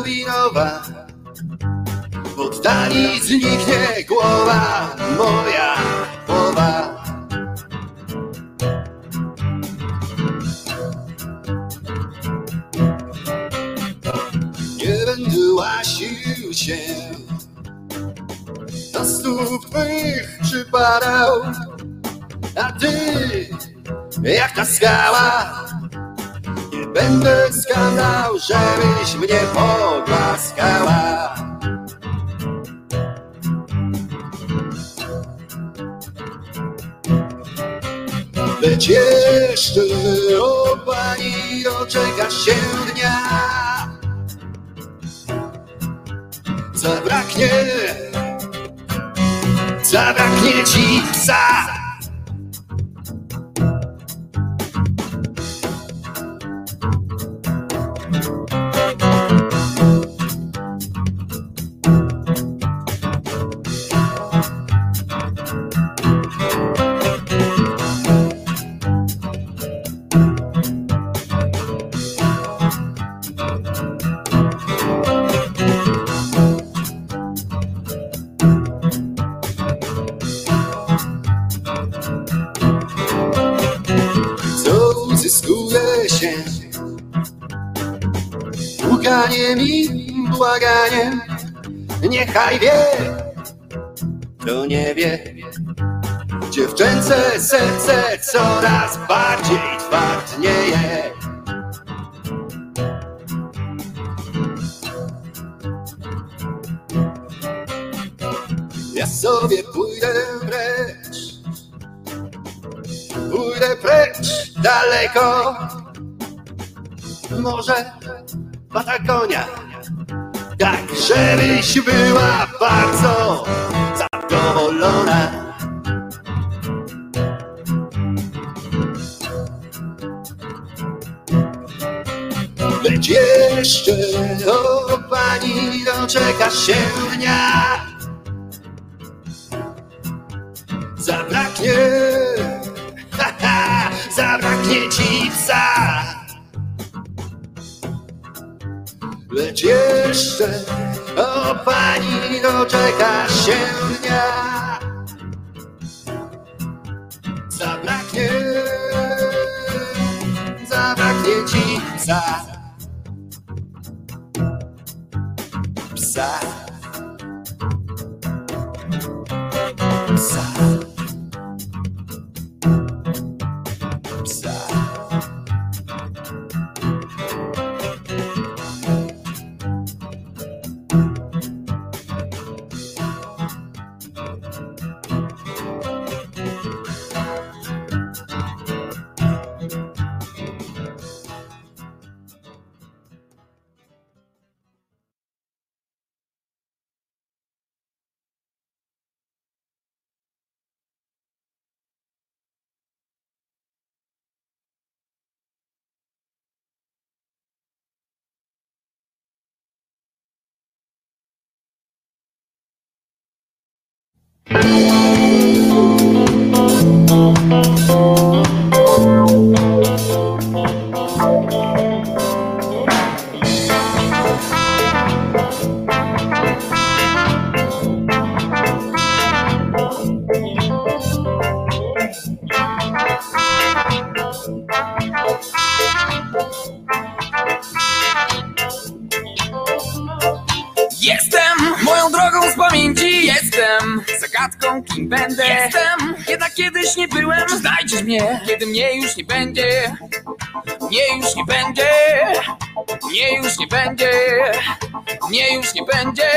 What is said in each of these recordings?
Zagubinowa. W oddali zniknie głowa, moja głowa. Nie będę łasił się do stóp mych przypadał, a ty, jak ta skała, żebyś mnie pogłaskała. Lecz jeszcze, o pani, doczeka się dnia. Zabraknie, zabraknie ci psa. Niechaj wie, kto nie wie Dziewczęce serce coraz bardziej twardnieje. Ja sobie pójdę precz Pójdę precz daleko. Może Patagonia Tak, żebyś była bardzo zadowolona Lecz jeszcze, o pani, doczeka się dnia Zabraknie, ha, ha, zabraknie ci psa. Lecz jeszcze, o pani, doczeka się dnia. Zabraknie, zabraknie ci. Psa. Psa. Moją drogą z pamięci, jestem zagadką, kim będę. Jestem, jednak kiedyś nie byłem. Czy znajdziesz mnie, kiedy mnie już nie będzie? Mnie już nie będzie, mnie już nie będzie, mnie już nie będzie.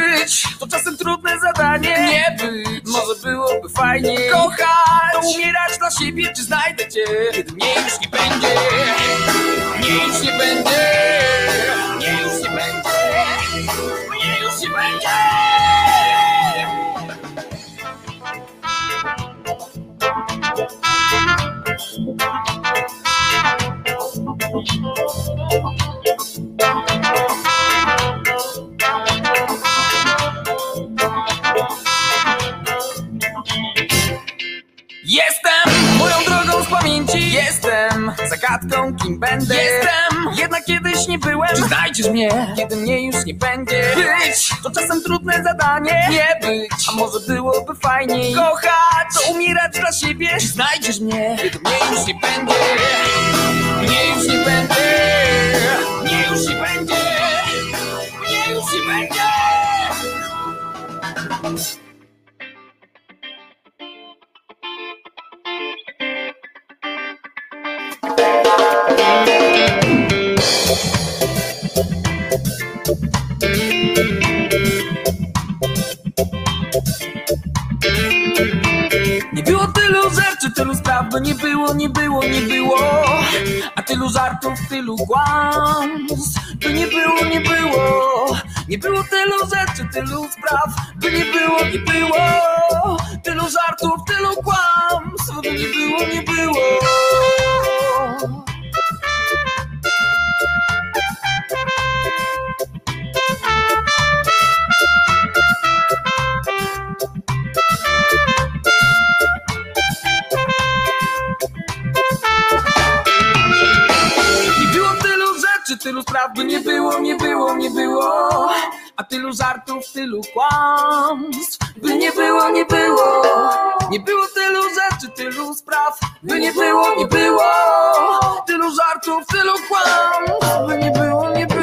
Być to czasem trudne zadanie. Nie być, może byłoby fajnie. Kochać, to umierać dla siebie, czy znajdę cię, kiedy mnie już nie będzie? Mnie już nie będzie, mnie już nie będzie, mnie już nie będzie. Jestem moją drogą z pamięci. Jestem zagadką, kim będę. Jestem, jednak kiedyś nie byłem. Czy znajdziesz mnie, kiedy mnie już nie będzie. Być, to czasem trudne zadanie. Nie być, a może byłoby fajniej. Kochać, to umierać dla siebie. Czy znajdziesz mnie, kiedy mnie już nie będzie. Mnie już nie będzie. Mnie już nie będzie. Mnie już nie będzie spraw, by nie było, nie było, nie było. A tylu żartów, tylu kłamstw, by nie było, nie było. Nie było tylu rzeczy, tylu spraw, by nie było, nie było. Tylu żartów, tylu kłamstw, by nie było, nie było tylu by nie było, nie było, nie było. A tylu żartów, tylu kłamstw, by nie było, nie było. Nie było tylu rzeczy, tylu spraw, by nie było, nie było. Tylu żartów, tylu kłamstw, by nie było, nie było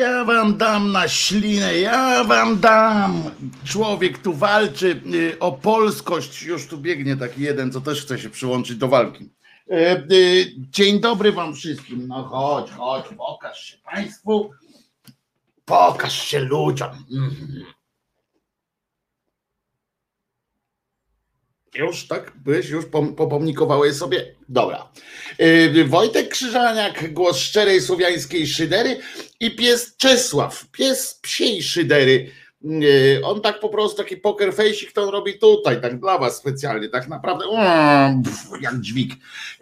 Ja wam dam na ślinę, ja wam dam. Człowiek tu walczy y, o polskość. Już tu biegnie taki jeden, co też chce się przyłączyć do walki. E, y, Dzień dobry wam wszystkim. No chodź, chodź, pokaż się państwu. Pokaż się ludziom. Mhm. Już tak? Byłeś? Już pom- popomnikowałeś sobie? Dobra. Yy, Wojtek Krzyżaniak, głos szczerej słowiańskiej szydery i pies Czesław, pies psiej szydery. Yy, On tak po prostu, taki poker face'ik to on robi tutaj, tak dla was specjalnie, tak naprawdę jak dźwig.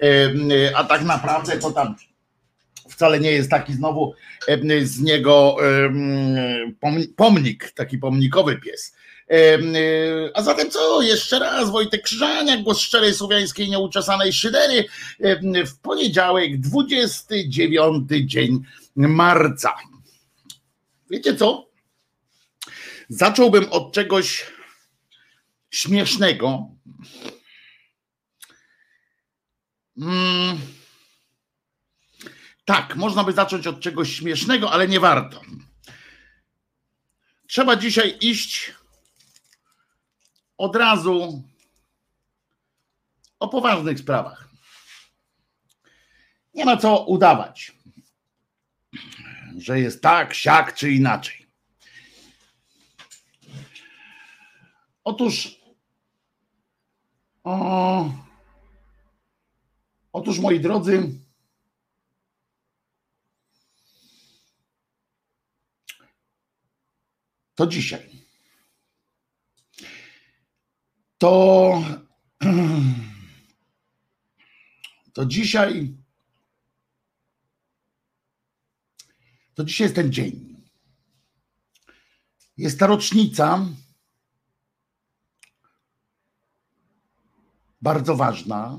Yy, A tak naprawdę to tam wcale nie jest taki znowu z niego pom- pomnik, taki pomnikowy pies. Y, A zatem co? Jeszcze raz Wojtek Krzyżaniak, głos szczerej słowiańskiej nieuczesanej szydery w poniedziałek, 29 dzień marca. Wiecie co? Zacząłbym od czegoś śmiesznego. Mm. Tak, można by zacząć od czegoś śmiesznego, ale nie warto. Trzeba dzisiaj iść od razu o poważnych sprawach. Nie ma co udawać, że jest tak, siak czy inaczej. Otóż, o, otóż moi drodzy, to dzisiaj to, to dzisiaj to dzisiaj jest ten dzień. Jest ta rocznica bardzo ważna,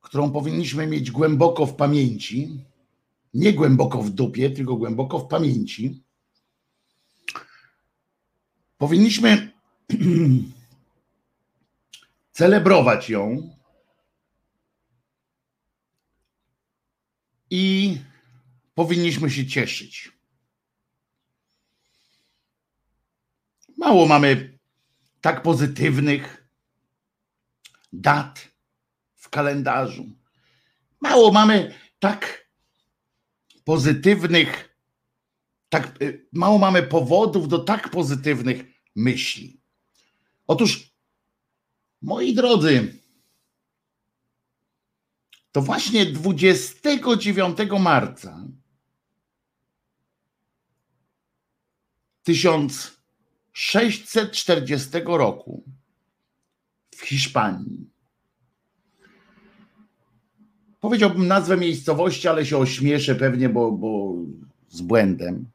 którą powinniśmy mieć głęboko w pamięci. Nie głęboko w dupie, tylko głęboko w pamięci. Powinniśmy celebrować ją i powinniśmy się cieszyć. Mało mamy tak pozytywnych dat w kalendarzu. Mało mamy tak pozytywnych, tak y, mało mamy powodów do tak pozytywnych myśli. Otóż Moi drodzy, to właśnie 29 marca 1640 roku w Hiszpanii. Powiedziałbym nazwę miejscowości, ale się ośmieszę pewnie, bo, bo z błędem.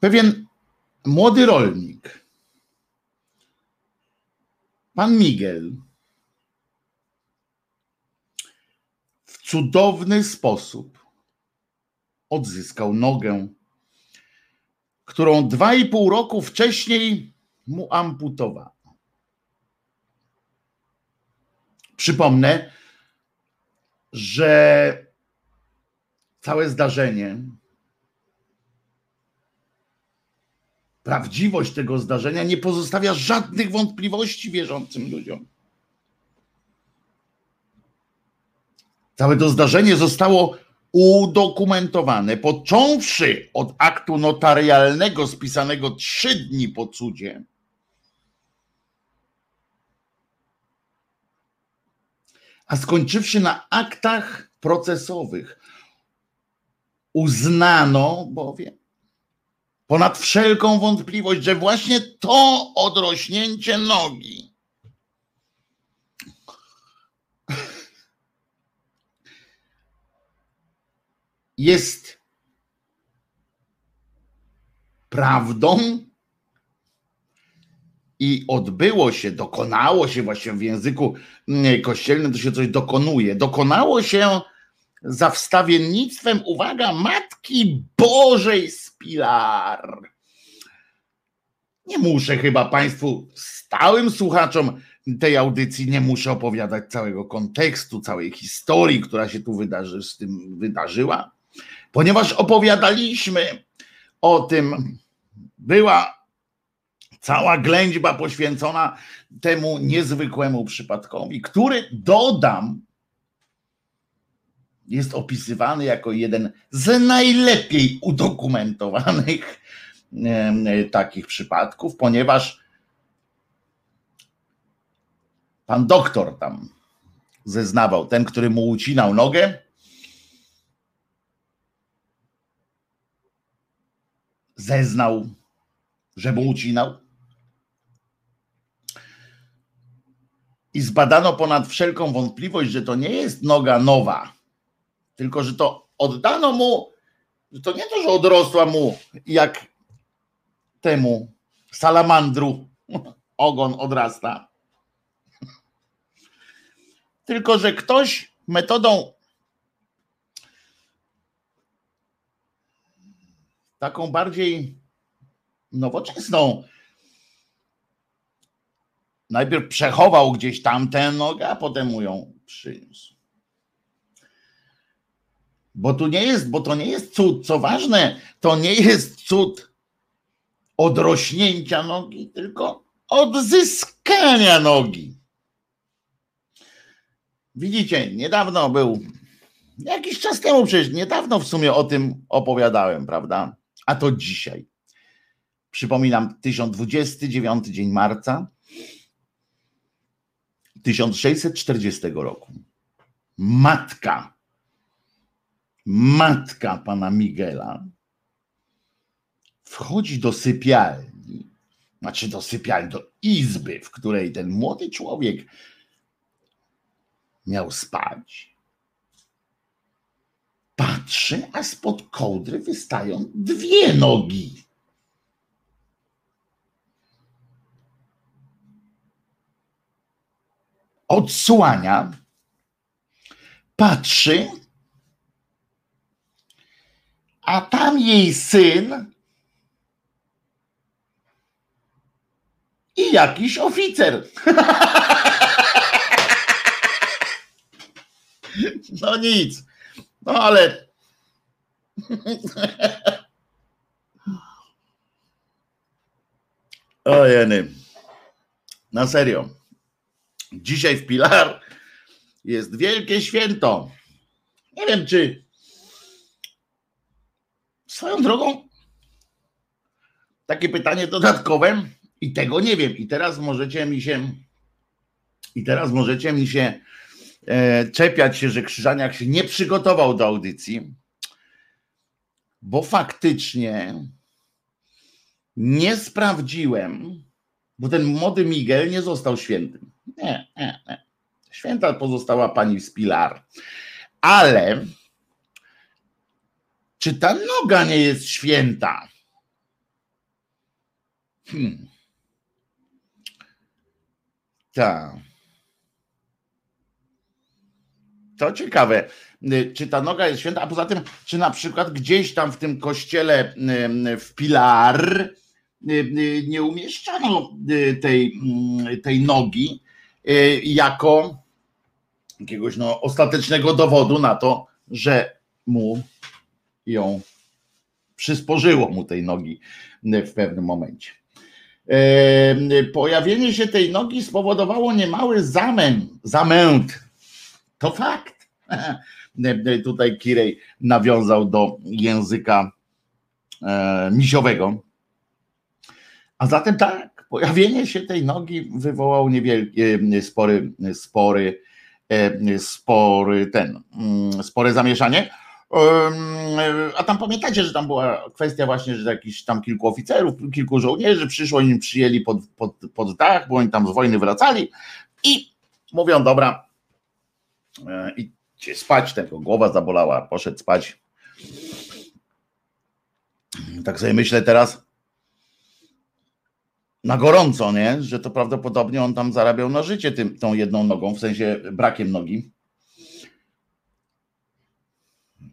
Pewien młody rolnik, pan Miguel, w cudowny sposób odzyskał nogę, którą dwa i pół roku wcześniej mu amputowano. Przypomnę, że całe zdarzenie, prawdziwość tego zdarzenia nie pozostawia żadnych wątpliwości wierzącym ludziom. Całe to zdarzenie zostało udokumentowane, począwszy od aktu notarialnego spisanego trzy dni po cudzie, a skończywszy na aktach procesowych. Uznano bowiem ponad wszelką wątpliwość, że właśnie to odrośnięcie nogi jest prawdą i odbyło się, dokonało się właśnie w języku mm, kościelnym, to się coś dokonuje. Dokonało się za wstawiennictwem, uwaga, Matki Bożej z Pilar. Nie muszę chyba Państwu, stałym słuchaczom tej audycji, nie muszę opowiadać całego kontekstu, całej historii, która się tu wydarzy, z tym wydarzyła, ponieważ opowiadaliśmy o tym, była Cała ględźba poświęcona temu niezwykłemu przypadkowi, który dodam, jest opisywany jako jeden z najlepiej udokumentowanych takich przypadków, ponieważ pan doktor tam zeznawał, ten, który mu ucinał nogę, zeznał, że mu ucinał, i zbadano ponad wszelką wątpliwość, że to nie jest noga nowa, tylko że to oddano mu, to nie to, że odrosła mu jak temu salamandru ogon odrasta, tylko że ktoś metodą taką bardziej nowoczesną, Najpierw przechował gdzieś tamtę nogę, a potem mu ją przyniósł. Bo tu nie jest, bo to nie jest cud, co ważne, to nie jest cud odrośnięcia nogi, tylko odzyskania nogi. Widzicie, niedawno był, jakiś czas temu przecież, niedawno w sumie o tym opowiadałem, prawda? A to dzisiaj. Przypominam, 1029 dzień marca, 1640 roku matka, matka pana Miguela wchodzi do sypialni, znaczy do sypialni, do izby, w której ten młody człowiek miał spać. Patrzy, a spod kołdry wystają dwie nogi. odsłania, patrzy, a tam jej syn i jakiś oficer. No nic. No ale. O jeny. Na serio. Dzisiaj w Pilar jest wielkie święto. Nie wiem, czy swoją drogą takie pytanie dodatkowe i tego nie wiem. I teraz możecie mi się I teraz możecie mi się e, czepiać się, że Krzyżaniak się nie przygotował do audycji, bo faktycznie nie sprawdziłem, bo ten młody Miguel nie został świętym. Nie, nie, nie. Święta pozostała pani z Pilar. Ale czy ta noga nie jest święta? Hmm. Tak. To ciekawe, czy ta noga jest święta, a poza tym, czy na przykład gdzieś tam w tym kościele w Pilar nie umieszczono tej, tej nogi jako jakiegoś no, ostatecznego dowodu na to, że mu ją przysporzyło mu tej nogi w pewnym momencie. Pojawienie się tej nogi spowodowało niemały zamęt. zamęt. To fakt. Tutaj Kirej nawiązał do języka e, misiowego. A zatem tak, pojawienie się tej nogi wywołał niewielkie, spory, spory, e, spory ten, mm, spore zamieszanie a tam pamiętacie, że tam była kwestia właśnie, że jakiś tam kilku oficerów, kilku żołnierzy przyszło im przyjęli pod, pod, pod dach, bo oni tam z wojny wracali i mówią, dobra, e, idźcie spać, tego głowa zabolała, poszedł spać. Tak sobie myślę teraz na gorąco, nie? Że to prawdopodobnie on tam zarabiał na życie tym, tą jedną nogą, w sensie brakiem nogi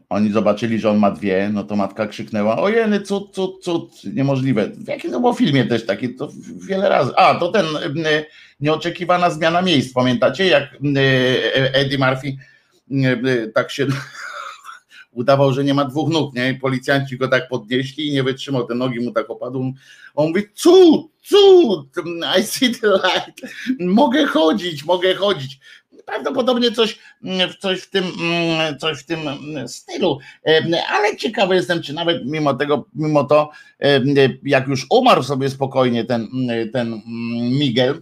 oni zobaczyli, że on ma dwie, no to matka krzyknęła, ojeny, cud, cud, cud, niemożliwe. W jakim to było filmie też taki, to wiele razy. A, to ten y, nieoczekiwana zmiana miejsc, pamiętacie, jak y, Eddie Murphy y, tak się udawał, że nie ma dwóch nóg, nie? I policjanci go tak podnieśli i nie wytrzymał, te nogi mu tak opadły. On mówi, cud, cud, I see the light, mogę chodzić, mogę chodzić prawdopodobnie coś, mm, coś, w tym, mm, coś w tym mm, stylu. Ale ciekawy jestem, czy nawet mimo tego, mimo to, jak już umarł sobie spokojnie ten, ten Miguel,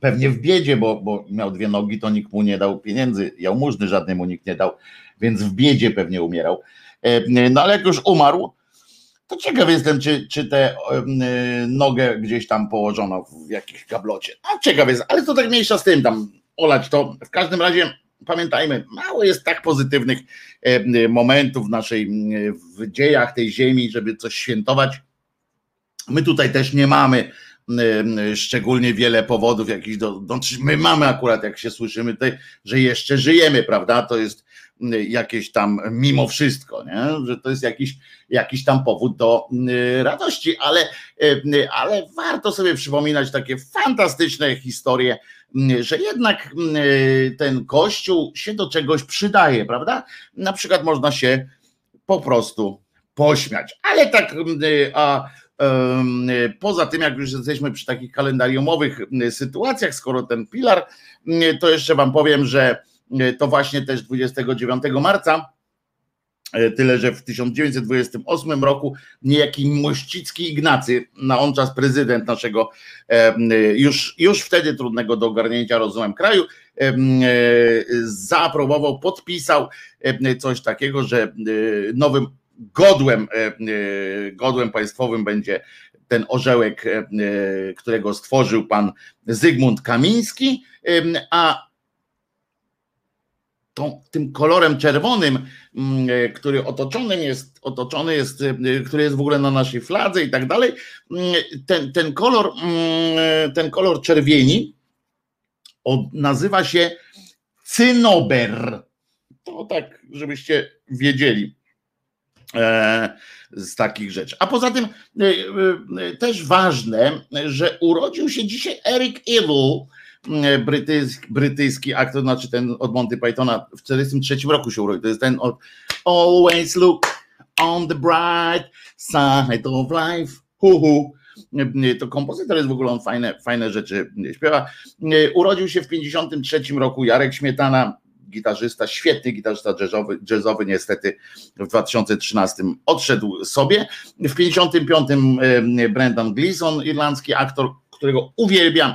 pewnie w biedzie, bo, bo miał dwie nogi, to nikt mu nie dał pieniędzy, jałmużny żadnej mu nikt nie dał, więc w biedzie pewnie umierał. No ale jak już umarł, to ciekaw jestem, czy, czy tę nogę gdzieś tam położono w jakimś gablocie. A ciekaw jest, ale to tak mniejsza z tym, tam olać to. W każdym razie pamiętajmy, mało jest tak pozytywnych e, momentów w naszej, w dziejach tej ziemi, żeby coś świętować. My tutaj też nie mamy szczególnie wiele powodów jakichś do, my mamy akurat jak się słyszymy tutaj, że jeszcze żyjemy, prawda? To jest jakieś tam mimo wszystko, nie? że to jest jakiś, jakiś tam powód do radości, ale, ale warto sobie przypominać takie fantastyczne historie że jednak ten kościół się do czegoś przydaje, prawda? Na przykład można się po prostu pośmiać, ale tak, a poza tym, jak już jesteśmy przy takich kalendariumowych sytuacjach, skoro ten pilar, to jeszcze Wam powiem, że to właśnie też 29 marca E, tyle, że w 1928 roku niejaki Mościcki Ignacy, na on czas prezydent naszego e, już, już wtedy trudnego do ogarnięcia rozumem kraju, e, zaaprobował, podpisał coś takiego, że nowym godłem, godłem państwowym będzie ten orzełek, którego stworzył pan Zygmunt Kamiński, a tą, tym kolorem czerwonym, mm, e, który otoczony jest, otoczony jest, e, który jest w ogóle na naszej fladze i tak dalej, mm, ten, ten kolor, mm, ten kolor czerwieni nazywa się cynober. To tak, żebyście wiedzieli e, z takich rzeczy. A poza tym też ważne, że urodził się dzisiaj Eric Idle, E, brytyjski, brytyjski aktor, znaczy ten od Monty Pythona w 1943 roku się urodził. To jest ten od Always look on the bright side of life. Hu, hu. E, to kompozytor jest w ogóle on fajne, fajne rzeczy śpiewa. E, urodził się w 1953 roku Jarek Śmietana, gitarzysta, świetny gitarzysta jazzowy, jazzowy niestety w 2013 odszedł sobie. W 1955 Brendan Gleeson, irlandzki aktor, którego uwielbiam,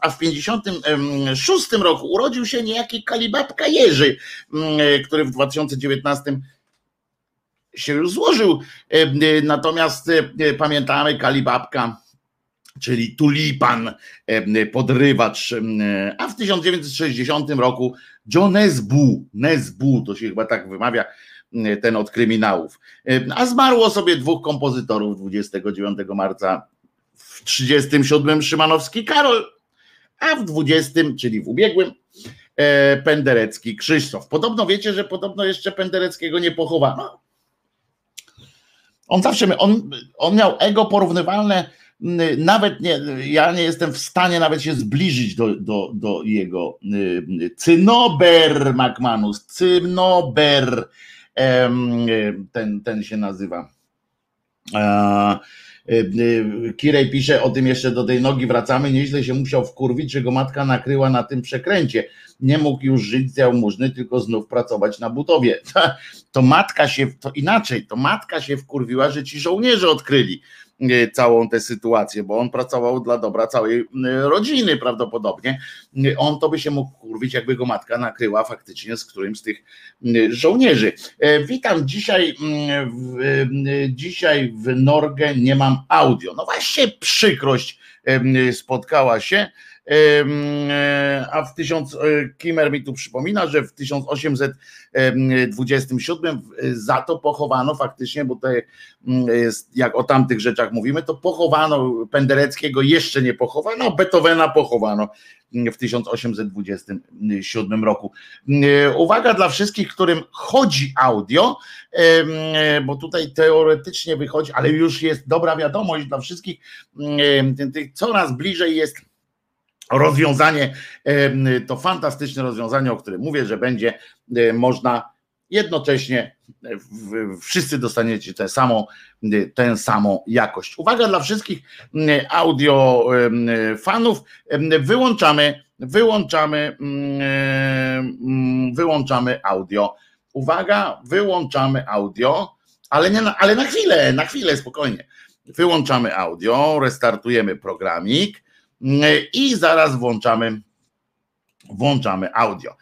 a w 56 roku urodził się niejaki Kalibabka Jerzy, który w 2019 się już złożył. Natomiast pamiętamy Kalibabka czyli tulipan, podrywacz, a w 1960 roku John Nesbu to się chyba tak wymawia, ten od kryminałów. A zmarło sobie dwóch kompozytorów 29 marca w 37 Szymanowski Karol, a w 20, czyli w ubiegłym, e, Penderecki Krzysztof. Podobno wiecie, że podobno jeszcze Pendereckiego nie pochowano. On zawsze, on, on miał ego porównywalne nawet nie, ja nie jestem w stanie nawet się zbliżyć do, do, do jego Cynober McManus, Cynober ten, ten się nazywa. Kirej pisze o tym jeszcze do tej nogi wracamy, nieźle się musiał wkurwić, że go matka nakryła na tym przekręcie. Nie mógł już żyć z jałmużny, tylko znów pracować na budowie. To matka się, to inaczej, to matka się wkurwiła, że ci żołnierze odkryli całą tę sytuację, bo on pracował dla dobra całej e, rodziny prawdopodobnie. E, on to by się mógł kurwić, jakby go matka nakryła faktycznie z którymś z tych żołnierzy. Witam dzisiaj, dzisiaj w Norge nie mam audio. No właśnie przykrość spotkała się. A w 1000, Kimmer mi tu przypomina, że w 1827 za to pochowano faktycznie, bo jest, jak o tamtych rzeczach mówimy, to pochowano Pendereckiego, jeszcze nie pochowano, Beethovena pochowano w 1827 roku. Uwaga dla wszystkich, którym chodzi audio, bo tutaj teoretycznie wychodzi, ale już jest dobra wiadomość dla wszystkich, coraz bliżej jest rozwiązanie, to fantastyczne rozwiązanie, o którym mówię, że będzie można jednocześnie wszyscy dostaniecie tę samą, tę samą jakość. Uwaga dla wszystkich audio fanów, wyłączamy, wyłączamy, wyłączamy audio. Uwaga, wyłączamy audio, ale, nie na, ale na chwilę, na chwilę, spokojnie. Wyłączamy audio, restartujemy programik i zaraz włączamy, włączamy audio.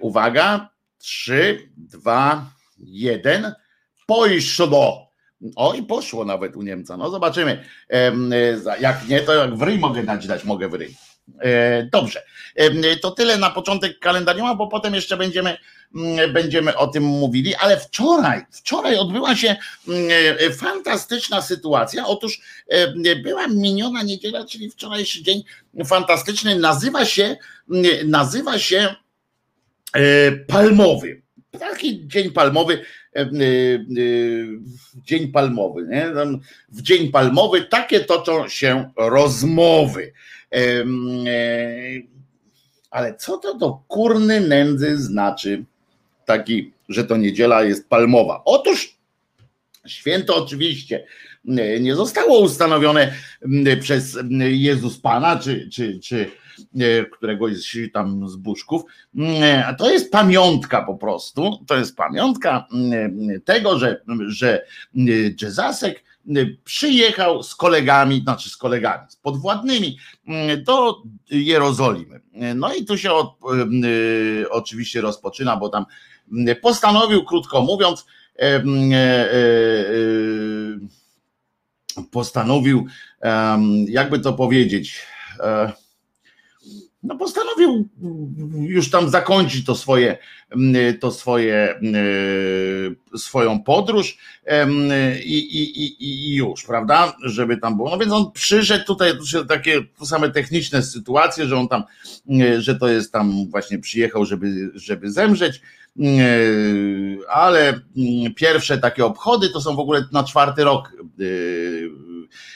Uwaga, 3, 2, 1, poszło. O i poszło nawet u Niemca. No zobaczymy. Jak nie, to jak w mogę dać, dać mogę w. E, dobrze. To tyle na początek kalendarium, bo potem jeszcze będziemy będziemy o tym mówili, ale wczoraj, wczoraj odbyła się mm, e, fantastyczna sytuacja. Otóż e, była miniona niedziela, czyli wczorajszy dzień fantastyczny, nazywa się, mm, nazywa się e, palmowy. Taki dzień palmowy, dzień palmowy, nie? W dzień palmowy takie toczą się rozmowy. Ale co to do kurny nędzy znaczy? Taki, że to niedziela jest palmowa. Otóż święto oczywiście nie zostało ustanowione przez Jezus Pana, czy, czy, czy któregoś tam z buszków. To jest pamiątka po prostu. To jest pamiątka tego, że, że Jezasek przyjechał z kolegami, znaczy z kolegami, z podwładnymi do Jerozolimy. No i tu się od, oczywiście rozpoczyna, bo tam postanowił, krótko mówiąc, e, e, e, postanowił, jakby to powiedzieć, no postanowił już tam zakończyć to swoje, to swoje, swoją podróż i, i, i już, prawda, żeby tam było. No więc on przyszedł tutaj, takie same techniczne sytuacje, że on tam, że to jest tam właśnie przyjechał, żeby, żeby zemrzeć, ale mm, pierwsze takie obchody to są w ogóle na czwarty rok, y,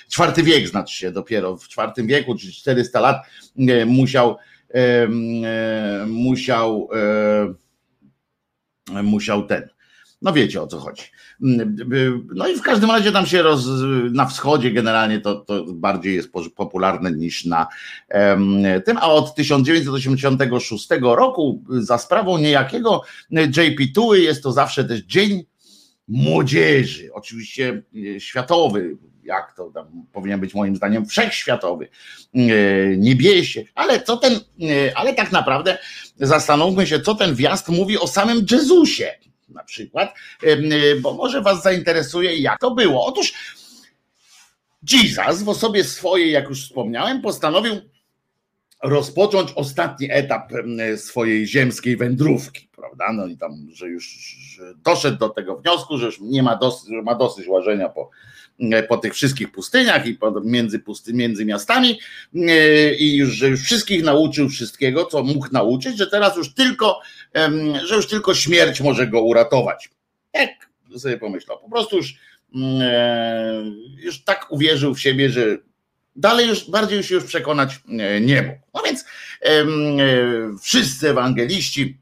czwarty wiek znaczy się dopiero, w czwartym wieku, czyli 400 lat musiał musiał musiał ten no wiecie o co chodzi. No i w każdym razie tam się roz, na wschodzie generalnie to, to bardziej jest popularne niż na tym, a od 1986 roku za sprawą niejakiego JP Tuły jest to zawsze też Dzień Młodzieży, oczywiście e, światowy, jak to tam powinien być moim zdaniem wszechświatowy, e, niebiesie, ale co ten, e, ale tak naprawdę zastanówmy się, co ten wjazd mówi o samym Jezusie na przykład, bo może was zainteresuje, jak to było. Otóż Jesus w osobie swojej, jak już wspomniałem, postanowił rozpocząć ostatni etap swojej ziemskiej wędrówki, prawda? No i tam, że już doszedł do tego wniosku, że już nie ma dosyć, ma dosyć łażenia po, po tych wszystkich pustyniach i między, pusty, między miastami i już, że już wszystkich nauczył wszystkiego, co mógł nauczyć, że teraz już tylko, że już tylko śmierć może go uratować. Jak sobie pomyślał, po prostu już, już tak uwierzył w siebie, że Dalej już bardziej się już przekonać e, nie mógł. No więc e, wszyscy ewangeliści,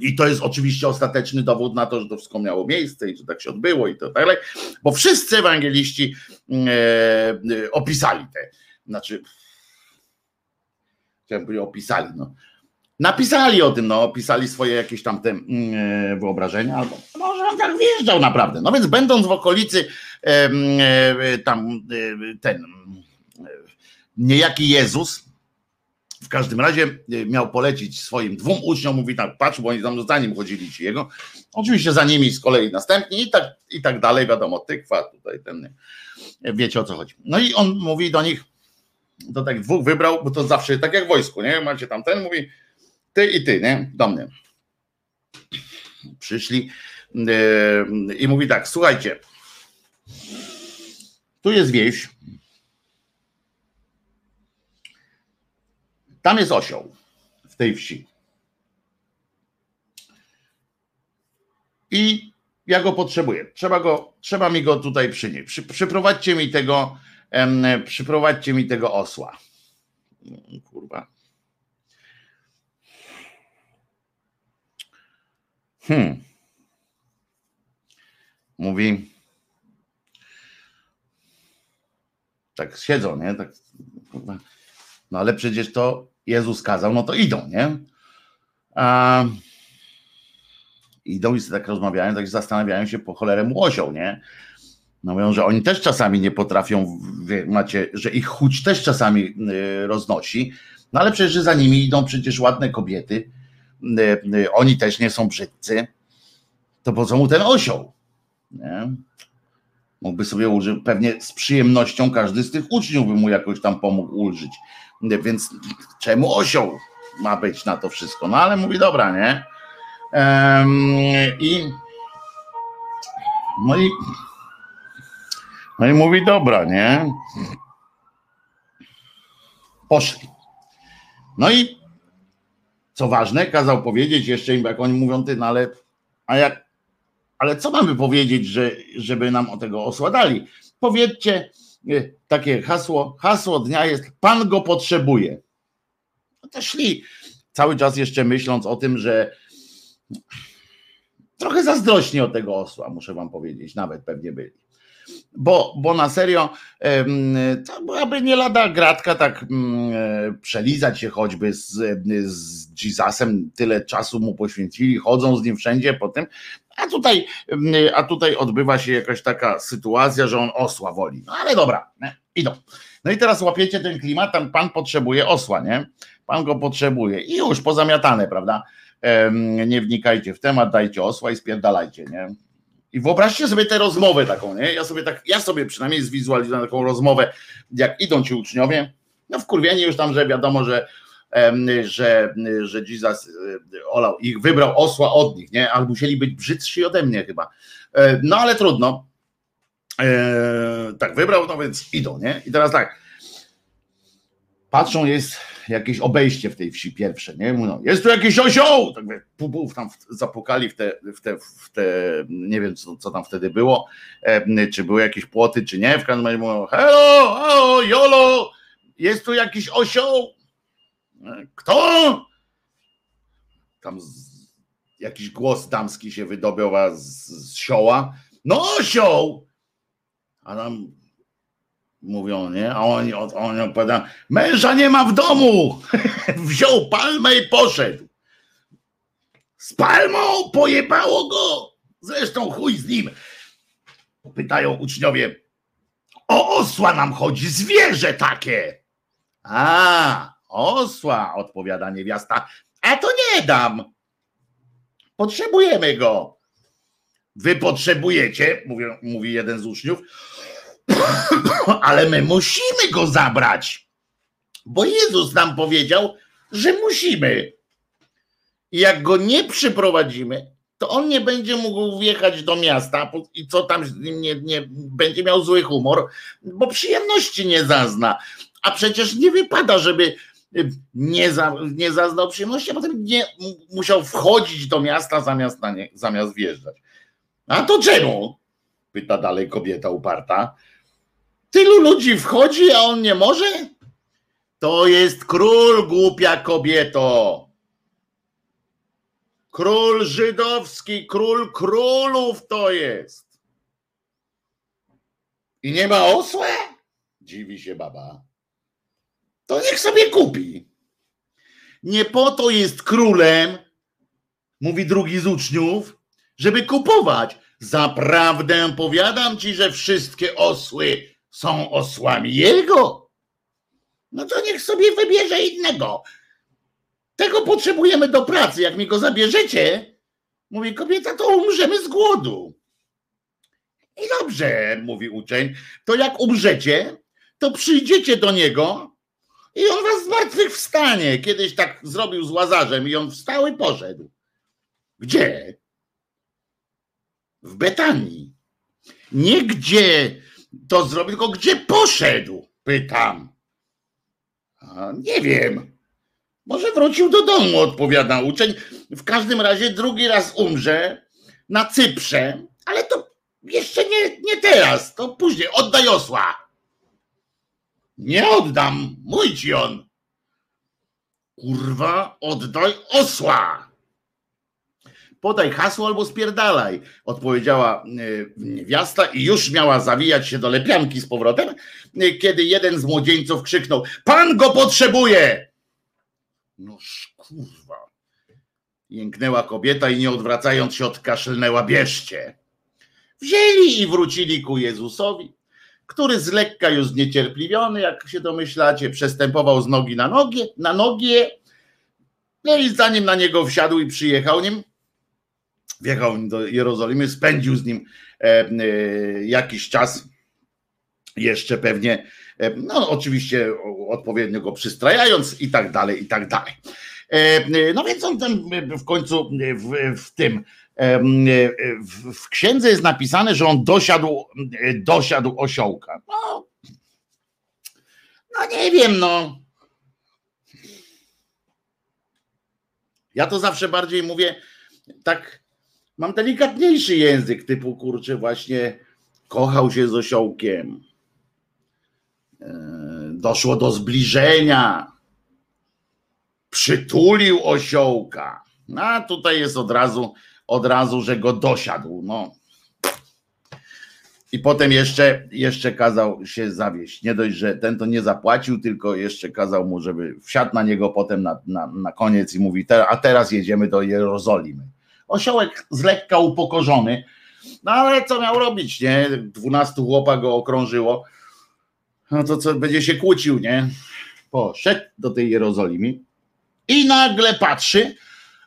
i to jest oczywiście ostateczny dowód na to, że to wszystko miało miejsce i że tak się odbyło i to tak dalej, bo wszyscy ewangeliści e, opisali te, znaczy, chciałem powiedzieć opisali, no, napisali o tym, no, opisali swoje jakieś tam te wyobrażenia, albo może on tak wjeżdżał naprawdę. No więc będąc w okolicy tam ten niejaki Jezus w każdym razie e, miał polecić swoim dwóm uczniom, mówi tak, patrz, bo oni tam za nim chodzili ci jego. Oczywiście za nimi z kolei następni i tak, i tak dalej, wiadomo, tykwa tutaj ten, wiecie o co chodzi. No i on mówi do nich, to tak dwóch wybrał, bo to zawsze tak jak w wojsku, nie? Macie tam ten, mówi ty i ty, nie? Do mnie. Przyszli yy, i mówi tak, słuchajcie, tu jest wieś, Tam jest osioł w tej wsi. I ja go potrzebuję. Trzeba go, trzeba mi go tutaj przynieść. Przy, przyprowadźcie mi tego, em, przyprowadźcie mi tego osła. Kurwa. Hmm. Mówi. Tak siedzą, nie? Tak. No ale przecież to Jezus kazał, no to idą, nie? A, idą i tak rozmawiają, tak zastanawiają się po cholerę młozią, nie? No mówią, że oni też czasami nie potrafią, macie, że ich chuć też czasami y, roznosi, no ale przecież za nimi idą przecież ładne kobiety, y, y, oni też nie są brzydcy, to po co mu ten osioł? Nie? Mógłby sobie ulżyć, pewnie z przyjemnością każdy z tych uczniów by mu jakoś tam pomógł ulżyć. Więc czemu osioł ma być na to wszystko? No ale mówi, dobra, nie? I no i no i mówi, dobra, nie? Poszli. No i co ważne, kazał powiedzieć jeszcze im, jak oni mówią, ty, no ale, a jak, ale co mamy powiedzieć, że, żeby nam o tego osła dali? Powiedzcie, takie hasło, hasło dnia jest Pan go potrzebuje. No to szli cały czas jeszcze myśląc o tym, że trochę zazdrośnie o tego osła, muszę wam powiedzieć, nawet pewnie byli. Bo, bo na serio to byłaby nie lada gratka tak mm, przelizać się choćby z, z Jesusem, tyle czasu mu poświęcili, chodzą z nim wszędzie potem, a tutaj, a tutaj odbywa się jakaś taka sytuacja, że on osła woli. No ale dobra, idą. No i teraz łapiecie ten klimat, tam pan potrzebuje osła, nie? Pan go potrzebuje i już pozamiatane, prawda? Nie wnikajcie w temat, dajcie osła i spierdalajcie, nie? I wyobraźcie sobie tę rozmowę taką, nie? Ja sobie tak, ja sobie przynajmniej zwizualizuję taką rozmowę, jak idą ci uczniowie, no wkurwieni już tam, że wiadomo, że że, że Jesus e, olał ich, wybrał osła od nich, nie? Ale musieli być brzydsi ode mnie chyba. E, no ale trudno. E, tak wybrał, no więc idą, nie? I teraz tak. Patrzą, jest jakieś obejście w tej wsi pierwsze, nie? Mówią, jest tu jakiś osioł! Tak pupów tam zapukali w te, w te, w te nie wiem co, co tam wtedy było, czy były jakieś płoty, czy nie. W każdym razie mówią, hello, o, jolo, jest tu jakiś osioł? Kto? Tam z, jakiś głos damski się wydobył z, z sioła. No osioł! A tam mówią, nie? A oni, oni opowiadają, męża nie ma w domu! Wziął palmę i poszedł. Z palmą pojebało go! Zresztą chuj z nim. Pytają uczniowie, O osła nam chodzi, zwierzę takie. A, osła, odpowiada niewiasta. A to nie dam. Potrzebujemy go. Wy potrzebujecie, mówi, mówi jeden z uczniów, ale my musimy go zabrać, bo Jezus nam powiedział, że musimy. Jak go nie przyprowadzimy, to on nie będzie mógł wjechać do miasta i co tam nie, nie będzie miał zły humor, bo przyjemności nie zazna. A przecież nie wypada, żeby nie, za, nie zaznał przyjemności, a potem nie musiał wchodzić do miasta zamiast, na nie, zamiast wjeżdżać. A to czemu? Pyta dalej kobieta uparta. Tylu ludzi wchodzi, a on nie może? To jest król, głupia kobieto. Król żydowski, król królów to jest. I nie ma osła? Dziwi się baba. To niech sobie kupi. Nie po to jest królem, mówi drugi z uczniów, żeby kupować. Zaprawdę powiadam ci, że wszystkie osły są osłami jego. No to niech sobie wybierze innego. Tego potrzebujemy do pracy. Jak mi go zabierzecie, mówi kobieta, to umrzemy z głodu. I dobrze, mówi uczeń, to jak umrzecie, to przyjdziecie do niego i on was z martwych wstanie. Kiedyś tak zrobił z Łazarzem i on wstał i poszedł. Gdzie? W Betanii. Nie gdzie to zrobił, tylko gdzie poszedł? Pytam. A, nie wiem. Może wrócił do domu, odpowiada uczeń. W każdym razie drugi raz umrze na Cyprze, ale to jeszcze nie, nie teraz, to później. Oddaj osła. Nie oddam, mój ci on. Kurwa, oddaj osła. Podaj hasło albo spierdalaj, odpowiedziała y, niewiasta i już miała zawijać się do lepianki z powrotem, y, kiedy jeden z młodzieńców krzyknął: Pan go potrzebuje! No kurwa. Jęknęła kobieta i nie odwracając się odkaszlnęła, bierzcie. Wzięli i wrócili ku Jezusowi, który z lekka już zniecierpliwiony, jak się domyślacie, przestępował z nogi na nogi, na nogie. No i zanim na niego wsiadł i przyjechał nim, wjechał do Jerozolimy, spędził z nim e, e, jakiś czas, jeszcze pewnie, e, no oczywiście odpowiednio go przystrajając i tak dalej, i tak dalej. No więc on tam w końcu w, w tym w, w, księdze jest napisane, że on dosiadł, dosiadł osiołka. No, no nie wiem, no. Ja to zawsze bardziej mówię tak mam delikatniejszy język, typu kurczę, właśnie kochał się z osiołkiem. E, doszło do zbliżenia. Przytulił osiołka. A tutaj jest od razu, od razu, że go dosiadł. No. I potem jeszcze, jeszcze kazał się zawieść. Nie dość, że ten to nie zapłacił, tylko jeszcze kazał mu, żeby wsiadł na niego potem na, na, na koniec i mówi, a teraz jedziemy do Jerozolimy. Osiołek z lekka upokorzony, no ale co miał robić, nie? Dwunastu chłopa go okrążyło. No to co, będzie się kłócił, nie? Poszedł do tej Jerozolimy i nagle patrzy,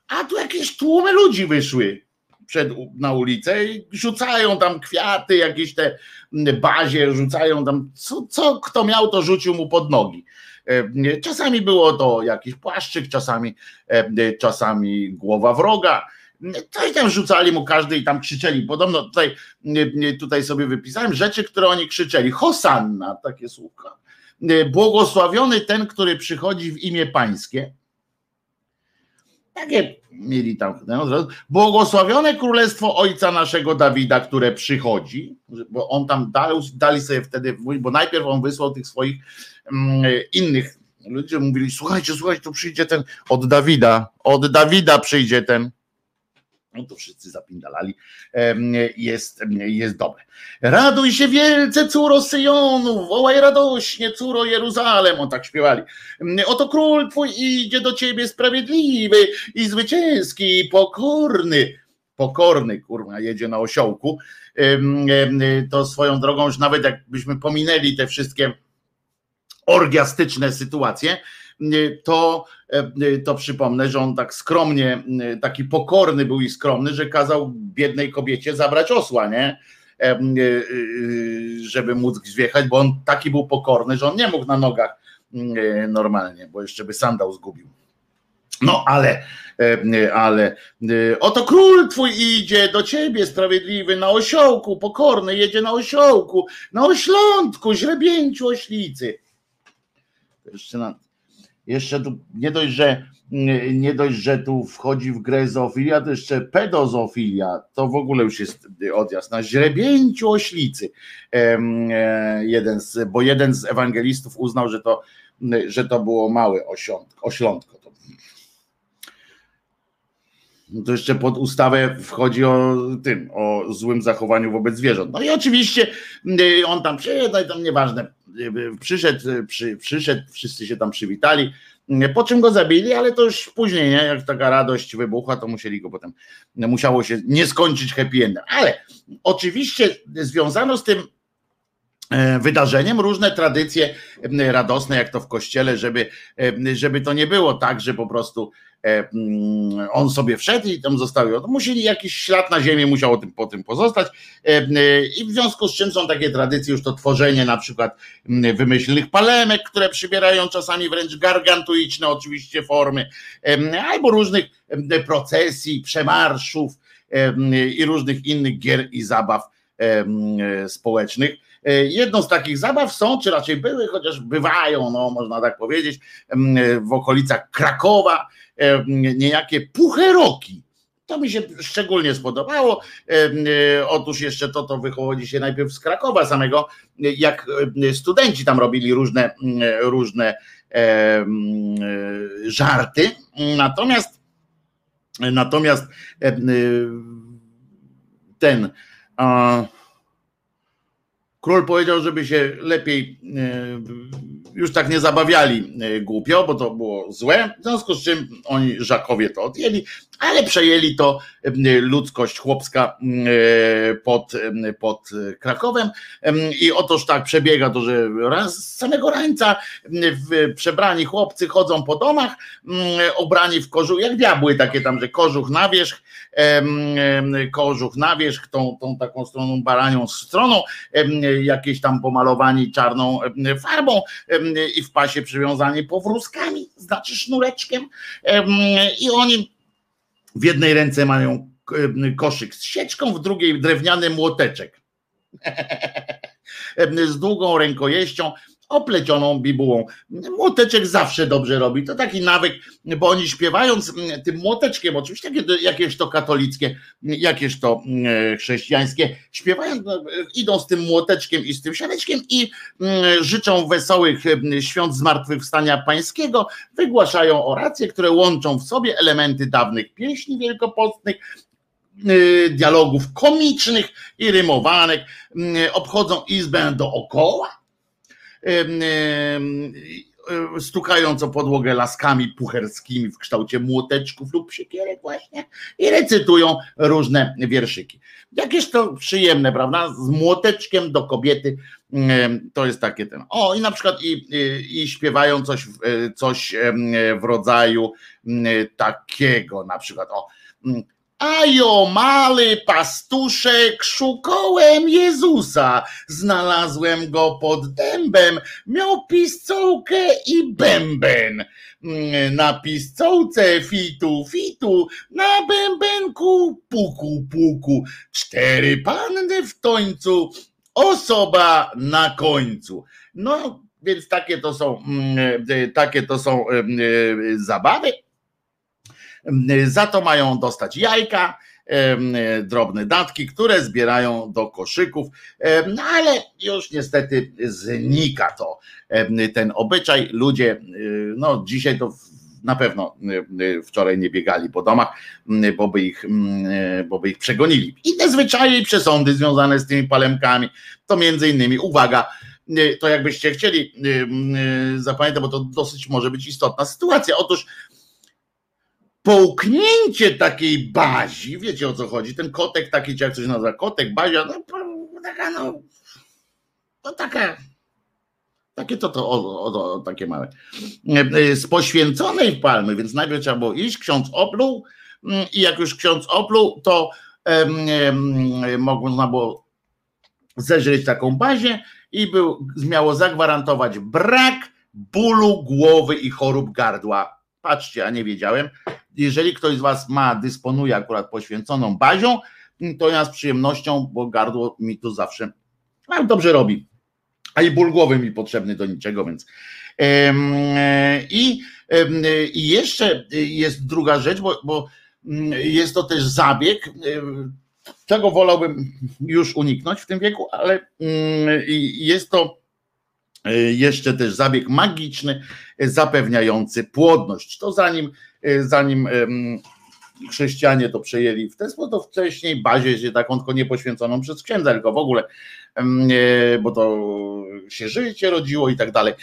a tu jakieś tłumy ludzi wyszły przed, na ulicę i rzucają tam kwiaty, jakieś te bazie, rzucają tam, co, co kto miał, to rzucił mu pod nogi. E, czasami było to jakiś płaszczyk, czasami, e, czasami głowa wroga, coś tam rzucali mu każdy i tam krzyczeli. Podobno tutaj, tutaj sobie wypisałem rzeczy, które oni krzyczeli. Hosanna, takie słówka. Błogosławiony ten, który przychodzi w imię pańskie. Takie mieli tam. Błogosławione królestwo ojca naszego Dawida, które przychodzi, bo on tam dali, dali sobie wtedy, bo najpierw on wysłał tych swoich mm, innych ludzi, mówili: Słuchajcie, słuchajcie, tu przyjdzie ten od Dawida, od Dawida przyjdzie ten no to wszyscy zapindalali, jest, jest dobre. Raduj się wielce, córo Syjonu, wołaj radośnie, córo Jeruzalem, on tak śpiewali. Oto król twój idzie do ciebie sprawiedliwy i zwycięski, i pokorny. pokorny, kurwa, jedzie na osiołku, to swoją drogą już nawet jakbyśmy pominęli te wszystkie orgiastyczne sytuacje, to, to przypomnę, że on tak skromnie, taki pokorny był i skromny, że kazał biednej kobiecie zabrać osła, nie? żeby móc zwiechać, bo on taki był pokorny, że on nie mógł na nogach normalnie, bo jeszcze by sandał zgubił. No ale, ale oto król twój idzie do ciebie sprawiedliwy na osiołku, pokorny jedzie na osiołku, na oślątku, źrebięciu oślicy. Jeszcze, na, jeszcze tu nie dość, że nie dość, że tu wchodzi w grę zoofilia, to jeszcze pedozofilia, to w ogóle już jest odjazd na źrebięciu oślicy. E, jeden z, bo jeden z ewangelistów uznał, że to, że to było małe oślątko. To, to jeszcze pod ustawę wchodzi o tym, o złym zachowaniu wobec zwierząt. No i oczywiście on tam przyjechał, no i tam nieważne, przyszedł, przy, przyszedł, wszyscy się tam przywitali, po czym go zabili, ale to już później, nie? jak taka radość wybuchła, to musieli go potem, musiało się nie skończyć happy endem. Ale oczywiście związano z tym e, wydarzeniem różne tradycje radosne, jak to w kościele, żeby, żeby to nie było tak, że po prostu E, on sobie wszedł i tam został. Musieli jakiś ślad na ziemi musiał tym, po tym pozostać. E, e, I w związku z czym są takie tradycje, już to tworzenie na przykład mm, wymyślnych palemek, które przybierają czasami wręcz gargantuiczne oczywiście formy, albo różnych procesji, przemarszów i różnych innych gier i zabaw społecznych. Jedną z takich zabaw są, czy raczej były, chociaż bywają, no, można tak powiedzieć, w okolicach Krakowa, E, niejakie pucheroki. To mi się szczególnie spodobało. E, e, otóż jeszcze to, to wychodzi się najpierw z Krakowa samego, jak studenci tam robili różne, różne żarty. Natomiast natomiast ten król powiedział, żeby się lepiej już tak nie zabawiali e, głupio, bo to było złe, w związku z czym oni Żakowie to odjęli, ale przejęli to ludzkość chłopska e, pod, pod Krakowem. I otóż tak przebiega to, że raz z samego rańca przebrani chłopcy chodzą po domach, obrani w kożuch, jak diabły takie tam, że kożuch na wierzch, kożuch na wierzch, tą, tą taką stroną baranią stroną, jakieś tam pomalowani czarną farbą, i w pasie przywiązani powrózkami, znaczy sznureczkiem i oni w jednej ręce mają koszyk z sieczką, w drugiej drewniany młoteczek. Z długą rękojeścią oplecioną bibułą. Młoteczek zawsze dobrze robi. To taki nawyk, bo oni śpiewając tym młoteczkiem, oczywiście jakieś to katolickie, jakieś to mm, chrześcijańskie, śpiewają, no, idą z tym młoteczkiem i z tym sianeczkiem i mm, życzą wesołych mm, świąt zmartwychwstania pańskiego, wygłaszają oracje, które łączą w sobie elementy dawnych pieśni wielkopostnych, y, dialogów komicznych i rymowanek, obchodzą izbę dookoła, stukając o podłogę laskami pucherskimi w kształcie młoteczków lub siekierek właśnie i recytują różne wierszyki. Jakież to przyjemne, prawda? Z młoteczkiem do kobiety to jest takie ten. O, i na przykład i, i, i śpiewają coś, coś w rodzaju takiego, na przykład o a jo, mały pastuszek, szukałem Jezusa, znalazłem go pod dębem, miał piscołkę i bęben. Mm, na piscołce fitu, fitu, na bębenku puku, puku, cztery panny w tońcu, osoba na końcu. No, więc takie to są, mm, e, takie to są e, zabawy. Za to mają dostać jajka, drobne datki, które zbierają do koszyków, no ale już niestety znika to ten obyczaj. Ludzie, y, no dzisiaj to na pewno y, wczoraj nie biegali po domach, bo by ich, bo by ich przegonili. Inne zwyczaje i przesądy związane z tymi palemkami, to między innymi, uwaga, to jakbyście chcieli zapamiętać, bo to dosyć może być istotna sytuacja. Otóż połknięcie takiej bazi, wiecie o co chodzi, ten kotek taki, jak coś nazywa, kotek, bazia, no taka no, to taka, takie to, to o, o, o, takie małe, z poświęconej palmy, więc najpierw trzeba było iść, ksiądz opluł mm, i jak już ksiądz opluł, to um, można było zeżreć taką bazię i był, miało zagwarantować brak bólu głowy i chorób gardła. Patrzcie, a nie wiedziałem. Jeżeli ktoś z Was ma, dysponuje akurat poświęconą bazią, to ja z przyjemnością, bo gardło mi tu zawsze dobrze robi. A i ból głowy mi potrzebny do niczego, więc. I, i jeszcze jest druga rzecz, bo, bo mm, jest to też zabieg, czego wolałbym już uniknąć w tym wieku, ale mm, jest to jeszcze też zabieg magiczny zapewniający płodność. To zanim, e, zanim chrześcijanie to przejęli w ten sposób, to wcześniej bazie się taką tylko nie poświęconą przez księdza, tylko w ogóle, e, bo to się życie rodziło i tak dalej.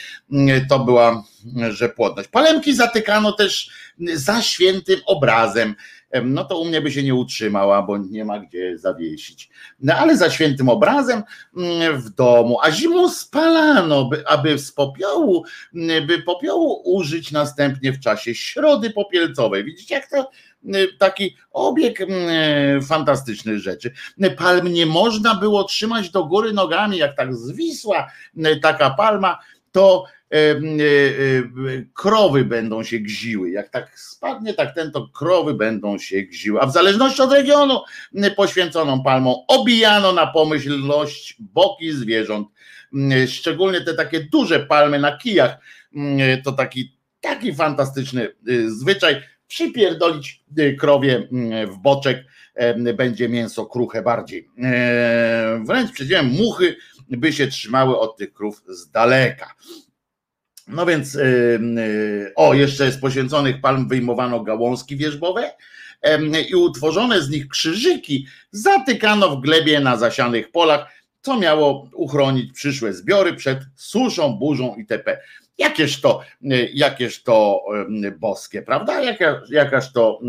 To była, że płodność. Palemki zatykano też za świętym obrazem no to u mnie by się nie utrzymała, bo nie ma gdzie zawiesić. No ale za świętym obrazem mm, w domu, a zimą spalano, by, aby z popiołu, mm, by popiołu użyć następnie w czasie środy popielcowej. Widzicie, jak to mm, taki obieg fantastycznych rzeczy. Palm nie można było trzymać do góry nogami, jak tak zwisła taka palma, to krowy będą się gziły. Jak tak spadnie, tak ten, to krowy będą się gziły. A w zależności od regionu poświęconą palmą obijano na pomyślność boki zwierząt. Szczególnie te takie duże palmy na kijach, to taki, taki fantastyczny y, zwyczaj. Przypierdolić y, krowie w boczek, będzie mięso kruche bardziej. E, wręcz przeciwnie, muchy by się trzymały od tych krów z daleka. No więc, y, y, o, jeszcze z poświęconych palm wyjmowano gałązki wierzbowe i utworzone z nich krzyżyki zatykano w glebie na zasianych polach, co miało uchronić przyszłe zbiory przed suszą, burzą itp. Jakież to, y, jakież to boskie, prawda? Jaka, jakaż to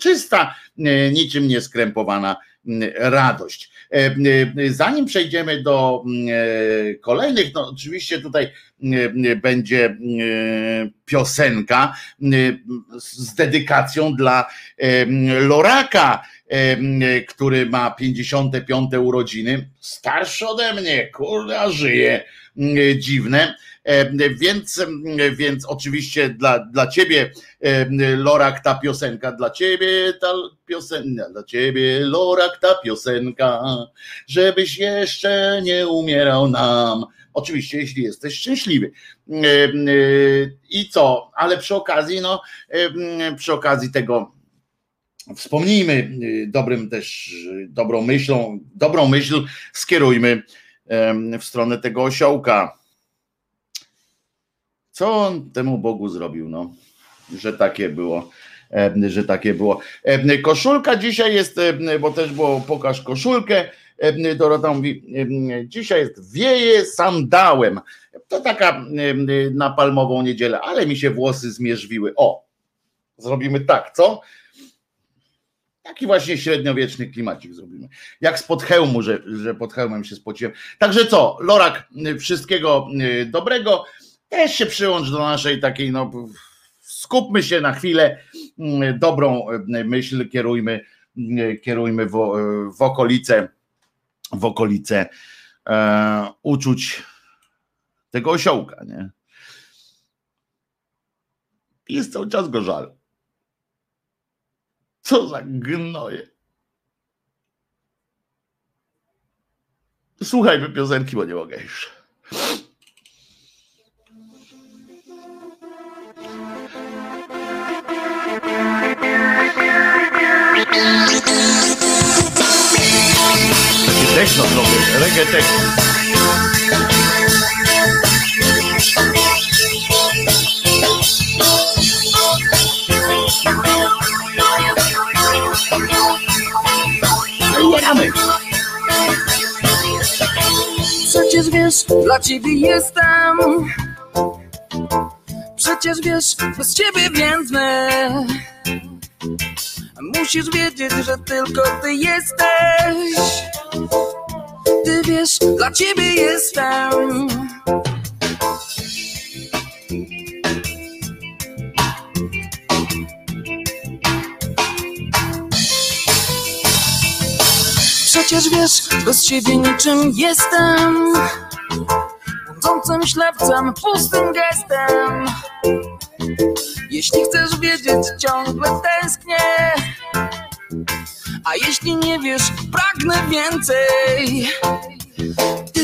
czysta, niczym nieskrępowana radość. E, e, zanim przejdziemy do e, kolejnych, no oczywiście tutaj będzie piosenka z dedykacją dla Loraka, który ma 55 urodziny, starszy ode mnie, kurde, żyje, dziwne więc, więc oczywiście dla, dla ciebie, e, Lorak, ta piosenka, dla ciebie ta piosenka, dla ciebie, Lorak, ta piosenka, żebyś jeszcze nie umierał nam. Oczywiście, jeśli jesteś szczęśliwy. E, I co? Ale przy okazji, no, przy okazji tego wspomnijmy dobrym też, dobrą myślą, dobrą myśl skierujmy w stronę tego osiołka co on temu Bogu zrobił, no, że takie było że takie było. Koszulka dzisiaj jest, bo też było pokaż koszulkę. Dorota mówi, dzisiaj jest wieje sandałem. To taka na palmową niedzielę, ale mi się włosy zmierzwiły. O, zrobimy tak, co? Taki właśnie średniowieczny klimacik zrobimy. Jak spod hełmu, że, że pod hełmem się spociłem. Także co, Lorak, wszystkiego dobrego też się przyłącz do naszej takiej, no skupmy się na chwilę, mm, dobrą mm, myśl kierujmy, mm, kierujmy w, w okolice, w okolice e, uczuć tego osiołka, nie? Jest cały czas go żal. Co za gnoje. Słuchajmy piosenki, bo nie mogę już. Takie techno trochę, reggae techno. Przecież wiesz, dla ciebie jestem. Przecież wiesz, bez ciebie więdnę Musisz wiedzieć, że tylko ty jesteś. Ty wiesz, dla ciebie jestem. Przecież wiesz, bez ciebie niczym jestem. Błądzącym ślepcem, pustym gestem. Jeśli chcesz wiedzieć, ciągle tęsknię. A jeśli nie wiesz, pragnę więcej. Ty,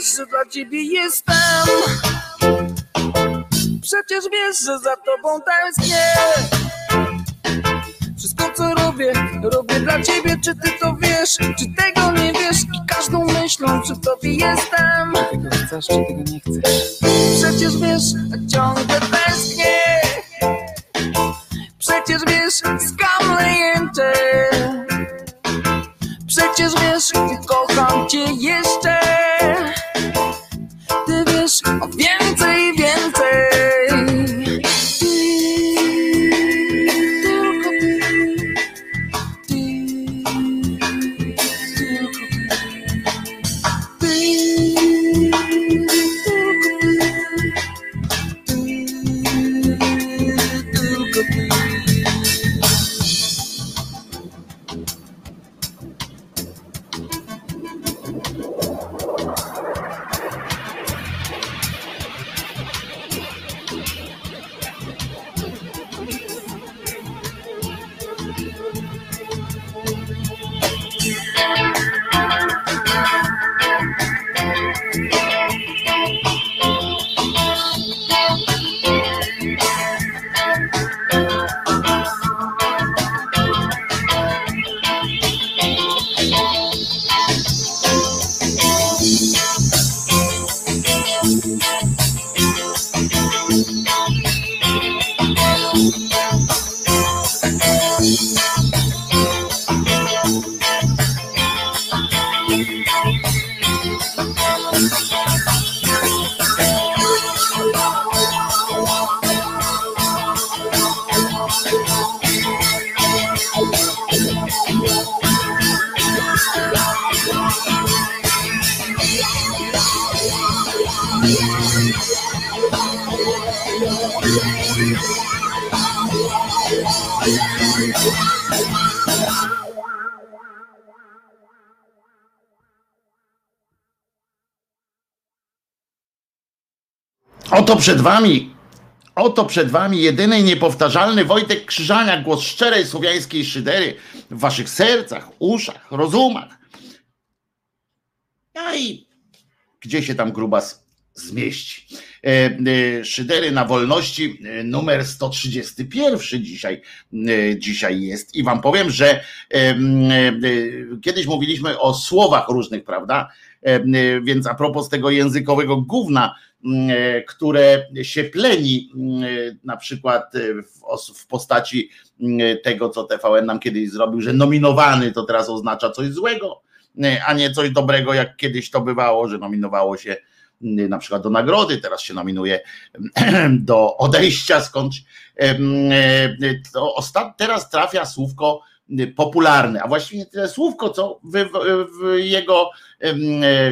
wiesz, że dla ciebie jestem. Przecież wiesz, że za tobą tęsknię. Wszystko co robię, robię dla ciebie. Czy ty to wiesz, czy tego nie wiesz? I każdą myślą przy tobie jestem. Tego chcesz, czy tego nie chcesz? Przecież wiesz, ciągle tęsknię. Przecież wiesz, skam lejęczę. Przecież wiesz, kocham przed wami, oto przed wami jedyny niepowtarzalny Wojtek Krzyżania, głos szczerej słowiańskiej szydery w waszych sercach, uszach, rozumach. No i gdzie się tam grubas zmieści. E, e, Szydery na wolności e, numer 131 dzisiaj, dzisiaj jest. I wam powiem, że kiedyś mówiliśmy o słowach różnych, prawda? Więc a propos tego językowego gówna, które się pleni, m, e, na przykład e, w, os- w postaci m, tego, co TVN nam kiedyś zrobił, że nominowany to teraz oznacza coś złego, e, a nie coś dobrego, jak kiedyś to bywało, że nominowało się na przykład do nagrody, teraz się nominuje do odejścia skądś. E. Teraz trafia słówko popularne, a właściwie nie tyle słówko, co jego, e,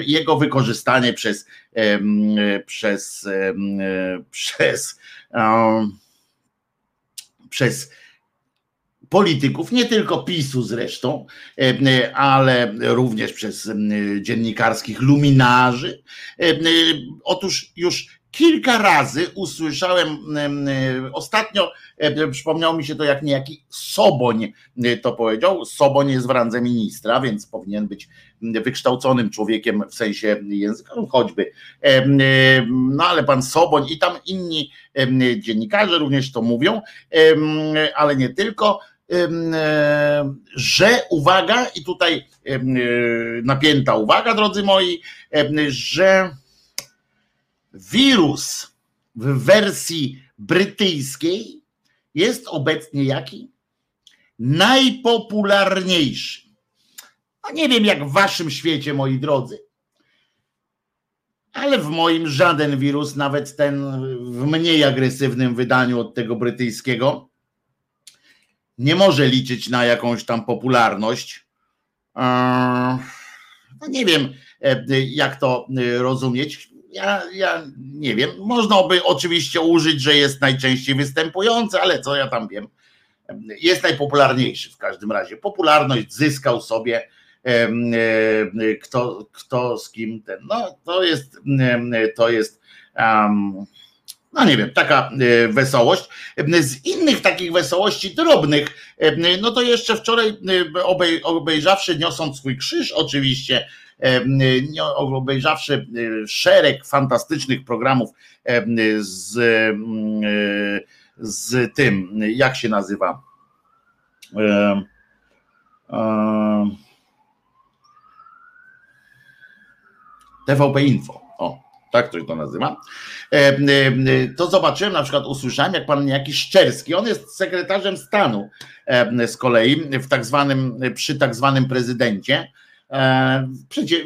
jego wykorzystanie przez, e, przez, em, e, przez, przez polityków, nie tylko PiSu zresztą, e, ale również przez dziennikarskich luminarzy. E, Otóż już kilka razy usłyszałem ostatnio, przypomniał mi się to jak niejaki Soboń to powiedział. Soboń jest w randze ministra, więc powinien być wykształconym człowiekiem w sensie języka, choćby. No ale pan Soboń i tam inni dziennikarze również to mówią, ale nie tylko że uwaga, i tutaj napięta uwaga, drodzy moi, że wirus w wersji brytyjskiej jest obecnie jaki? Najpopularniejszy. A nie wiem jak w waszym świecie, moi drodzy, ale w moim żaden wirus, nawet ten w mniej agresywnym wydaniu od tego brytyjskiego, nie może liczyć na jakąś tam popularność. No nie wiem, e, jak to e, rozumieć ja, ja nie wiem. Można by oczywiście użyć, że jest najczęściej występujący, ale co ja tam wiem. Jest najpopularniejszy w każdym razie. Popularność zyskał sobie kto, kto z kim ten. No to jest to jest um, no nie wiem, taka e, wesołość. Z innych takich wesołości drobnych, no to jeszcze wczoraj obejrzawszy niosąc swój krzyż oczywiście obejrzawszy e, szereg fantastycznych programów z, e, z tym, jak się nazywa? TVP Info. O, tak to się to nazywa. To zobaczyłem, na przykład usłyszałem, jak pan jakiś Szczerski, on jest sekretarzem stanu z kolei w tak zwanym, przy tak zwanym prezydencie E,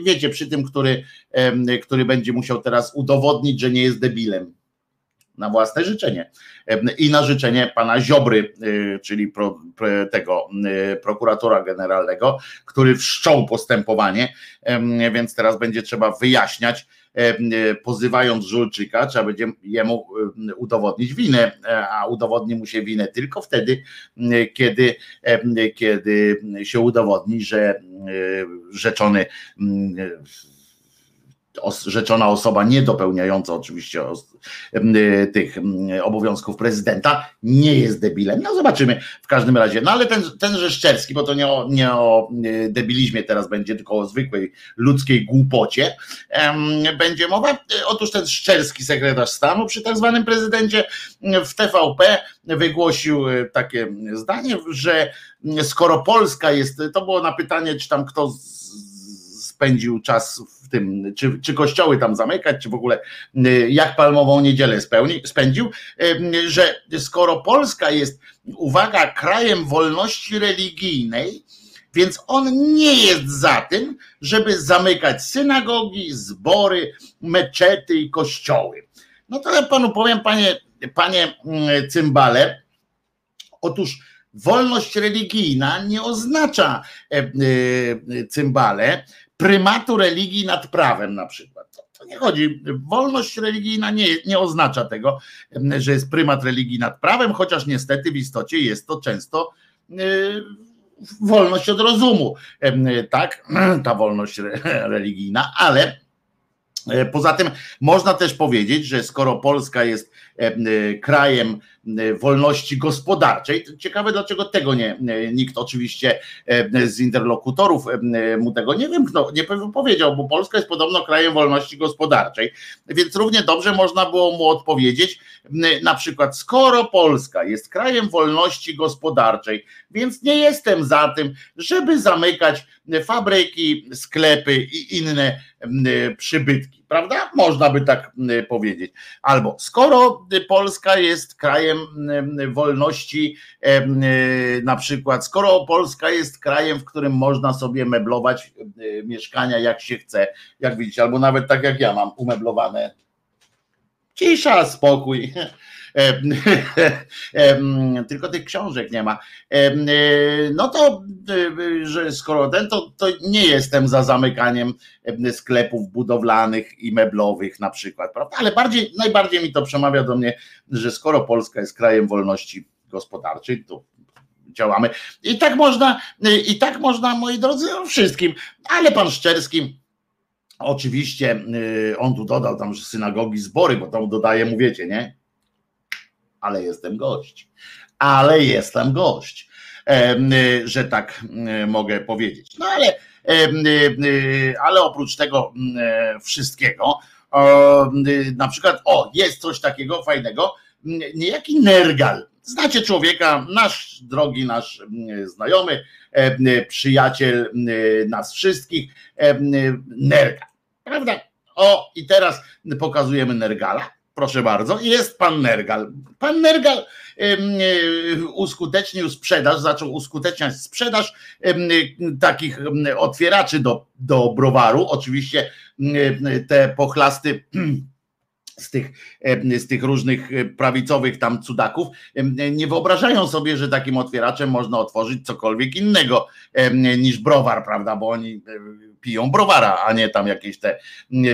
wiecie, przy tym, który, który będzie musiał teraz udowodnić, że nie jest debilem. Na własne życzenie. I na życzenie pana Ziobry, e, czyli pro, tego e, prokuratora generalnego, który wszczął postępowanie, więc teraz będzie trzeba wyjaśniać, pozywając Żulczyka, trzeba będzie jemu udowodnić winę, a udowodni mu się winę tylko wtedy, kiedy, kiedy się udowodni, że rzeczony rzeczona osoba nie dopełniająca oczywiście tych obowiązków prezydenta nie jest debilem. No zobaczymy w każdym razie. No ale ten, tenże Szczerski, bo to nie o, nie o debilizmie teraz będzie, tylko o zwykłej ludzkiej głupocie będzie mowa. Otóż ten Szczerski sekretarz stanu przy tak zwanym prezydencie w TVP wygłosił e, takie zdanie, że skoro Polska jest, to było na pytanie, czy tam kto spędził czas w tym, czy, czy kościoły tam zamykać, czy w ogóle y, jak palmową niedzielę spełni, spędził, y, że skoro Polska jest, uwaga, krajem wolności religijnej, więc on nie jest za tym, żeby zamykać synagogi, zbory, meczety i kościoły. No to ja panu powiem, panie, panie mm, cymbale, otóż wolność religijna nie oznacza e, e, cymbale, prymatu religii nad prawem na przykład. To, to nie chodzi. Wolność religijna nie, nie oznacza tego, że jest prymat religii nad prawem, chociaż niestety w istocie jest to często yy, wolność od rozumu, tak, ta wolność re, religijna, ale e, Poza tym można też powiedzieć, że skoro Polska jest krajem E, wolności gospodarczej. Ciekawe, dlaczego tego nie, nikt oczywiście e, z interlokutorów e, mu tego nie wymknął, nie powiedział, bo Polska jest podobno krajem wolności gospodarczej, więc równie dobrze można było mu odpowiedzieć, na przykład, skoro Polska jest krajem wolności gospodarczej, więc nie jestem za tym, żeby zamykać fabryki, sklepy i inne przybytki, prawda? Można by tak powiedzieć. Albo skoro Polska jest krajem wolności, na przykład, skoro Polska jest krajem, w którym można sobie meblować mieszkania jak się chce, jak widzicie, albo nawet tak jak ja mam umeblowane. Cisza, spokój. Tylko tych książek nie ma. No to, że skoro ten, to, to nie jestem za zamykaniem sklepów budowlanych i meblowych na przykład, prawda? Ale bardziej, najbardziej mi to przemawia do mnie, że skoro Polska jest krajem wolności gospodarczej, to działamy. I tak można, i tak można, moi drodzy, wszystkim. Ale pan Szczerski Oczywiście on tu dodał tam że synagogi, zbory, bo tam dodaje, mu wiecie, nie? Ale jestem gość. Ale jestem gość, że tak mogę powiedzieć. No ale, ale oprócz tego wszystkiego, na przykład, o, jest coś takiego fajnego, niejaki Nergal. Znacie człowieka, nasz drogi, nasz znajomy, przyjaciel nas wszystkich, Nergal. Prawda? O, i teraz pokazujemy Nergala. Proszę bardzo, jest pan Nergal. Pan Nergal uskutecznił sprzedaż, zaczął uskuteczniać sprzedaż takich otwieraczy do, do browaru. Oczywiście te pochlasty z tych, z tych różnych prawicowych tam cudaków nie wyobrażają sobie, że takim otwieraczem można otworzyć cokolwiek innego niż browar, prawda, bo oni piją browara, a nie tam jakieś te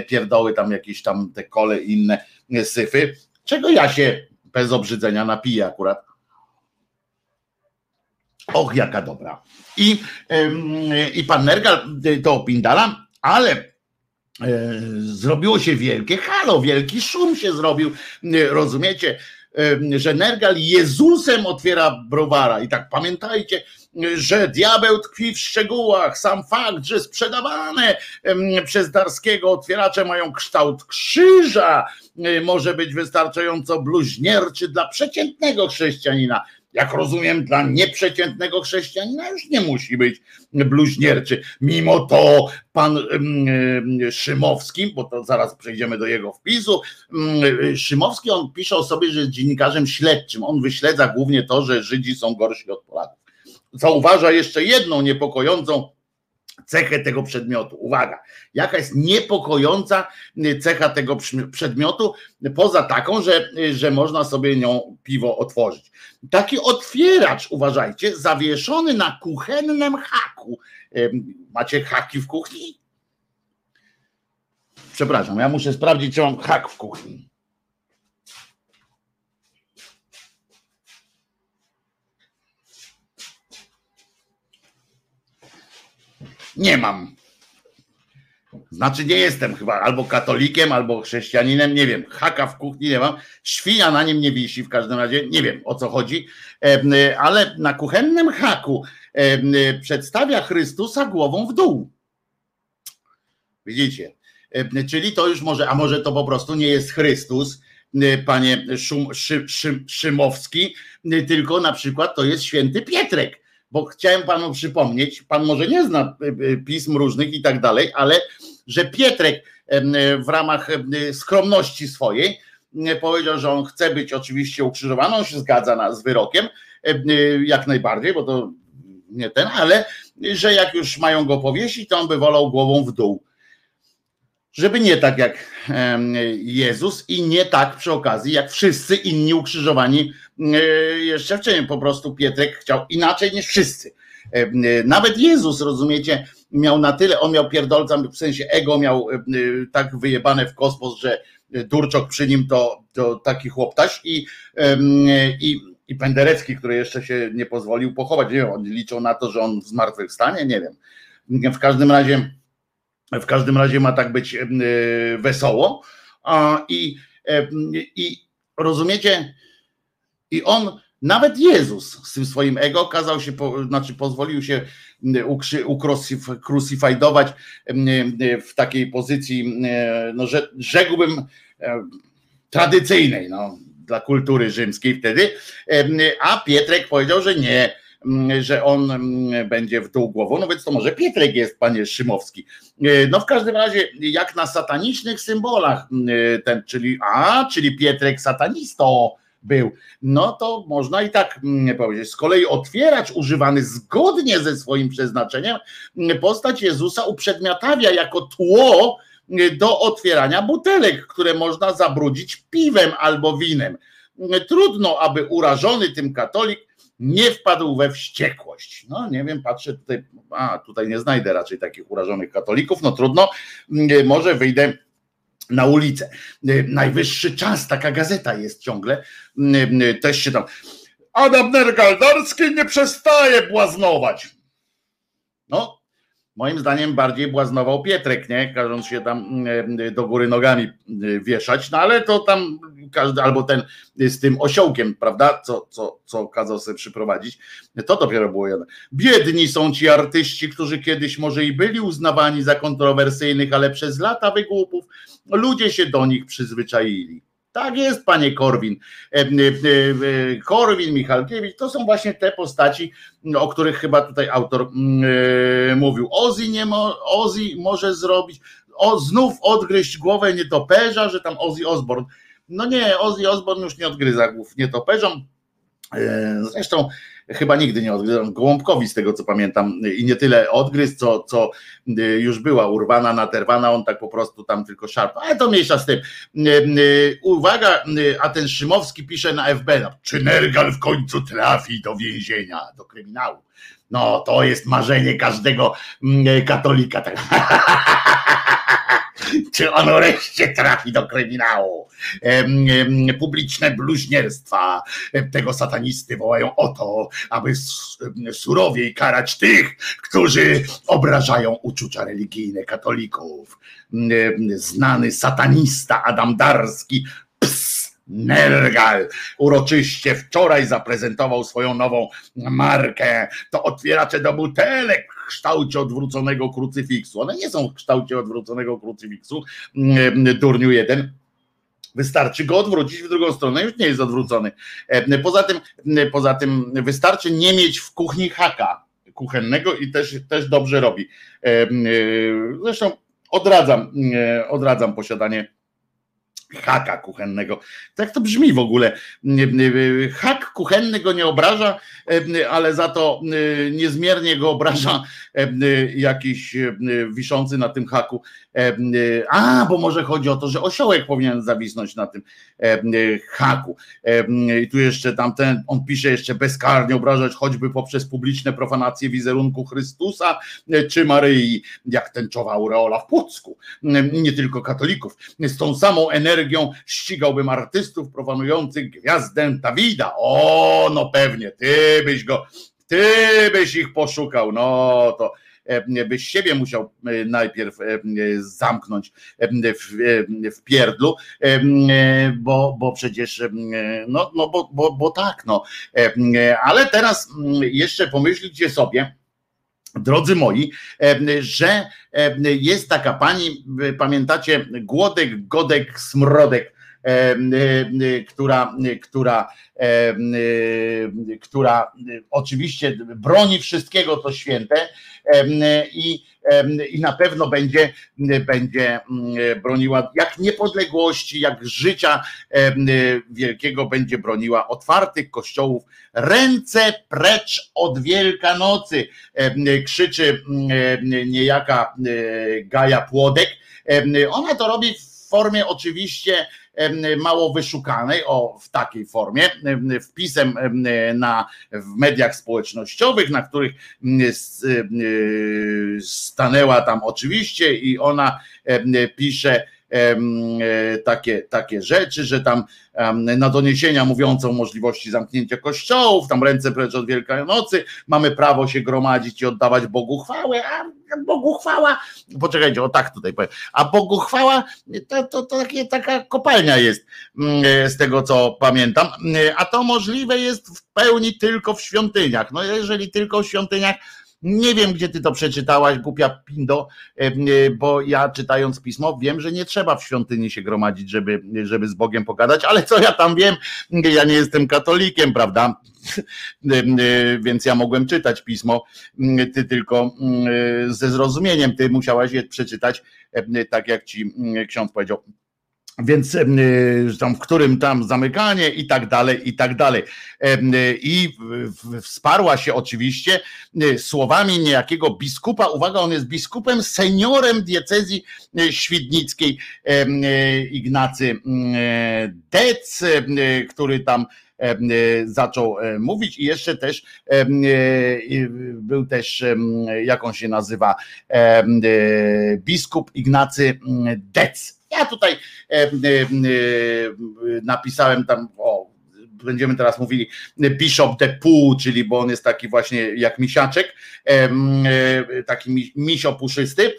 pierdoły, tam jakieś tam te kole inne syfy, czego ja się bez obrzydzenia napiję akurat. Och, jaka dobra. I, i pan Nergal to opindala, ale e, zrobiło się wielkie halo, wielki szum się zrobił, rozumiecie, że Nergal Jezusem otwiera browara i tak pamiętajcie, że diabeł tkwi w szczegółach. Sam fakt, że sprzedawane przez Darskiego otwieracze mają kształt krzyża, może być wystarczająco bluźnierczy dla przeciętnego chrześcijanina. Jak rozumiem, dla nieprzeciętnego chrześcijanina już nie musi być bluźnierczy. Mimo to pan Szymowski, bo to zaraz przejdziemy do jego wpisu, Szymowski on pisze o sobie, że jest dziennikarzem śledczym. On wyśledza głównie to, że Żydzi są gorsi od Polaków zauważa jeszcze jedną niepokojącą cechę tego przedmiotu. Uwaga, jaka jest niepokojąca cecha tego przedmiotu, poza taką, że, że można sobie nią piwo otworzyć. Taki otwieracz, uważajcie, zawieszony na kuchennym haku. Macie haki w kuchni? Przepraszam, ja muszę sprawdzić, czy mam hak w kuchni. Nie mam. Znaczy nie jestem chyba albo katolikiem, albo chrześcijaninem, nie wiem. Haka w kuchni nie mam. Świnia na nim nie wisi w każdym razie. Nie wiem o co chodzi, ale na kuchennym haku przedstawia Chrystusa głową w dół. Widzicie? Czyli to już może, a może to po prostu nie jest Chrystus, panie Szum, Szy, Szy, Szymowski, tylko na przykład to jest święty Pietrek bo chciałem panu przypomnieć, pan może nie zna e, e, pism różnych i tak dalej, ale że Pietrek w ramach skromności swojej powiedział, że on chce być oczywiście ukrzyżowany, on się zgadza na, z wyrokiem, jak najbardziej, bo to nie ten, ale że jak już mają go powiesić, to on by wolał głową w dół. Żeby nie tak jak Jezus i nie tak przy okazji, jak wszyscy inni ukrzyżowani jeszcze wcześniej po prostu Pietrek chciał inaczej niż wszyscy. Nawet Jezus, rozumiecie, miał na tyle, on miał pierdolca, w sensie ego miał tak wyjebane w kosmos, że Durczok przy nim to, to taki chłoptaś i, i, i Penderecki, który jeszcze się nie pozwolił pochować. Nie wiem, liczą na to, że on zmartwychwstanie, nie wiem. W każdym razie w każdym razie ma tak być wesoło. I, i rozumiecie, i on, nawet Jezus z tym swoim ego kazał się, znaczy pozwolił się ukrucyfajdować w takiej pozycji, no, że, rzekłbym, e, tradycyjnej no, dla kultury rzymskiej wtedy, a Pietrek powiedział, że nie, że on będzie w dół głową, no więc to może Pietrek jest, panie Szymowski. E, no w każdym razie, jak na satanicznych symbolach, ten, czyli, a, czyli Pietrek satanisto, był, no to można i tak mm, powiedzieć. Z kolei otwieracz używany zgodnie ze swoim przeznaczeniem, mm, postać Jezusa uprzedmiotawia jako tło mm, do otwierania butelek, które można zabrudzić piwem albo winem. Trudno, aby urażony tym katolik nie wpadł we wściekłość. No nie wiem, patrzę tutaj, a tutaj nie znajdę raczej takich urażonych katolików, no trudno, może wyjdę na ulicę. Y, najwyższy czas, taka gazeta jest ciągle, y, y, też się tam. Adam Nergaldarski nie przestaje błaznować. No, Moim zdaniem bardziej błaznował Pietrek, nie? Każąc się tam do góry nogami wieszać, no ale to tam każdy, albo ten z tym osiołkiem, prawda, co, co, co kazał sobie przyprowadzić, to dopiero było jedno. Biedni są ci artyści, którzy kiedyś może i byli uznawani za kontrowersyjnych, ale przez lata wygłupów ludzie się do nich przyzwyczaili. Tak jest, panie Korwin. E, e, e, Korwin, Michalkiewicz, to są właśnie te postaci, o których chyba tutaj autor mówił. Ozzy, nie mo, Ozzy może zrobić, o, znów odgryźć głowę nietoperza, że tam Ozzy Osbourne. No nie, Ozzy Osbourne już nie odgryza głów nietoperzom. Zresztą chyba nigdy nie odgryzł, Gołąbkowi z tego co pamiętam i nie tyle odgryzł, co, co y, już była urwana, naterwana, on tak po prostu tam tylko szarpał, ale to mniejsza z tym. Y, y, uwaga, a ten Szymowski pisze na FB, no, czy Nergal w końcu trafi do więzienia, do kryminału. No to jest marzenie każdego mm, katolika. Tak. czy on wreszcie trafi do kryminału. Publiczne bluźnierstwa tego satanisty wołają o to, aby surowiej karać tych, którzy obrażają uczucia religijne katolików. Znany satanista Adam Darski Nergal uroczyście wczoraj zaprezentował swoją nową markę. To otwieracze do butelek kształcie odwróconego krucyfiksu. One nie są w kształcie odwróconego krucyfiksu, mm, durniu jeden. Wystarczy go odwrócić w drugą stronę, już nie jest odwrócony. E, poza tym, poza tym wystarczy nie mieć w kuchni haka kuchennego i też, też dobrze robi. E, e, zresztą odradzam, odradzam posiadanie haka kuchennego. Tak to brzmi w ogóle. Hak kuchenny go nie obraża, ale za to niezmiernie go obraża jakiś wiszący na tym haku. A, bo może chodzi o to, że osiołek powinien zawisnąć na tym haku. I tu jeszcze tamten, on pisze jeszcze bezkarnie obrażać choćby poprzez publiczne profanacje wizerunku Chrystusa czy Maryi, jak tęczowa aureola w Płocku. Nie tylko katolików. Z tą samą energią ścigałbym artystów profanujących gwiazdę Dawida. O, no pewnie, ty byś go, ty byś ich poszukał, no to e, byś siebie musiał e, najpierw e, zamknąć w, pierdlu, bo, bo przecież, no, no bo, bo, bo tak, no. Ale teraz jeszcze pomyślcie sobie, drodzy moi, że jest taka pani, pamiętacie, Głodek, Godek, Smrodek, która, która, która oczywiście broni wszystkiego to święte i, i na pewno będzie, będzie broniła jak niepodległości, jak życia wielkiego będzie broniła otwartych kościołów. Ręce precz od Wielkanocy, krzyczy niejaka Gaja Płodek. Ona to robi w formie oczywiście mało wyszukanej, o w takiej formie, wpisem na, w mediach społecznościowych, na których stanęła tam oczywiście i ona pisze takie, takie rzeczy, że tam na doniesienia mówiące o możliwości zamknięcia kościołów, tam ręce precz od Wielkanocy, mamy prawo się gromadzić i oddawać Bogu chwałę, a Bogu chwała, poczekajcie, o tak tutaj powiem, a Bogu chwała to, to, to takie, taka kopalnia jest mm, z tego co pamiętam, a to możliwe jest w pełni tylko w świątyniach, no jeżeli tylko w świątyniach, nie wiem, gdzie ty to przeczytałaś, głupia pindo, bo ja czytając pismo wiem, że nie trzeba w świątyni się gromadzić, żeby, żeby z Bogiem pogadać, ale co ja tam wiem, ja nie jestem katolikiem, prawda? Więc ja mogłem czytać pismo, ty tylko ze zrozumieniem, ty musiałaś je przeczytać, tak jak ci ksiądz powiedział więc y, w którym tam zamykanie i tak dalej, i tak dalej. I wsparła się oczywiście y, słowami niejakiego biskupa. Uwaga, on jest biskupem, seniorem diecezji y, świdnickiej Ignacy Dec, który tam zaczął mówić i jeszcze też był też, jak on się nazywa, biskup Ignacy Dec ja tutaj e, e, e, napisałem tam o będziemy teraz mówili Bishop de Pou, czyli bo on jest taki właśnie jak misiaczek, taki misio puszysty,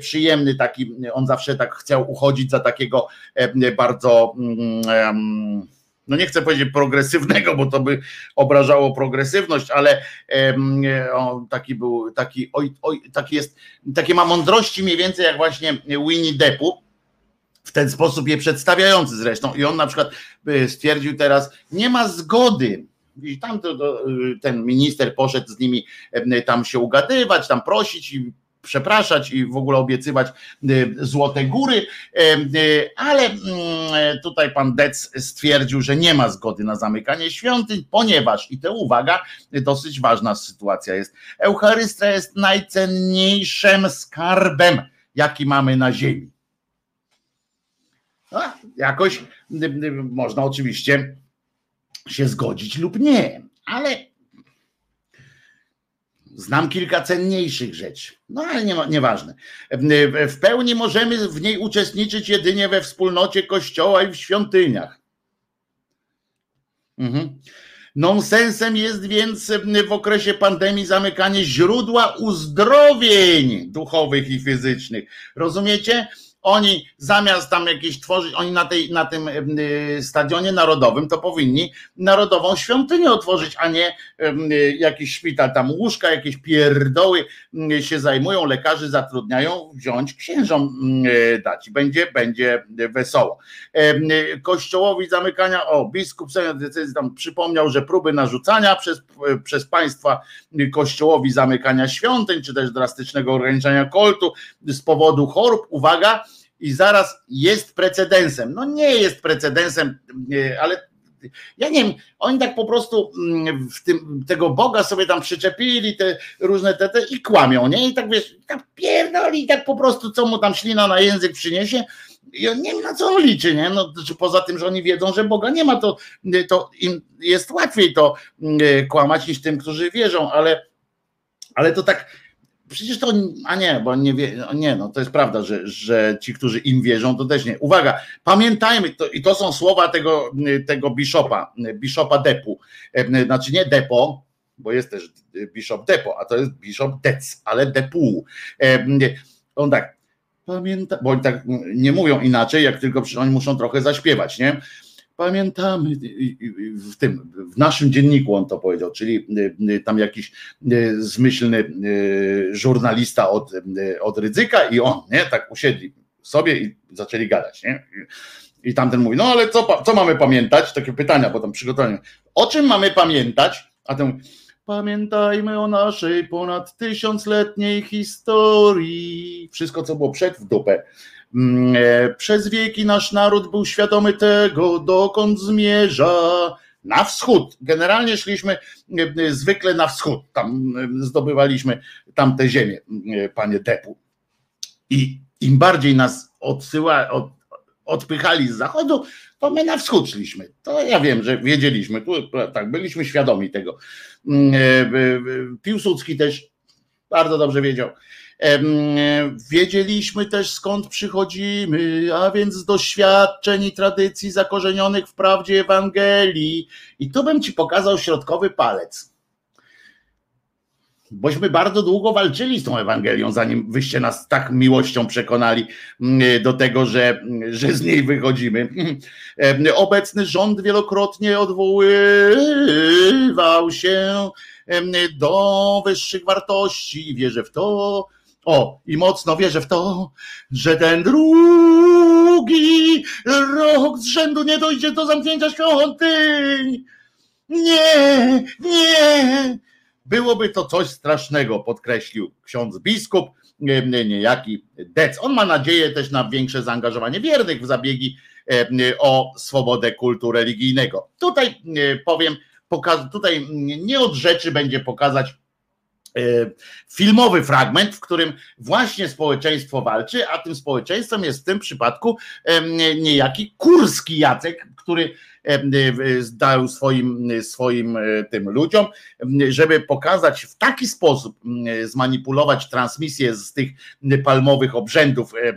przyjemny taki, on zawsze tak chciał uchodzić za takiego bardzo no nie chcę powiedzieć progresywnego, bo to by obrażało progresywność, ale o, taki był, taki, oj, oj, taki jest, takie ma mądrości mniej więcej jak właśnie Winnie Depu, w ten sposób je przedstawiający zresztą. I on na przykład e, stwierdził teraz, nie ma zgody. I tam to, to, ten minister poszedł z nimi tam się ugadywać, tam prosić i przepraszać i w ogóle obiecywać y, złote góry, y, y, ale mm, tutaj pan Dec stwierdził, że nie ma zgody na zamykanie świątyń, ponieważ, i to uwaga, dosyć ważna sytuacja jest, Eucharystia jest najcenniejszym skarbem, jaki mamy na ziemi. Jakoś można oczywiście się zgodzić lub nie, ale Znam kilka cenniejszych rzeczy, no ale nie, nieważne. W pełni możemy w niej uczestniczyć jedynie we wspólnocie kościoła i w świątyniach. Mhm. Nonsensem jest więc w okresie pandemii zamykanie źródła uzdrowień duchowych i fizycznych. Rozumiecie? Oni zamiast tam jakieś tworzyć, oni na, tej, na tym y, stadionie narodowym to powinni narodową świątynię otworzyć, a nie y, jakiś szpital, tam łóżka, jakieś pierdoły y, się zajmują, lekarzy zatrudniają, wziąć księżom dać. I będzie, będzie wesoło. Kościołowi zamykania, o biskup decyzji tam przypomniał, że próby narzucania przez, przez państwa kościołowi zamykania świątyń, czy też drastycznego ograniczenia koltu z powodu chorób, uwaga, i zaraz jest precedensem. No nie jest precedensem, ale ja nie wiem, oni tak po prostu mm, tym, tego Boga sobie tam przyczepili, te różne te, te i kłamią, nie? I tak wiesz, tak pierdoli, tak po prostu, co mu tam ślina na język przyniesie, i on nie wiem na co on liczy, nie? No, czy poza tym, że oni wiedzą, że Boga nie ma, to, to im jest łatwiej to mm, kłamać niż tym, którzy wierzą, ale, ale to tak Przecież to, a nie, bo nie wie, no nie, no to jest prawda, że, że ci, którzy im wierzą, to też nie. Uwaga, pamiętajmy, to, i to są słowa tego, tego biszopa, biszopa Depu, znaczy nie Depo, bo jest też bishop Depo, a to jest bishop Dec, ale Depu. On tak, pamięta, bo oni tak nie mówią inaczej, jak tylko oni muszą trochę zaśpiewać, nie? Pamiętamy w tym, w naszym dzienniku on to powiedział, czyli y, y, tam jakiś y, zmyślny żurnalista od, od Rydzyka i on, nie, tak usiedli sobie i zaczęli gadać, nie? I tamten mówi, no ale co, co mamy pamiętać? Takie pytania potem przygotowanie. O czym mamy pamiętać? A ten pamiętajmy o naszej ponad tysiącletniej historii. Wszystko, co było przed w dupę. Mm, e, przez wieki nasz naród był świadomy tego, dokąd zmierza. Na wschód. Generalnie szliśmy e, zwykle na wschód. Tam e, zdobywaliśmy tamte ziemię, panie Depu. I im bardziej nas odsyła, od, odpychali z zachodu, to my na wschód szliśmy. To ja wiem, że wiedzieliśmy, tu, tak, byliśmy świadomi tego. Mm, Piłsudski też bardzo dobrze wiedział. Wiedzieliśmy też skąd przychodzimy, a więc z doświadczeń i tradycji zakorzenionych w prawdzie Ewangelii. I tu bym ci pokazał środkowy palec. Bośmy bardzo długo walczyli z tą Ewangelią, zanim wyście nas tak miłością przekonali mm, do tego, że, że z niej wychodzimy. Obecny rząd wielokrotnie odwoływał się do wyższych wartości. Wierzę w to, o, i mocno wierzę w to, że ten drugi rok z rzędu nie dojdzie do zamknięcia świątyń. Nie, nie. Byłoby to coś strasznego, podkreślił ksiądz biskup, niejaki Dec. On ma nadzieję też na większe zaangażowanie wiernych w zabiegi o swobodę kultu religijnego. Tutaj powiem, tutaj nie od rzeczy będzie pokazać filmowy fragment, w którym właśnie społeczeństwo walczy, a tym społeczeństwem jest w tym przypadku niejaki Kurski Jacek, który dał swoim, swoim e, tym ludziom, żeby pokazać w taki sposób, zmanipulować transmisję z tych palmowych obrzędów e,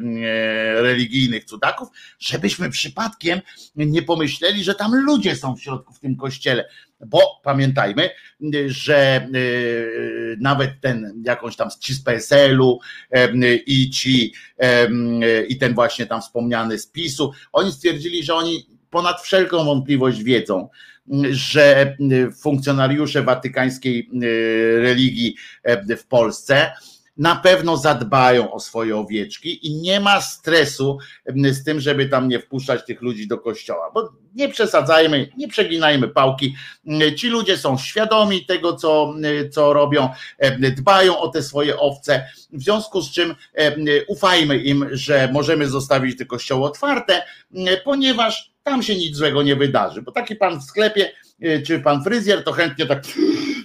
religijnych cudaków, żebyśmy przypadkiem nie pomyśleli, że tam ludzie są w środku w tym kościele. Bo pamiętajmy, że e, nawet ten jakąś tam ci z PSL-u i ci i ten właśnie tam wspomniany z PiSu, oni stwierdzili, że oni ponad wszelką wątpliwość wiedzą, że funkcjonariusze watykańskiej y, religii w Polsce na pewno zadbają o swoje owieczki i nie ma stresu z tym, żeby tam nie wpuszczać tych ludzi do kościoła, bo nie przesadzajmy, nie przeginajmy pałki. Ci ludzie są świadomi tego, co, co robią, dbają o te swoje owce, w związku z czym ufajmy im, że możemy zostawić te kościoły otwarte, ponieważ tam się nic złego nie wydarzy, bo taki pan w sklepie, czy pan fryzjer, to chętnie tak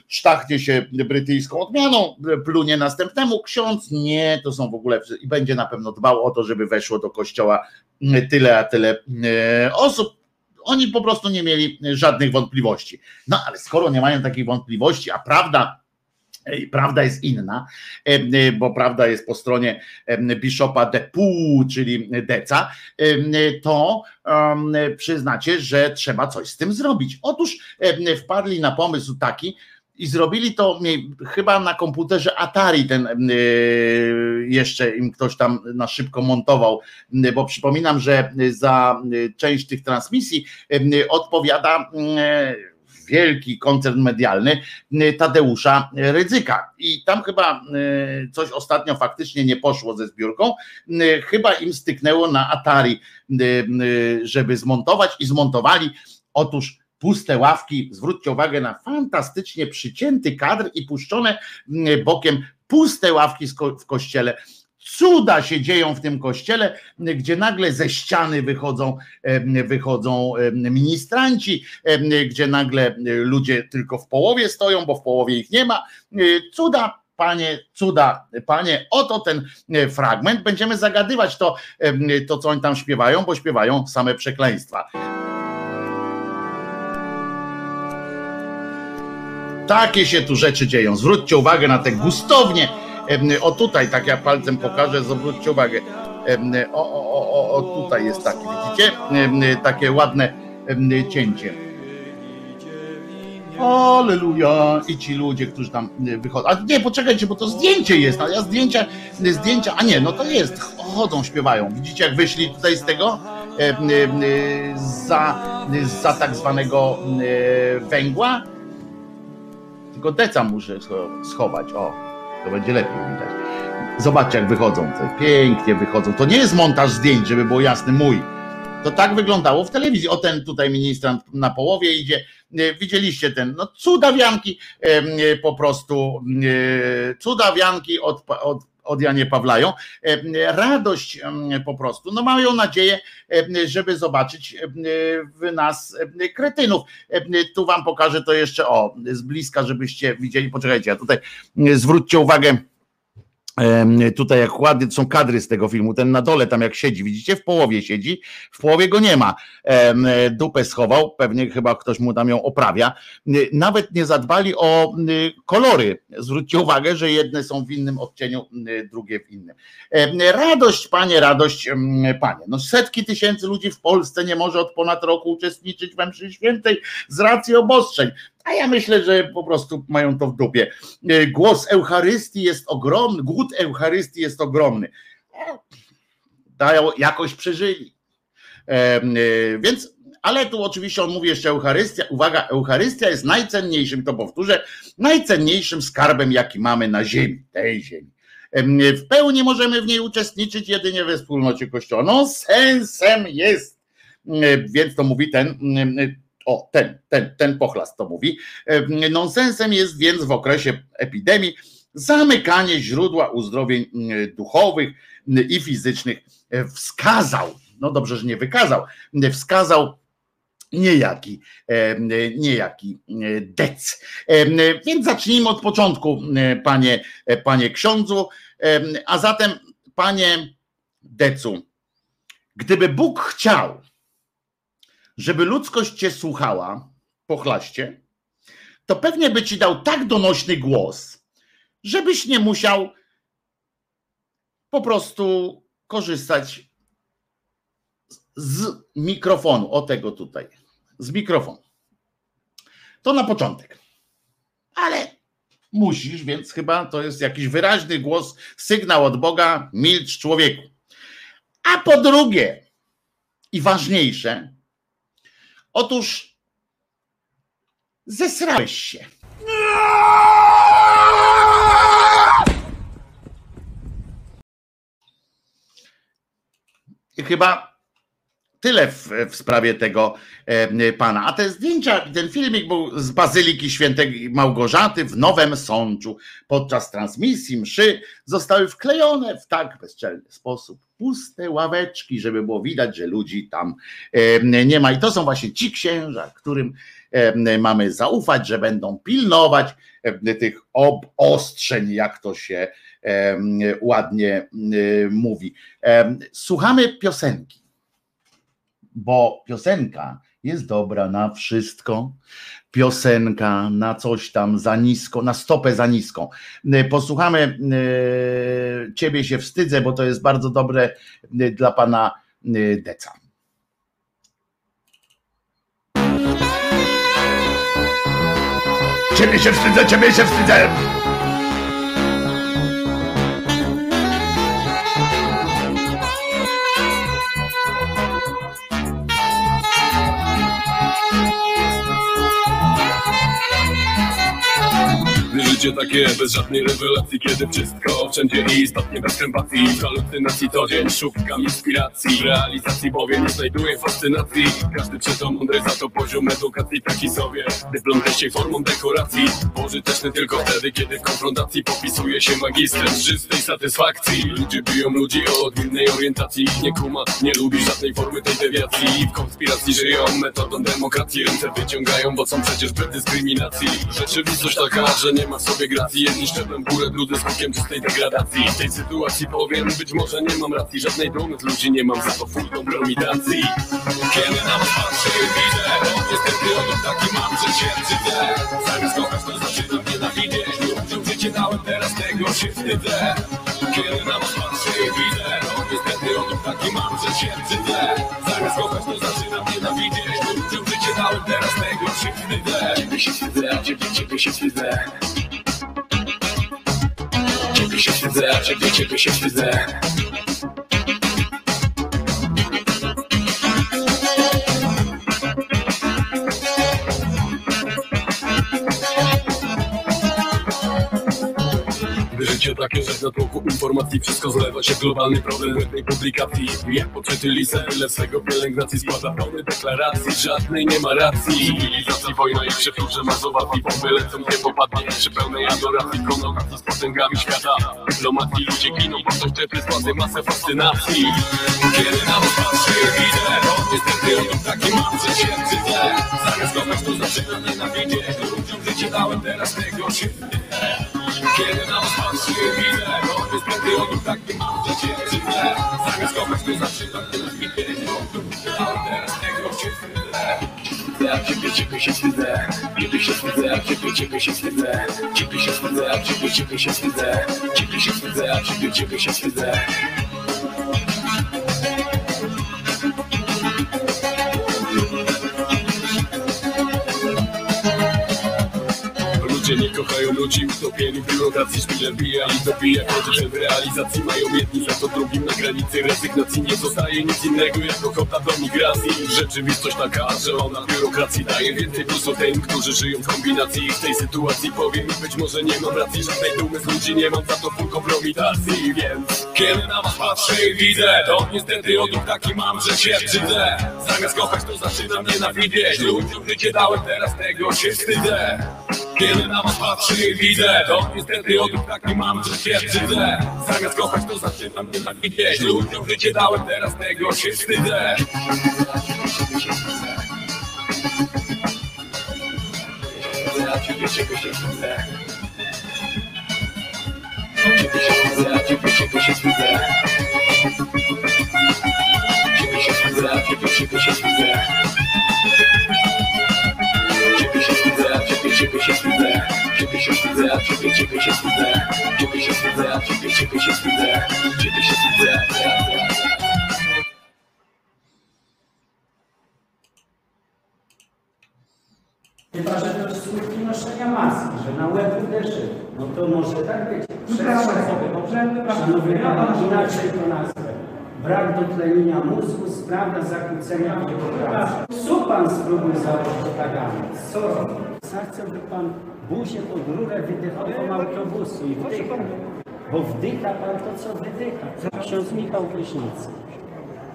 sztachnie się brytyjską odmianą, plunie następnemu. Ksiądz nie, to są w ogóle i będzie na pewno dbał o to, żeby weszło do kościoła tyle a tyle e, osób. Oni po prostu nie mieli żadnych wątpliwości. No ale skoro nie mają takich wątpliwości, a prawda Prawda jest inna, bo prawda jest po stronie biszopa de Pou, czyli Deca, to przyznacie, że trzeba coś z tym zrobić. Otóż wpadli na pomysł taki, i zrobili to chyba na komputerze Atari ten y, jeszcze im ktoś tam na szybko montował, bo przypominam, że za część tych transmisji odpowiada wielki koncern medialny Tadeusza Rydzyka. I tam chyba coś ostatnio faktycznie nie poszło ze zbiórką. Chyba im styknęło na Atari, żeby zmontować i zmontowali. Otóż puste ławki, zwróćcie uwagę na fantastycznie przycięty kadr i puszczone mm, bokiem puste ławki w kościele. Cuda się dzieją w tym kościele, gdzie nagle ze ściany wychodzą, wychodzą ministranci, gdzie nagle ludzie tylko w połowie stoją, bo w połowie ich nie ma. Cuda, panie, cuda, panie, oto ten e, fragment. Będziemy zagadywać to, to co oni tam śpiewają, bo śpiewają same przekleństwa. Takie się tu rzeczy dzieją. Zwróćcie uwagę na te gustownie. O tutaj, tak ja palcem pokażę, zwróćcie uwagę. O, o, o, o tutaj jest taki, widzicie? Takie ładne cięcie. Aleluja! I ci ludzie, którzy tam wychodzą. A nie, poczekajcie, bo to zdjęcie jest. A ja zdjęcia, zdjęcia, a nie, no to jest. Chodzą, śpiewają. Widzicie, jak wyszli tutaj z tego? Za, za tak zwanego węgła tylko deca muszę schować. O, to będzie lepiej widać. Zobaczcie, jak wychodzą. Pięknie wychodzą. To nie jest montaż zdjęć, żeby było jasny mój. To tak wyglądało w telewizji. O ten tutaj ministrant na połowie idzie. Widzieliście ten, no cudawianki po prostu, cudawianki od, od od Janie Pawlają, e, radość po prostu. No mają nadzieję, żeby zobaczyć w nas kretynów. Tu wam pokażę to jeszcze o z bliska, żebyście widzieli. Poczekajcie, ja tutaj zwróćcie uwagę Tutaj jak ładnie są kadry z tego filmu, ten na dole tam jak siedzi, widzicie, w połowie siedzi, w połowie go nie ma. Dupę schował, pewnie chyba ktoś mu tam ją oprawia. Nawet nie zadbali o kolory. Zwróćcie uwagę, że jedne są w innym odcieniu, drugie w innym. Radość, panie, radość, panie. No setki tysięcy ludzi w Polsce nie może od ponad roku uczestniczyć w mszy świętej z racji obostrzeń. A ja myślę, że po prostu mają to w dupie. E, głos Eucharystii jest ogromny, głód Eucharystii jest ogromny. E, dają, jakoś przeżyli. E, więc ale tu oczywiście on mówi jeszcze Eucharystia. Uwaga, Eucharystia jest najcenniejszym, to powtórzę, najcenniejszym skarbem, jaki mamy na ziemi, tej ziemi. W pełni możemy w niej uczestniczyć jedynie we wspólnocie Kościoła. No, sensem jest. Więc to mówi ten o, ten, ten, ten pochlast to mówi. Nonsensem jest więc w okresie epidemii zamykanie źródła uzdrowień mm, duchowych i fizycznych. E, wskazał, no dobrze, że nie wykazał, wskazał niejaki, niejaki dec. Więc zacznijmy od początku, panie, panie ksiądzu. A zatem, panie decu, gdyby Bóg chciał, żeby ludzkość cię słuchała, pochlaście, to pewnie by ci dał tak donośny głos, żebyś nie musiał po prostu korzystać z mikrofonu, o tego tutaj, z mikrofonu. To na początek. Ale musisz, więc chyba to jest jakiś wyraźny głos, sygnał od Boga, milcz człowieku. A po drugie, i ważniejsze, otóż zesrałeś się. I chyba tyle w, w, sprawie tego e, pana. A te zdjęcia, ten filmik był z Bazyliki Świętej Małgorzaty w Nowym Sączu. Podczas transmisji mszy zostały wklejone w tak bezczelny sposób puste ławeczki, żeby było widać, że ludzi tam nie ma. I to są właśnie ci księża, którym mamy zaufać, że będą pilnować tych obostrzeń, jak to się ładnie mówi. Słuchamy piosenki, bo piosenka jest dobra na wszystko. Piosenka na coś tam za nisko, na stopę za niską. Posłuchamy Ciebie się wstydzę, bo to jest bardzo dobre dla pana Deca. Ciebie się wstydzę, ciebie się wstydzę. Życie takie bez żadnej rewelacji Kiedy wszystko wszędzie i bez empatii. Halucynacji to dzień szukam inspiracji W realizacji bowiem nie znajduję fascynacji. Każdy przeto mądry za to poziom edukacji taki sobie Dyplom treściej formą dekoracji. Pożyteczny tylko wtedy kiedy w konfrontacji Popisuje się magistrem czystej satysfakcji. Ludzie biją ludzi o odmiennej orientacji. Nie kuma, nie lubi żadnej formy tej dewiacji. W konspiracji żyją metodą demokracji. Ręce wyciągają, bo są przecież bez dyskryminacji Rzeczywistość taka, że nie ma w sobie gracji Jedni w górę, drudzy skutkiem czystej degradacji. W tej sytuacji powiem, być może nie mam racji Żadnej dumy z ludzi nie mam, za to full kompromitacji Kiedy na was patrzę widzę Niestety odruch taki mam, że się wstydzę Zamiast kochać to zaczynam nienawidzieć Ludziom życie dałem, teraz tego się wstydzę. Kiedy na was patrzę widzę Niestety odruch taki mam, że się wstydzę Zamiast kochać to zaczynam nienawidzieć Ludziom życie dałem, teraz tego się wstydzę. Ciebie się wstydzę, ciebie, ciebie się wstydzę Ciebie się wstydzę, ciebie się wstydzę Życie takie, że w natłoku informacji. Wszystko zlewa się globalny problem błędnej publikacji. Jak poczyty liser, ile swego pielęgnacji. Składa pełny deklaracji Żadnej nie ma racji. Cywilizacji wojna i przepróże mazowacji Bomby lecą, nie popadnie. Przy pełnej adoracji Konotacji z potęgami świata. Dyplomacji ludzie giną, bo ktoś czepy spłaty masę fascynacji. Kiedy na was patrzę widzę Niestety odruch taki mam, wstydzę Zamiast kochać to zaczynam nienawidzieć Ludziom życie dałem, teraz tego się. Kiedy na was patrzę widzę No niestety odruch taki mam, cię wstydzę Zamiast kochać to zaczynam nienawidzieć Ale teraz tego się. Ja ciebie, ciebie się wstydzę. Ciebie się wstydzę, a ciebie, ciebie się wstydzę. Ciebie się wstydzę, a ciebie, ciebie się wstydzę. Ciebie się wstydzę, a ciebie, ciebie się wstydzę Ludzie nie kochają ludzi utopieni w biurokracji Szpilem bija i dobija Chociaż w realizacji mają jedni za to drugim Na granicy rezygnacji nie zostaje nic innego Jak ochota do migracji. Rzeczywistość taka, że ona biurokracji daje więcej plusów tym, którzy żyją w kombinacji. W tej sytuacji powiem być może nie mam racji Żadnej dumy z ludzi nie mam za to full kompromitacji Więc kiedy na was patrzę i widzę To niestety odruch taki mam, że się wstydzę. Zamiast kochać to zaczynam nienawidzieć. Ludziom życie dałem, teraz tego się wstydzę kiedy na was patrzę i widzę To niestety odruch taki mam, że się wstydzę Zamiast kochać to zaczynam nienawidzieć Ludziom życie dałem, teraz tego się wstydzę ciebie, się wstydzę. Się wstydzę, ciebie, się wstydzę. Ciebie się wstydzę, ciebie się wstydzę. Ciebie się wstydzę, a ciebie, ciebie się wstydzę. Ciebie się wstydzę, a ciebie, ciebie się wstydzę. Ciebie się wstydzę. Chyba, że to skutki noszenia maski, że na łeb uderzy. No to może tak być. Wypraszam sobie, dobrze? Szanowny Pan, inaczej to nazwę. Brak dotlenienia mózgu sprawia zakłócenia w jego pracy. Co Pan spróbuj założyć tagami? Co robi? Chcę, by Pan buzię pod rurę wydechową autobusu i wdycha. Bo wdycha Pan to, co wydycha. Ksiądz Michał Woźnicki,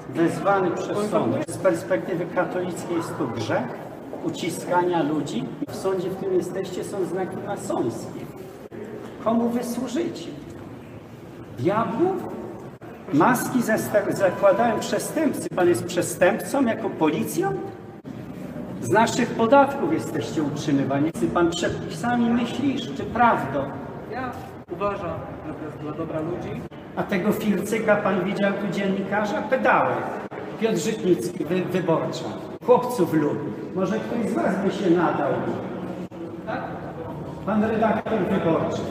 wezwany przez sąd. Z perspektywy katolickiej jest to grzech uciskania ludzi. W sądzie, w którym jesteście, są znaki masońskie. Komu wy służycie? Diabłu? Maski zakładają przestępcy. Pan jest przestępcą jako policjant? Z naszych podatków jesteście utrzymywani. Czy pan przepisami myślisz, czy prawdą? Ja uważam, że to jest dla dobra ludzi. A tego Fircyka pan widział tu dziennikarza? Pedałek. Piotr Żytnicki, wy, wyborcza. Chłopców lubi. Może ktoś z was by się nadał. Tak? Pan redaktor wyborczy.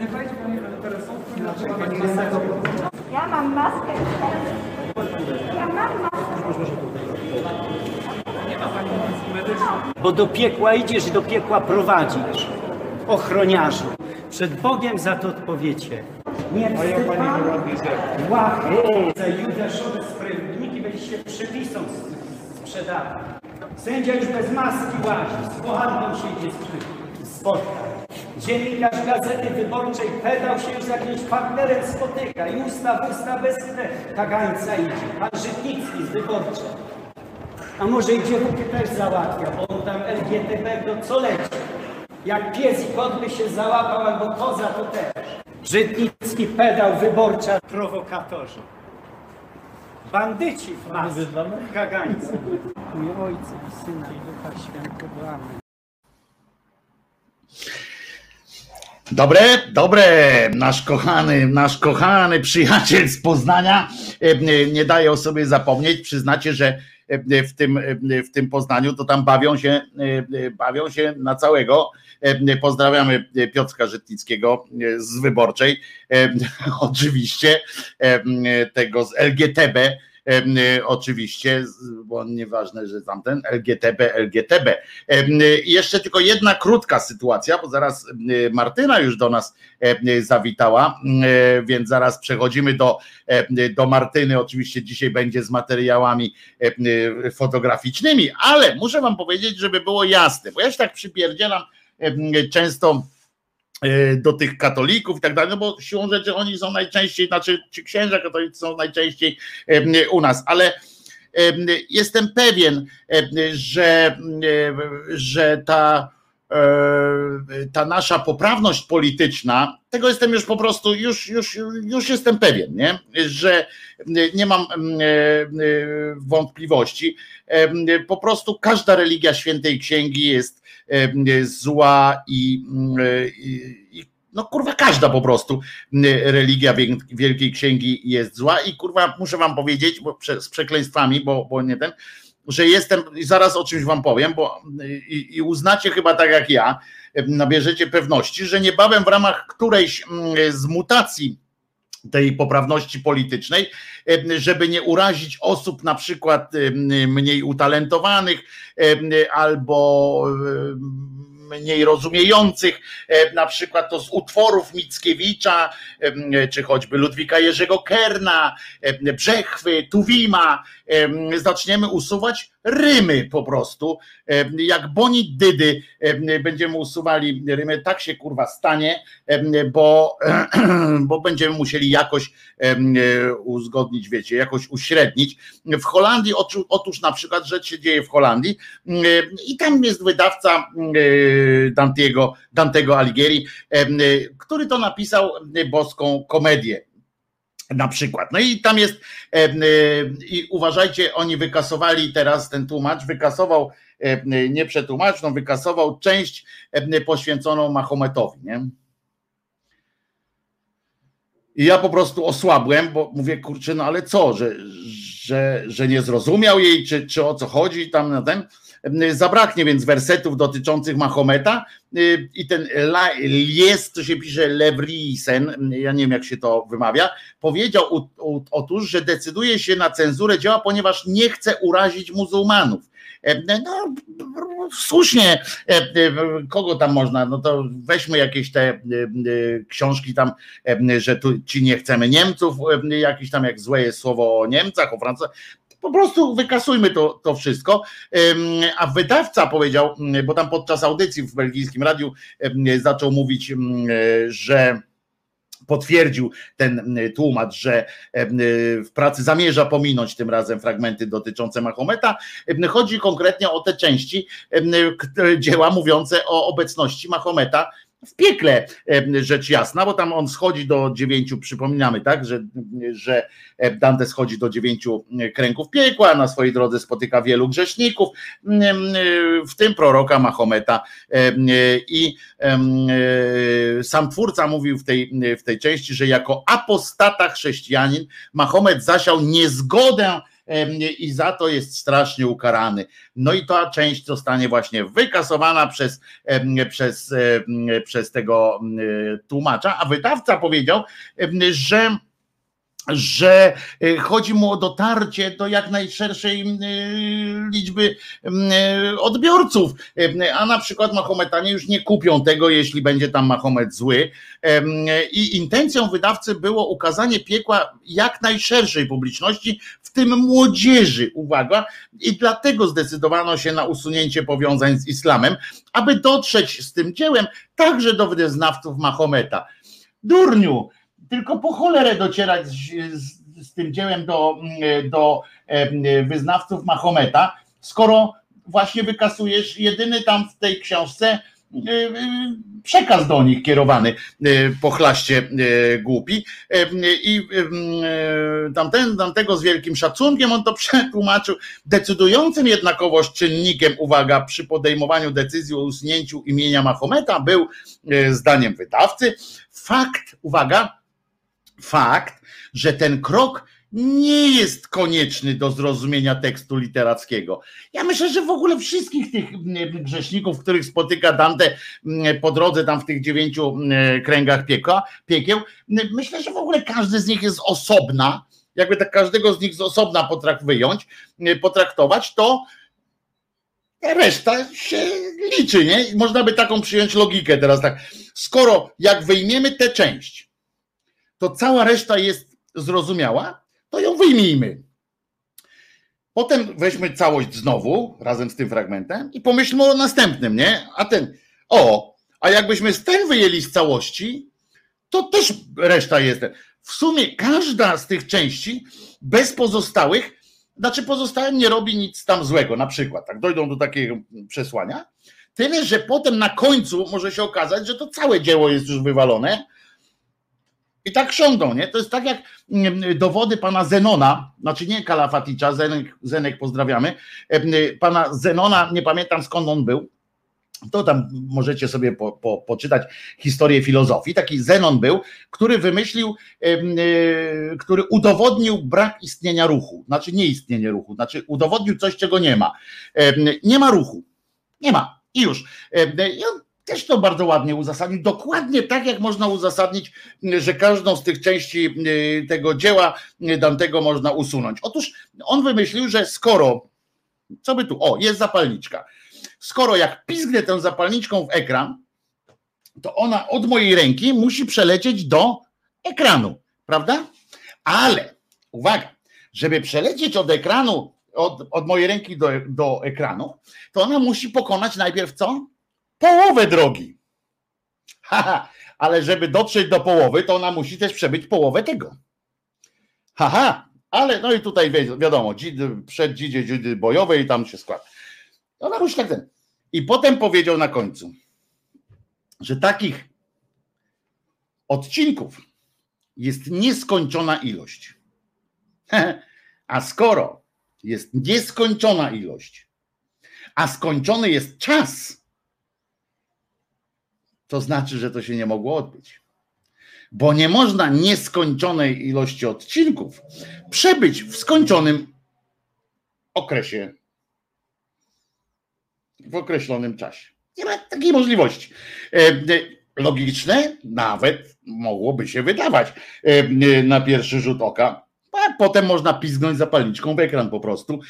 Nie fajnie Panie Redaktorze, są dlaczego Pani Ja mam maskę. Ja mam maskę. Nie ma Pani maski medycznej. Bo do piekła idziesz i do piekła prowadzisz. Ochroniarzu. Przed Bogiem za to odpowiecie. Nie wstyd pan? Łachy za judaszowe sprawiedniki byliście przepisą s- sprzedawać. Sędzia już bez maski łazi, z pohanką się idzie spotkać. Dziennikarz Gazety Wyborczej pedał się już z jakimś partnerem spotyka i usta w usta bez kagańca idzie. Pan Żytnicki z Wyborczej. A może i dziewuchy też załatwia, bo on tam LGTB to co leci? Jak pies i kot by się załapał, albo koza to też. Brzydnicki pedał, wyborcza, prowokatorzy. Bandyci w masce, kagańcy. Mój ojcu i syna i ducha świętego. Amen. Dobre, dobre, nasz kochany, nasz kochany przyjaciel z Poznania e, nie daje o sobie zapomnieć. Przyznacie, że w tym, e, w tym Poznaniu to tam bawią się, e, e, bawią się na całego. E, Pozdrawiamy Piotrka Żytnickiego e, z Wyborczej, e, oczywiście e, tego z LGTB. E, Oczywiście, bo nieważne, że tamten LGTB, LGTB. I jeszcze tylko jedna krótka sytuacja, bo zaraz e, Martyna już do nas zawitała, więc zaraz przechodzimy do, do Martyny. Oczywiście dzisiaj będzie z materiałami fotograficznymi, ale muszę wam powiedzieć, żeby było jasne, bo ja się tak przypierdzielam często do tych katolików i tak dalej, no bo siłą rzeczy oni są najczęściej, znaczy ci księża katolicy są najczęściej u nas, ale em, jestem pewien, że, że ta, e, ta nasza poprawność polityczna, tego jestem już po prostu, już, już, już jestem pewien, nie? że nie mam e, wątpliwości. Po prostu każda religia świętej księgi jest zła i, i, i no kurwa każda po prostu religia Wiel- Wielkiej Księgi jest zła i kurwa muszę wam powiedzieć, bo z przekleństwami, bo, bo nie ten, że jestem, i zaraz o czymś wam powiem, bo i, i uznacie chyba tak jak ja, nabierzecie pewności, że niebawem w ramach którejś mm, z mutacji tej poprawności politycznej, em, żeby nie urazić osób na przykład em, mniej utalentowanych em, albo mniej rozumiejących, na przykład to z utworów Mickiewicza, czy choćby Ludwika Jerzego Kerna, Brzechwy, Tuwima, zaczniemy usuwać rymy po prostu, jak boni dydy em, będziemy usuwali rymy, tak się kurwa stanie, bo, bo będziemy musieli jakoś e, uzgodnić, wiecie, jakoś uśrednić. W Holandii, otóż na przykład rzecz się dzieje w Holandii i tam jest wydawca e, Dantego, Dantego Alighieri, e, który to napisał boską komedię. Na przykład. No i tam jest, e, e, i uważajcie, oni wykasowali teraz ten tłumacz, wykasował, e, nie przetłumacz, no wykasował część poświęconą Mahometowi, nie? I ja po prostu osłabłem, bo mówię, kurczę, no ale co, że, że, że nie zrozumiał jej, czy, czy o co chodzi tam na ten. Zabraknie więc wersetów dotyczących Mahometa y, i ten jest, to się pisze Levrisen, ja nie wiem jak się to wymawia, powiedział otóż, że decyduje się na cenzurę dzieła, ponieważ nie chce urazić muzułmanów. No, słusznie, kogo tam można, no to weźmy jakieś te książki tam, że tu ci nie chcemy Niemców, jakieś tam jak złe jest słowo o Niemcach, o Francuzach, po prostu wykasujmy to, to wszystko. A wydawca powiedział, bo tam podczas audycji w belgijskim radiu zaczął mówić, że potwierdził ten tłumacz, że w pracy zamierza pominąć tym razem fragmenty dotyczące Mahometa. Chodzi konkretnie o te części dzieła mówiące o obecności Mahometa w piekle, rzecz jasna, bo tam on schodzi do dziewięciu, przypominamy, tak, że, że Dante schodzi do dziewięciu kręgów piekła, na swojej drodze spotyka wielu grzeszników, w tym proroka Mahometa i sam twórca mówił w tej, w tej części, że jako apostata chrześcijanin Mahomet zasiał niezgodę i za to jest strasznie ukarany. No i ta część zostanie właśnie wykasowana przez, przez, przez tego tłumacza, a wydawca powiedział, że że e, chodzi mu o dotarcie do jak najszerszej e, liczby e, odbiorców, a na przykład Mahometanie już nie kupią tego, jeśli będzie tam Mahomet zły. I intencją wydawcy było ukazanie piekła jak najszerszej publiczności, w tym młodzieży, uwaga, i dlatego zdecydowano się na usunięcie powiązań z islamem, aby dotrzeć z tym dziełem także do wyznawców Mahometa. Durniu, tylko po cholerę docierać z, z, z tym dziełem do, do wyznawców Mahometa, skoro właśnie wykasujesz jedyny tam w tej książce e, e, przekaz do nich kierowany e, po chlaście głupi. I tamten, tamtego z wielkim szacunkiem on to przetłumaczył decydującym jednakowoż czynnikiem uwaga przy podejmowaniu decyzji o usunięciu imienia Mahometa był zdaniem wydawcy fakt, uwaga, fakt, że ten krok nie jest konieczny do zrozumienia tekstu literackiego. Ja myślę, że w ogóle wszystkich tych mm, grzeszników, których spotyka Dante mm, po drodze tam w tych dziewięciu mm, kręgach piekła, piekieł, myślę, że w ogóle każdy z nich jest osobna, jakby tak każdego z nich z osobna potrakt wyjąć, potraktować, to reszta się liczy, nie? Można by taką przyjąć logikę teraz tak. Skoro jak wyjmiemy tę część, to cała reszta jest zrozumiała, to ją wyjmijmy. Potem weźmy całość znowu, razem z tym fragmentem i pomyślmy o następnym, nie? A ten, o, a jakbyśmy z ten wyjęli z całości, to też reszta jest. W sumie każda z tych części, bez pozostałych, znaczy pozostałym nie robi nic tam złego, na przykład, tak, dojdą do takiego przesłania. Tyle, że potem na końcu może się okazać, że to całe dzieło jest już wywalone, i tak siądą, nie? To jest tak jak mm, dowody pana Zenona, znaczy nie Kalafaticza, Zenek, Zenek pozdrawiamy, pana Zenona, nie pamiętam skąd on był, to tam możecie sobie po, po, poczytać historię filozofii. Taki Zenon był, który wymyślił, e, który udowodnił brak istnienia ruchu, znaczy nie istnienie ruchu, znaczy udowodnił coś, czego nie ma. Nie ma ruchu. Nie ma. I już. Też to bardzo ładnie uzasadnił, dokładnie tak jak można uzasadnić, że każdą z tych części y, tego dzieła y, Dantego można usunąć. Otóż on wymyślił, że skoro, co by tu, o, jest zapalniczka, skoro jak pizgnę tę zapalniczką w ekran, to ona od mojej ręki musi przelecieć do ekranu, prawda? Ale, uwaga, żeby przelecieć od ekranu, od, od mojej ręki do, do ekranu, to ona musi pokonać najpierw co? Połowę drogi. Haha, ale żeby dotrzeć do połowy, to ona musi też przebyć połowę tego. Haha, ale no i tutaj wiadomo, przed dzidzie, bojowej i tam się składa. Ona musi tak ten. I potem powiedział na końcu, że takich odcinków jest nieskończona ilość. A skoro jest nieskończona ilość, a skończony jest czas, to znaczy, że to się nie mogło odbyć. Bo nie można nieskończonej ilości odcinków przebyć w skończonym okresie, w określonym czasie. Nie ma takiej możliwości. E, e, logiczne nawet mogłoby się wydawać e, na pierwszy rzut oka, a potem można pizgnąć zapalniczką w ekran po prostu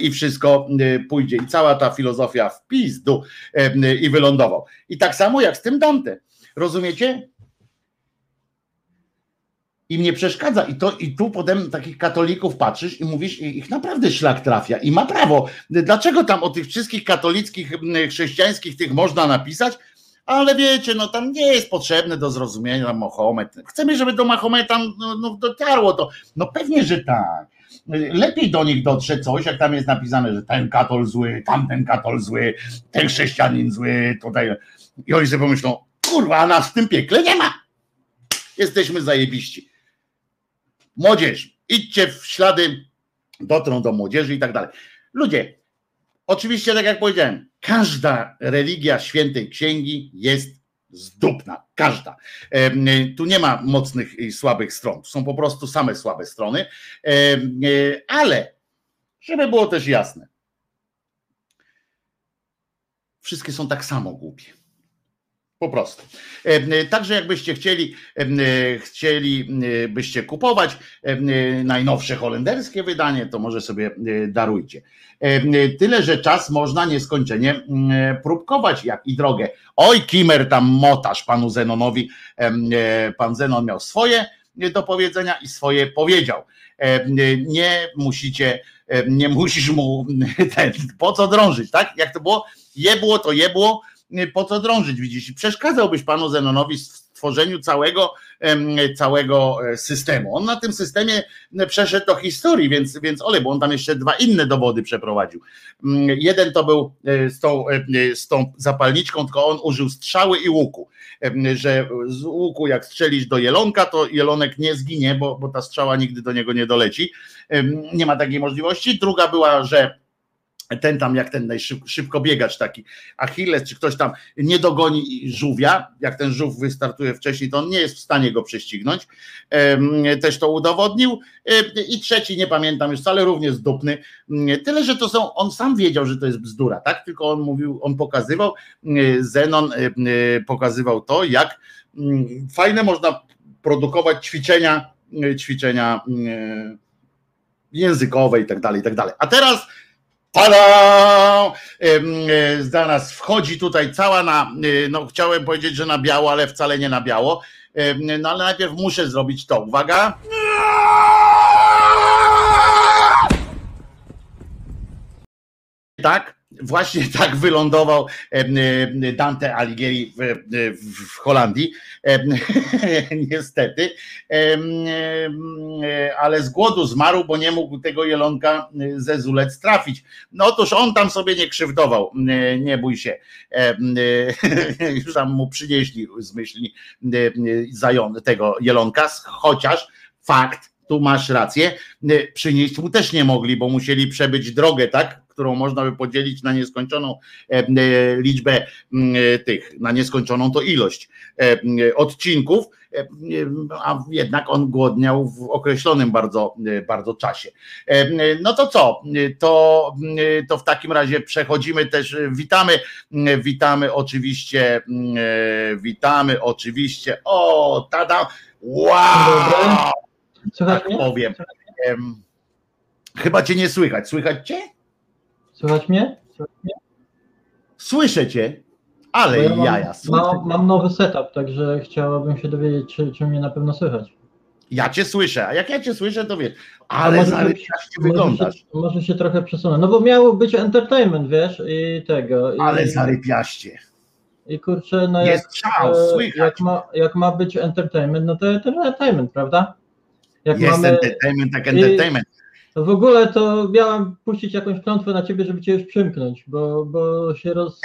i wszystko pójdzie. I cała ta filozofia w pizdu i wylądował. I tak samo jak z tym Dante. Rozumiecie? I mnie przeszkadza. I, to, I tu potem takich katolików patrzysz i mówisz, ich naprawdę szlak trafia. I ma prawo. Dlaczego tam o tych wszystkich katolickich, chrześcijańskich tych można napisać? Ale wiecie, no tam nie jest potrzebne do zrozumienia Mahomet. Chcemy, żeby do Mahometa no, no, dotarło to. No pewnie, że tak. Lepiej do nich dotrze coś, jak tam jest napisane, że ten katol zły, tamten katol zły, ten chrześcijanin zły, tutaj. I oni sobie pomyślą, kurwa, nas w tym piekle nie ma. Jesteśmy zajebiści. Młodzież, idźcie w ślady, dotrą do młodzieży i tak dalej. Ludzie, oczywiście, tak jak powiedziałem, każda religia świętej księgi jest zdupna. Każda. Tu nie ma mocnych i słabych stron. Są po prostu same słabe strony. Ale, żeby było też jasne, wszystkie są tak samo głupie. Po prostu. Także jakbyście chcieli, chcieli byście kupować najnowsze holenderskie wydanie, to może sobie darujcie. Tyle, że czas można nieskończenie próbkować, jak i drogę. Oj, Kimer tam motaż panu Zenonowi. Pan Zenon miał swoje do powiedzenia i swoje powiedział. Nie musicie, nie musisz mu ten, po co drążyć, tak? Jak to było? Jebło to jebło, po co drążyć, widzisz? Przeszkadzałbyś panu Zenonowi w stworzeniu całego, całego e, systemu. On na tym systemie przeszedł do historii, więc, więc ole, bo on tam jeszcze dwa inne dowody przeprowadził. Jeden to był e, z tą, e, z tą zapalniczką, tylko on użył strzały i łuku, że z łuku jak strzelisz do jelonka, to jelonek nie zginie, bo, bo ta strzała nigdy do niego nie doleci. Nie ma takiej możliwości. Druga była, że ten tam jak ten szybko biegacz taki Achilles, czy ktoś tam nie dogoni żółwia, jak ten żółw wystartuje wcześniej, to on nie jest w stanie go prześcignąć. Też to udowodnił. I trzeci, nie pamiętam już wcale, również zdupny. Tyle, że to są, on sam wiedział, że to jest bzdura, tak? Tylko on mówił, on pokazywał, Zenon pokazywał to, jak fajne można produkować ćwiczenia, ćwiczenia językowe i tak dalej, i tak dalej. A teraz Tada! E, za nas wchodzi tutaj cała na, e, no chciałem powiedzieć, że na biało, ale wcale nie na biało. No ale najpierw muszę zrobić to. Uwaga. Tak? Właśnie tak wylądował Dante Alighieri w, Holandii, niestety, ale z głodu zmarł, bo nie mógł tego jelonka ze Zulec trafić. No otóż on tam sobie nie krzywdował, nie bój się, już tam mu przynieśli z myśli tego jelonka, chociaż fakt, tu masz rację, przynieść mu też nie mogli, bo musieli przebyć drogę, tak? Którą można by podzielić na nieskończoną e, e, liczbę e, tych, na nieskończoną to ilość odcinków, a jednak on głodniał w określonym bardzo, bardzo czasie. No to co? To, to w takim razie przechodzimy też, witamy, witamy oczywiście, witamy oczywiście, o, tada, wow! Tak powiem. Chyba cię nie słychać. Słychać cię? Słychać mnie? Słychać mnie? Słyszę cię, ale ja mam, jaja. Mam, mam, nowy setup, także chciałabym się dowiedzieć, czy, czy mnie na pewno słychać. Ja cię słyszę, a jak ja cię słyszę, to wiesz, ale zarypiaście wyglądasz. Się, może się trochę przesunę, no bo miało być entertainment, wiesz, i tego. I, ale zarypiaście. I kurczę, no Jest jak, słychać. jak, ma, jak ma być entertainment, no to entertainment, prawda? Jak Jest mamy, entertainment, tak entertainment. W ogóle to miałam puścić jakąś klątwę na ciebie, żeby cię już przymknąć, bo, bo się roz,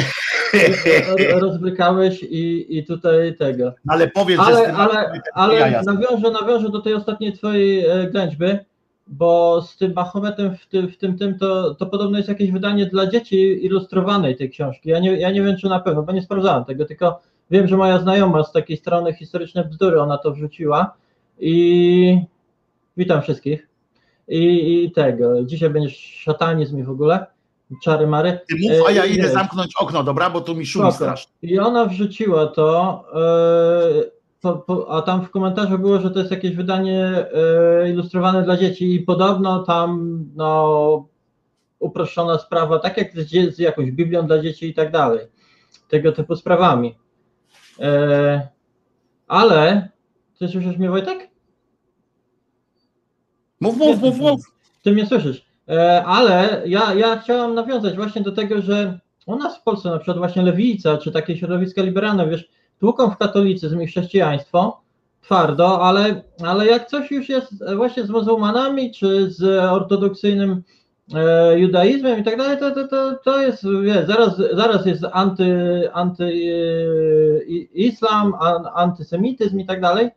ro- rozbrykałeś i, i tutaj tego. Ale powiedz, że Ale, tym ale, ale nawiążę, nawiążę do tej ostatniej twojej e, ględźby, bo z tym Mahometem w tym, w tym, tym to, to podobno jest jakieś wydanie dla dzieci ilustrowanej tej książki. Ja nie, ja nie wiem, czy na pewno, bo nie sprawdzałem tego, tylko wiem, że moja znajoma z takiej strony historyczne bzdury, ona to wrzuciła i witam wszystkich. I, i tego, dzisiaj będzie szatanizm i w ogóle, czary mary. Ty mów, a ja E, idę wiesz. zamknąć okno, dobra, bo tu mi szumi strasznie. I ona wrzuciła to, e, po, po, a tam w komentarzu było, że to jest jakieś wydanie e, ilustrowane dla dzieci i podobno tam no, uproszczona sprawa, tak jak z, z jakąś Biblią dla dzieci i tak dalej, tego typu sprawami. E, ale, ty słyszysz mnie Wojtek? Mów, mów, mów, mów. Ty mnie słyszysz. E, ale ja, ja chciałam nawiązać właśnie do tego, że u nas w Polsce na przykład właśnie lewica, czy takie środowiska liberalne, wiesz, tłuką w katolicyzm i chrześcijaństwo twardo, ale, ale jak coś już jest właśnie z muzułmanami, czy z ortodoksyjnym e, judaizmem i tak dalej, to, to, to, to jest, wiesz, zaraz, zaraz jest anty, anty e, islam, an, antysemityzm i tak dalej.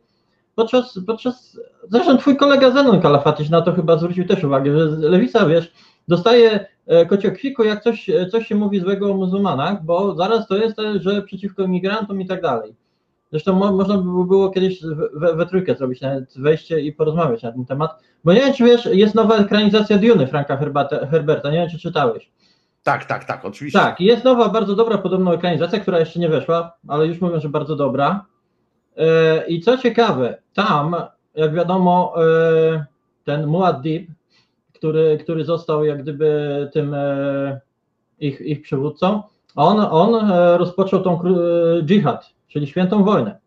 Podczas, podczas, zresztą twój kolega Zenon Kalafatyś na to chyba zwrócił też uwagę, że lewica, wiesz, dostaje e, kociokwiku, jak coś, e, coś się mówi złego o muzułmanach, bo zaraz to jest, e, że przeciwko imigrantom i tak dalej. Zresztą mo, można by było kiedyś we, we trójkę zrobić nawet wejście i porozmawiać na ten temat, bo nie wiem, czy wiesz, jest nowa ekranizacja Duny Franka Herbata, Herberta, nie wiem, czy czytałeś. Tak, tak, tak, oczywiście. Tak, jest nowa, bardzo dobra podobno ekranizacja, która jeszcze nie weszła, ale już mówią, że bardzo dobra. E, I co ciekawe, tam, jak wiadomo, e, ten Muad'Dib, który, który został jak gdyby tym e, ich, ich przywódcą, on, on rozpoczął tą dżihad, czyli świętą wojnę.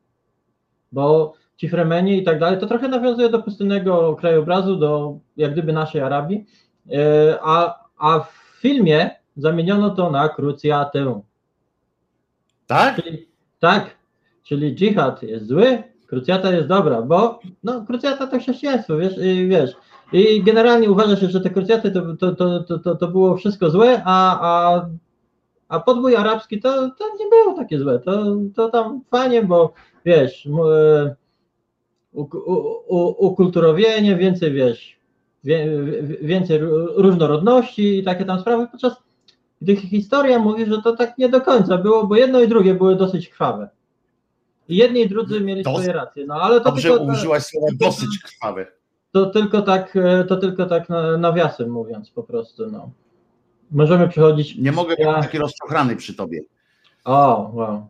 Bo ci Fremeni i tak dalej, to trochę nawiązuje do pustynnego krajobrazu, do jak gdyby naszej Arabii, a, a w filmie zamieniono to na krucjatę. Tak? Czyli, tak, czyli dżihad jest zły, krucjata jest dobra, bo no, krucjata to chrześcijaństwo, wiesz, i wiesz. I generalnie uważa się, że te krucjaty to, to, to, to, to, było wszystko złe, a, a, a podbój arabski to, to nie było takie złe. To, to tam fajnie, bo wiesz, u, ukulturowienie, więcej wiesz, wie, wie- więcej ró- różnorodności i takie tam sprawy, podczas gdy historia mówi, że to tak nie do końca było, bo jedno i drugie były dosyć krwawe. Jedni i drudzy mieli Dos- swoje racje, no ale to Dobrze tylko, użyłaś słowa dosyć krwawe. to tylko tak, e, to tylko tak na- nawiasem mówiąc po prostu, no. Możemy przechodzić. Nie mogę Ja- być taki rozczochrany przy tobie. O, wow.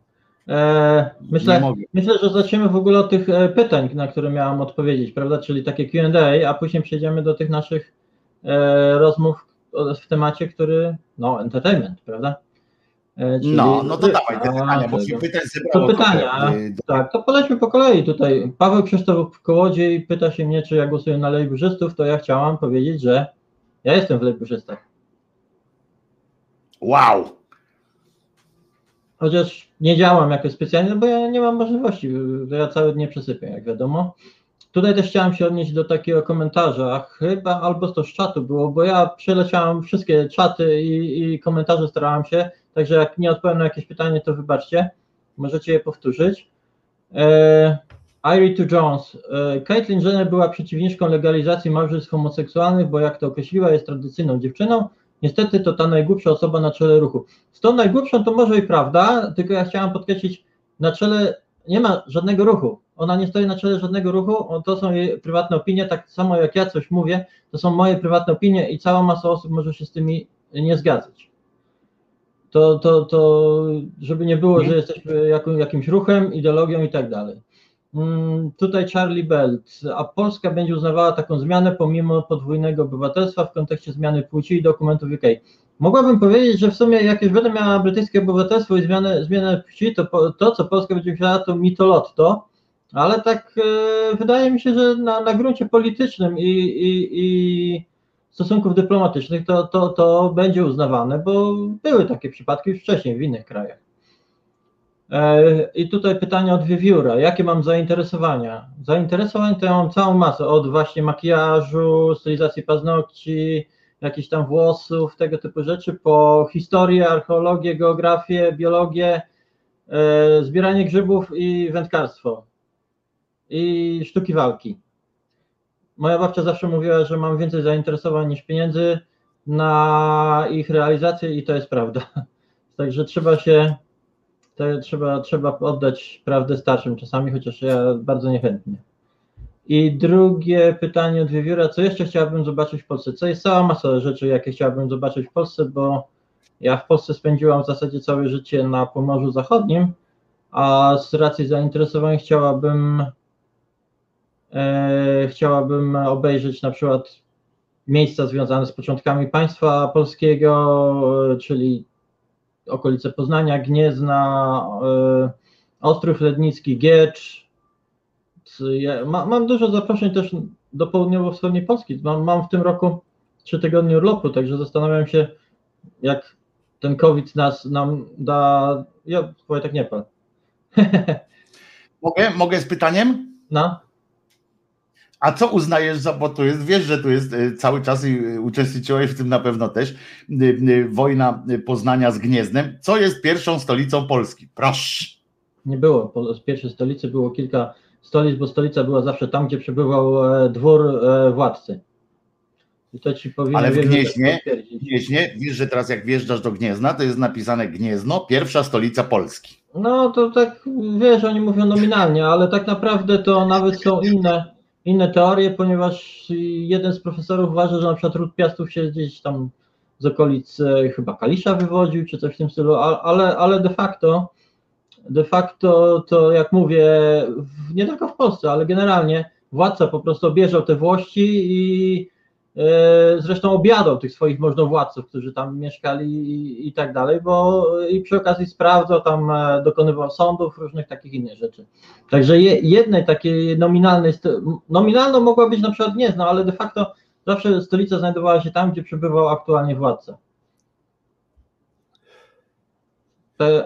E, myślę, myślę, że zaczniemy w ogóle od tych e, pytań, na które miałam odpowiedzieć, prawda? Czyli takie QA, a później przejdziemy do tych naszych e, rozmów w temacie, który, no, entertainment, prawda? E, czyli- No, no to dawaj te pytania, bo się pytań zebrało. To pytania, Tak, to polećmy po kolei tutaj. Paweł Krzysztof Kołodziej pyta się mnie, czy ja głosuję na lejburzystów, to ja chciałam powiedzieć, że ja jestem w lejburzystach. Wow. Chociaż nie działam jakoś specjalnie, bo ja nie mam możliwości, ja całe dnie przesypię, jak wiadomo. Tutaj też chciałem się odnieść do takiego komentarza, chyba albo to z czatu było, bo ja przeleciałem wszystkie czaty i, i komentarze starałem się, także jak nie odpowiem na jakieś pytanie, to wybaczcie, możecie je powtórzyć. E, Irie to Jones. E, Caitlyn Jenner była przeciwniczką legalizacji małżeństw homoseksualnych, bo jak to określiła, jest tradycyjną dziewczyną. Niestety to ta najgłupsza osoba na czele ruchu. Z tą najgłupszą to może i prawda, tylko ja chciałam podkreślić, na czele nie ma żadnego ruchu. Ona nie stoi na czele żadnego ruchu, to są jej prywatne opinie, tak samo jak ja coś mówię, to są moje prywatne opinie i cała masa osób może się z tymi nie zgadzać. To, to, to żeby nie było, że jesteśmy jaką, jakimś ruchem, ideologią i tak dalej. Mm, Tutaj Charlie Belt, a Polska będzie uznawała taką zmianę pomimo podwójnego obywatelstwa w kontekście zmiany płci i dokumentów UK. Mogłabym powiedzieć, że w sumie jak już będę miała brytyjskie obywatelstwo i zmianę, zmianę płci, to to, co Polska będzie chciała, to mitolotto, ale tak e, wydaje mi się, że na, na gruncie politycznym i, i, i stosunków dyplomatycznych to, to, to będzie uznawane, bo były takie przypadki już wcześniej w innych krajach. E, I tutaj pytanie od wiewióra. Jakie mam zainteresowania? Zainteresowań to ja mam całą masę, od właśnie makijażu, stylizacji paznokci, jakichś tam włosów, tego typu rzeczy, po historię, archeologię, geografię, biologię, e, zbieranie grzybów i wędkarstwo i sztuki walki. Moja babcia zawsze mówiła, że mam więcej zainteresowań niż pieniędzy na ich realizację i to jest prawda. Także trzeba się, trzeba, trzeba oddać prawdę starszym czasami, chociaż ja bardzo niechętnie. I drugie pytanie od Wiewióra, co jeszcze chciałabym zobaczyć w Polsce? Co jest cała masa rzeczy, jakie chciałabym zobaczyć w Polsce, bo ja w Polsce spędziłam w zasadzie całe życie na Pomorzu Zachodnim, a z racji zainteresowań chciałabym chciałabym obejrzeć na przykład miejsca związane z początkami państwa polskiego, e, czyli okolice Poznania, Gniezna, e, Ostrów Lednicki, Giecz. Mam dużo zaproszeń też do południowo-wschodniej Polski. Mam, mam w tym roku trzy tygodnie urlopu, także zastanawiam się, jak ten COVID nas nam da. Ja Wojtek nie pan. Mogę, mogę z pytaniem? No. A co uznajesz za, bo tu jest, wiesz, że tu jest y, cały czas i y, uczestniczyłeś w tym na pewno też, y, wojna Poznania z Gniezdnem. Co jest pierwszą stolicą Polski? Proszę. Nie było. Z pierwszej stolicy było kilka stolic, bo stolica była zawsze tam, gdzie przebywał e, dwór e, władcy. I to ci Ale w Gnieźnie, w Gnieźnie, wiesz, że teraz jak wjeżdżasz do Gniezna, to jest napisane Gniezno, pierwsza stolica Polski. No to tak, wiesz, oni mówią nominalnie, ale tak naprawdę to nawet są inne, inne teorie, ponieważ jeden z profesorów uważa, że na przykład ród Piastów się gdzieś tam z okolic e, chyba Kalisza wywodził, czy coś w tym stylu, ale, ale de facto, de facto to jak mówię, nie tylko w Polsce, ale generalnie władca po prostu obierzał te włości i zresztą obiadał tych swoich możnowładców, którzy tam mieszkali i, i tak dalej, bo i przy okazji sprawdzał tam, e, dokonywał sądów, różnych takich innych rzeczy. Także je, jednej takiej nominalnej, nominalną mogła być na przykład Gniezno, ale de facto zawsze stolica znajdowała się tam, gdzie przebywał aktualnie władca. E,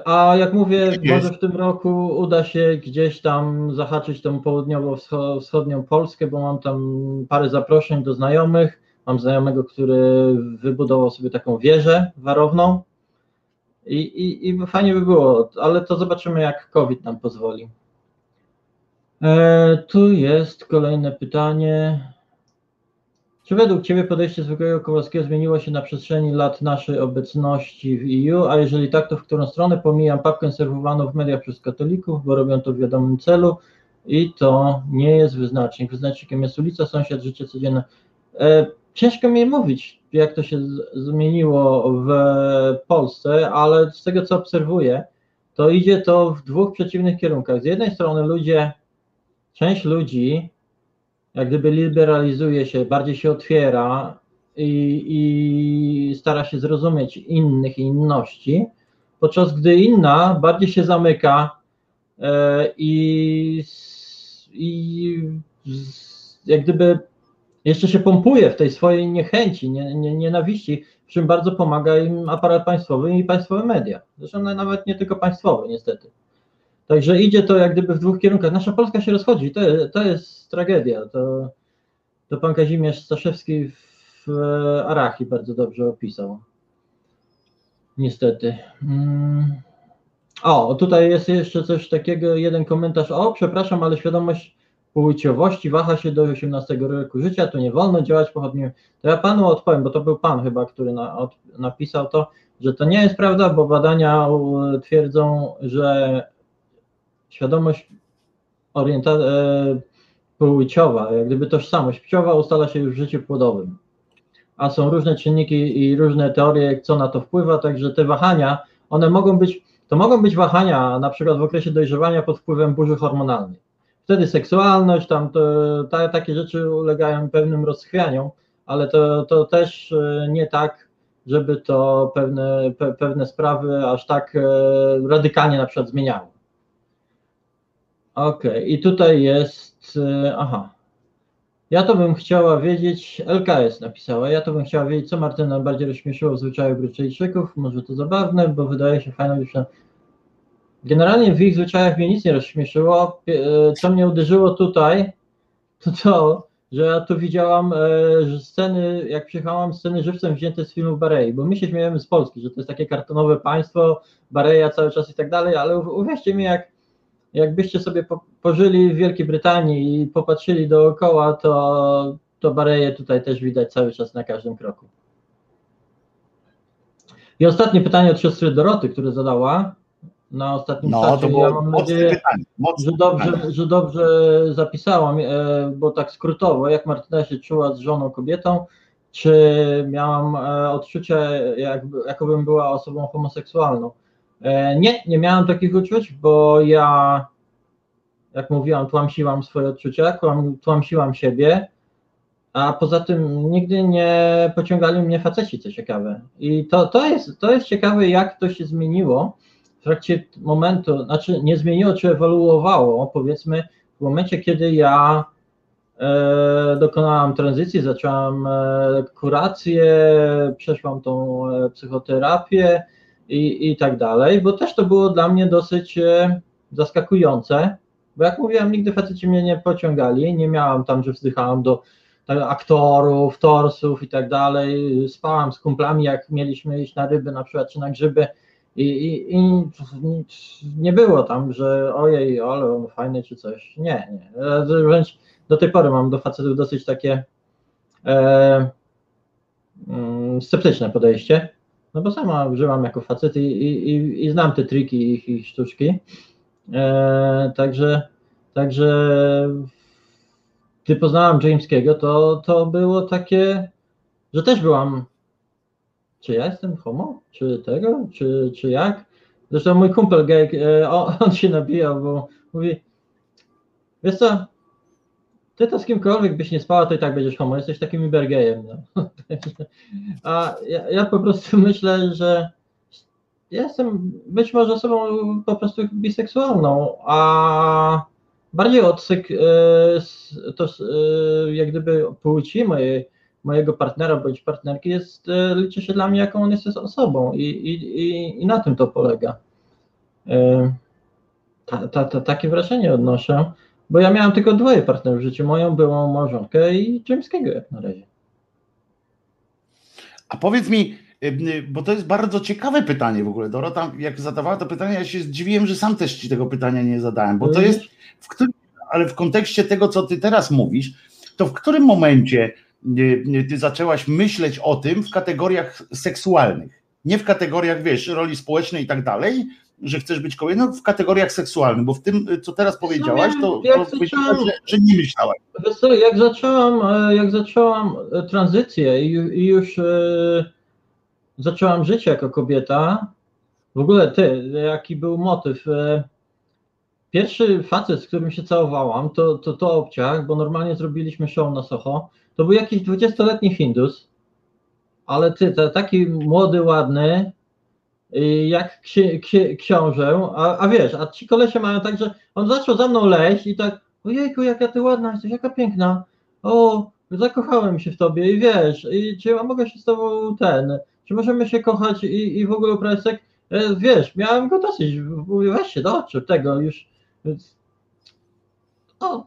A jak mówię, Jest. może w tym roku uda się gdzieś tam zahaczyć tą południowo-wschodnią Polskę, bo mam tam parę zaproszeń do znajomych. Mam znajomego, który wybudował sobie taką wieżę warowną i, i, i fajnie by było, ale to zobaczymy, jak COVID nam pozwoli. E, tu jest kolejne pytanie. Czy według Ciebie podejście zwykłego Kowalskiego zmieniło się na przestrzeni lat naszej obecności w EU, a jeżeli tak, to w którą stronę? Pomijam papkę serwowaną w mediach przez katolików, bo robią to w wiadomym celu i to nie jest wyznacznik. Wyznacznikiem jest ulica, sąsiad, życie codzienne. E, ciężko mi mówić, jak to się zmieniło w Polsce, ale z tego, co obserwuję, to idzie to w dwóch przeciwnych kierunkach. Z jednej strony ludzie, część ludzi jak gdyby liberalizuje się, bardziej się otwiera i, i stara się zrozumieć innych i inności, podczas gdy inna bardziej się zamyka e, i, i jak gdyby jeszcze się pompuje w tej swojej niechęci, nie, nie, nienawiści, w czym bardzo pomaga im aparat państwowy i państwowe media. Zresztą na- nawet nie tylko państwowe, niestety. Także idzie to jak gdyby w dwóch kierunkach. Nasza Polska się rozchodzi, to, to jest tragedia. To, to pan Kazimierz Staszewski w Arachi bardzo dobrze opisał. Niestety. Mm. O, tutaj jest jeszcze coś takiego, jeden komentarz. O, przepraszam, ale świadomość płciowości waha się do 18 roku życia, to nie wolno działać pochodnie. To ja panu odpowiem, bo to był pan chyba, który na, od, napisał to, że to nie jest prawda, bo badania twierdzą, że świadomość orienta, e, płciowa, jak gdyby tożsamość płciowa ustala się już w życiu płodowym. A są różne czynniki i różne teorie, co na to wpływa, także te wahania, one mogą być, to mogą być wahania na przykład w okresie dojrzewania pod wpływem burzy hormonalnej. Wtedy seksualność, tam to, ta, takie rzeczy ulegają pewnym rozchwianiom, ale to, to też e, nie tak, żeby to pewne, pe, pewne sprawy aż tak e, radykalnie na przykład zmieniało. Okej, i tutaj jest, e, aha. Ja to bym chciała wiedzieć, LKS napisała, ja to bym chciała wiedzieć, co Martyna najbardziej rozśmieszyło w zwyczajach Brytyjczyków, może to zabawne, bo wydaje się fajną dziewczyną. Generalnie w ich zwyczajach mnie nic nie rozśmieszyło. E, Co mnie uderzyło tutaj, to to, że ja tu widziałam e, sceny, jak przyjechałam, sceny żywcem wzięte z filmu Barei, bo my się śmiejemy z Polski, że to jest takie kartonowe państwo, Bareja cały czas i tak dalej, ale uwierzcie mi, jak, jakbyście sobie po, pożyli w Wielkiej Brytanii i popatrzyli dookoła, to, to Bareję tutaj też widać cały czas na każdym kroku. I ostatnie pytanie od siostry Doroty, które zadała na ostatnim No, czacie. ja mam nadzieję, pytanie. Że dobrze, pytanie. że dobrze zapisałam, e, bo tak skrótowo, jak Martyna się czuła z żoną kobietą, czy miałam e, odczucie, jakby, jakobym była osobą homoseksualną. E, Nie, nie miałam takich uczuć, bo ja, jak mówiłam, tłamsiłam swoje odczucia, tłam- tłamsiłam siebie, a poza tym nigdy nie pociągali mnie faceci, co ciekawe. I to, to, jest, to jest ciekawe, jak to się zmieniło w trakcie momentu, znaczy nie zmieniło, czy ewoluowało, powiedzmy, w momencie, kiedy ja e, dokonałam tranzycji, zaczęłam e, kurację, przeszłam tą e, psychoterapię i, i tak dalej, bo też to było dla mnie dosyć e, zaskakujące, bo jak mówiłam, nigdy faceci mnie nie pociągali, nie miałam tam, że wzdychałam do tak, aktorów, torsów i tak dalej, spałam z kumplami, jak mieliśmy iść na ryby na przykład, czy na grzyby, i, i, i nie było tam, że ojej, ale on fajny czy coś. Nie, nie. E, Wręcz do tej pory mam do facetów dosyć takie e, mm, sceptyczne podejście. No bo sama używam jako facet i, i, i, znam te triki ich, ich sztuczki. E, także, także gdy poznałam Jameskiego, to, to było takie, że też byłam czy ja jestem homo? Czy tego? Czy, czy jak? Zresztą mój kumpel gay, e, on, on się nabijał, bo mówi, wiesz co, ty to z kimkolwiek byś nie spała, to i tak będziesz homo, jesteś takim ibergejem. No. A ja, ja po prostu myślę, że jestem być może osobą po prostu biseksualną, a bardziej od sek- e, s- to, e, jak gdyby płci mojej mojego partnera bądź partnerki jest, e, liczy się dla mnie, jaką on jest osobą i, i, i, na tym to polega. Ta, ta, ta, takie wrażenie odnoszę, bo ja miałem tylko dwoje partnerów w życiu, moją byłą małżonkę i Jameskiego jak na razie. A powiedz mi, y, y, bo to jest bardzo ciekawe pytanie w ogóle. Dorota, jak zadawała to pytanie, ja się zdziwiłem, że sam też ci tego pytania nie zadałem, bo to jest, w którym, ale w kontekście tego, co ty teraz mówisz, to w którym momencie y, ty zaczęłaś myśleć o tym w kategoriach seksualnych? Nie w kategoriach, wiesz, roli społecznej i tak dalej, że chcesz być kobietą, no w kategoriach seksualnych, bo w tym, y, co teraz powiedziałaś, to, to powiedziałaś, że, że nie myślałaś. Wiesz co, jak zaczęłam, e, jak zaczęłam e, tranzycję i, ju- i już e, zaczęłam życie jako kobieta, w ogóle ty, jaki był motyw? Pierwszy facet, z którym się całowałam, to, to, to obciach, bo normalnie zrobiliśmy show na Soho. To był jakiś 20-letni Hindus, ale ty, taki młody, ładny, jak ksi, ksi, książę, a, a wiesz, a ci kolesie mają tak, że on zaczął za mną leść i tak, ojejku, jaka ty ładna jesteś, jaka piękna, o, zakochałem się w tobie i wiesz, i czy ja mogę się z tobą ten, czy możemy się kochać i, i w ogóle uprawiać seks? E, Wiesz, miałem go dosyć, mówię, weź się do oczu tego już, o,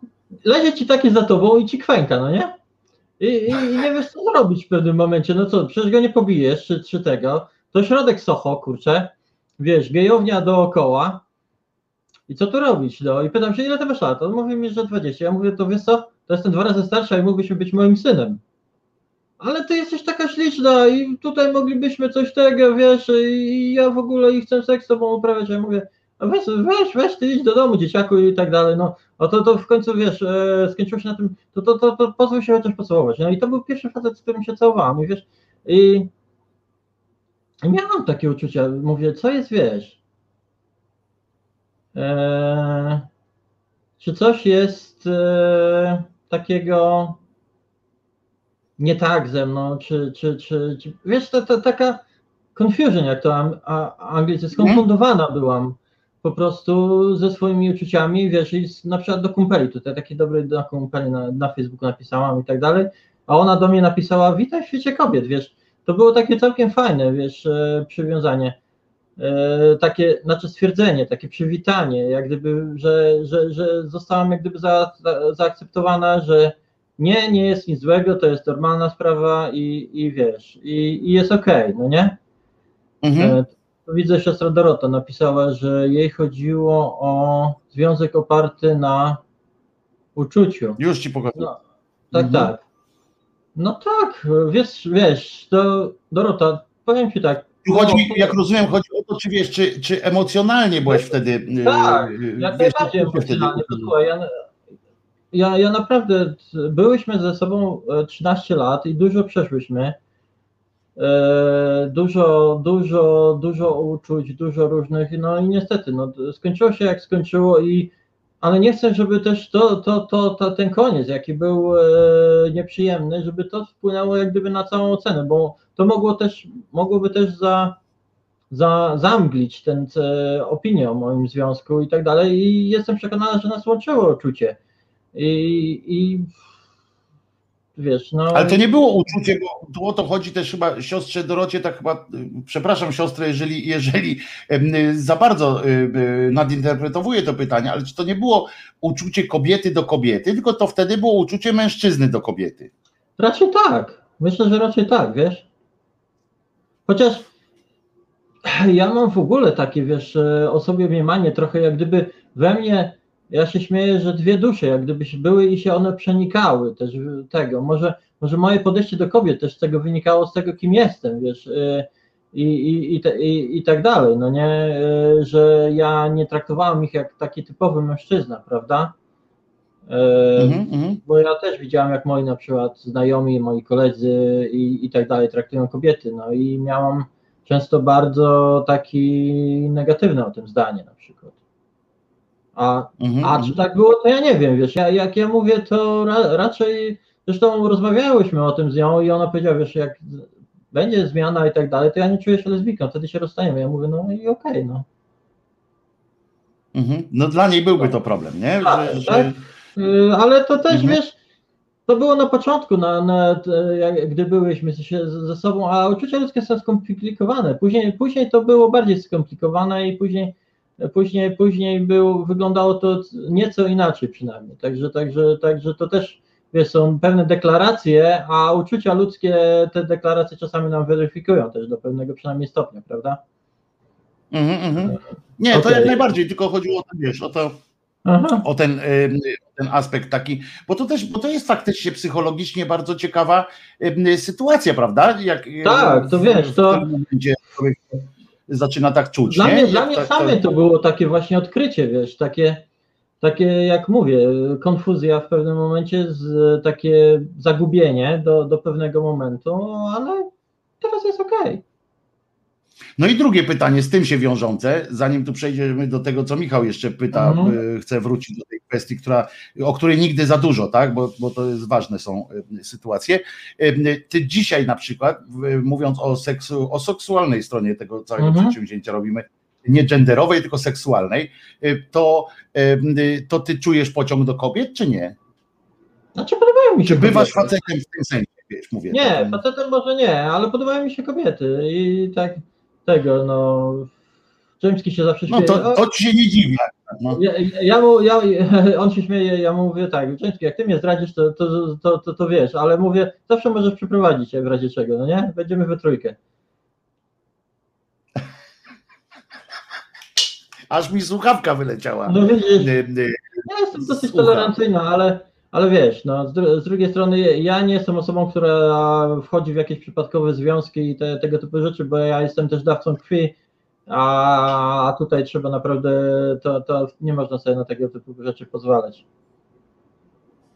ci takie za tobą i ci kwęka, no nie? I, i, I nie wiesz co zrobić w pewnym momencie, no co, przecież go nie pobijesz, czy, czy tego, to środek Socho, kurczę, wiesz, gejownia dookoła. I co tu robić, no i pytam się, ile ty masz lat, on mówi mi, że 20, ja mówię, to wiesz co, to jestem dwa razy starsza i mógłbyś być moim synem. Ale ty jesteś taka śliczna i tutaj moglibyśmy coś tego, wiesz, i ja w ogóle i chcę seks z tobą uprawiać, ja mówię, weź, weź, weź, ty idź do domu, dzieciaku i tak dalej, no, a to, to w końcu, wiesz, e, skończyło się na tym, to, to, to, to pozwól się chociaż pocałować, no i to był pierwszy facet, z którym się całowałam i wiesz, i miałam takie uczucia, mówię, co jest, wiesz, e, czy coś jest e, takiego nie tak ze mną, czy, czy, czy, czy wiesz, to, to taka confusion, jak to am, a, anglicy, skonfundowana byłam po prostu ze swoimi uczuciami, wiesz, i z, na przykład do kumpeli, tutaj taki dobry do kumpeli na, na Facebooku napisałam i tak dalej, a ona do mnie napisała, witaj w świecie kobiet, wiesz, to było takie całkiem fajne, wiesz, e, przywiązanie, e, takie, znaczy stwierdzenie, takie przywitanie, jak gdyby, że, że, że zostałam jak gdyby za, za, zaakceptowana, że nie, nie jest nic złego, to jest normalna sprawa i, i wiesz, i, i jest okej, no nie? Mhm. E, Widzę, siostra Dorota napisała, że jej chodziło o związek oparty na uczuciu. Już ci pokazuję. No, tak, Mhm. tak. No tak, wiesz, wiesz, to Dorota, powiem ci tak. Tu chodzi, no, jak rozumiem, chodzi o to, czy wiesz, czy, czy emocjonalnie byłeś wtedy. y, Tak, y, jak najbardziej wtedy- emocjonalnie. Posłuchaj, ja, ja, ja naprawdę, byłyśmy ze sobą e, 13 lat i dużo przeszłyśmy. E, Dużo, dużo, dużo uczuć, dużo różnych, no i niestety, no, skończyło się jak skończyło i ale nie chcę, żeby też to, to, to, to ten koniec, jaki był e, nieprzyjemny, żeby to wpłynęło jak gdyby na całą ocenę, bo to mogło też, mogłoby też za, za, zamglić ten e, opinię o moim związku i tak dalej. I jestem przekonany, że nas łączyło uczucie. I, i wiesz, no. Ale to nie było uczucie, bo tu o to chodzi też chyba siostrze Dorocie, tak chyba, y, przepraszam siostrę, jeżeli, jeżeli y, za bardzo y, nadinterpretowuję to pytanie, ale czy to nie było uczucie kobiety do kobiety, tylko to wtedy było uczucie mężczyzny do kobiety. Raczej tak. Myślę, że raczej tak, wiesz. Chociaż ja mam w ogóle takie, wiesz, e, o sobie mniemanie trochę jak gdyby we mnie, ja się śmieję, że dwie dusze jak gdyby się były i się one przenikały też tego. Może, może moje podejście do kobiet też z tego wynikało, z tego kim jestem, wiesz, e, i, i, i, te, i, i tak dalej, no nie, E, że ja nie traktowałem ich jak taki typowy mężczyzna, prawda? Mhm, mhm. bo ja też widziałem, jak moi na przykład znajomi, moi koledzy i, i tak dalej traktują kobiety, no i miałam często bardzo taki negatywne o tym zdanie przykład. A, Mhm, a czy tak było, to ja nie wiem, wiesz, ja, jak ja mówię, to ra, raczej, zresztą rozmawiałyśmy o tym z nią i ona powiedziała, wiesz, jak będzie zmiana i tak dalej, to ja nie czuję się lesbijką, wtedy się rozstaniemy. Ja mówię, no i okej, no. Mhm. No dla niej byłby to problem, nie? Tak, Że, tak. że, Y, Ale to też Mhm. wiesz, to było na początku, na, na, jak, gdy byłyśmy się ze sobą, a uczucia ludzkie są skomplikowane. Później, później to było bardziej skomplikowane i później, później, później był, wyglądało to nieco inaczej przynajmniej. Także, także, także to też wiesz, są pewne deklaracje, a uczucia ludzkie te deklaracje czasami nam weryfikują też do pewnego przynajmniej stopnia, prawda? mhm, mhm. Nie, to Okej. jak najbardziej, tylko chodziło o to, wiesz, o to, Aha. o ten, ten aspekt taki, bo to też, bo to jest faktycznie psychologicznie bardzo ciekawa sytuacja, prawda? Jak, Tak, to wiesz, to- momencie zaczyna tak czuć, Dla nie? mnie, dla mnie tak- samej to było takie właśnie odkrycie, wiesz, takie, takie jak mówię, konfuzja w pewnym momencie, z, takie zagubienie do, do pewnego momentu, ale teraz jest okej. No i drugie pytanie, z tym się wiążące, zanim tu przejdziemy do tego, co Michał jeszcze pyta, Mhm. y, chcę wrócić do tej kwestii, która, o której nigdy za dużo, tak, bo, bo to jest ważne są y, sytuacje. Y, Ty dzisiaj na przykład, mówiąc o, seksu, o seksualnej stronie tego całego Mhm. przedsięwzięcia robimy, nie genderowej, tylko seksualnej, to, to ty czujesz pociąg do kobiet, czy nie? Znaczy podobają mi się Czy bywasz facetem w tym sensie, wiesz, mówię. Nie, takim- facetem może nie, ale podobają mi się kobiety i tak tego, no, Dżemski się zawsze No śmieje. to, O, to ci się nie dziwię. No. Ja, ja mu, ja, on się śmieje, ja mu mówię tak, Dżemski, jak ty mnie zdradzisz, to, to, to, to, to wiesz, ale mówię, zawsze możesz przyprowadzić jak w razie czego, no nie? Będziemy we trójkę. Aż mi słuchawka wyleciała. No widzisz, Y, y, ja jestem dosyć tolerancyjna, ale, ale wiesz, no, z, dru- z drugiej strony ja nie jestem osobą, która wchodzi w jakieś przypadkowe związki i te, tego typu rzeczy, bo ja jestem też dawcą krwi, a, a tutaj trzeba naprawdę, to, to nie można sobie na tego typu rzeczy pozwalać.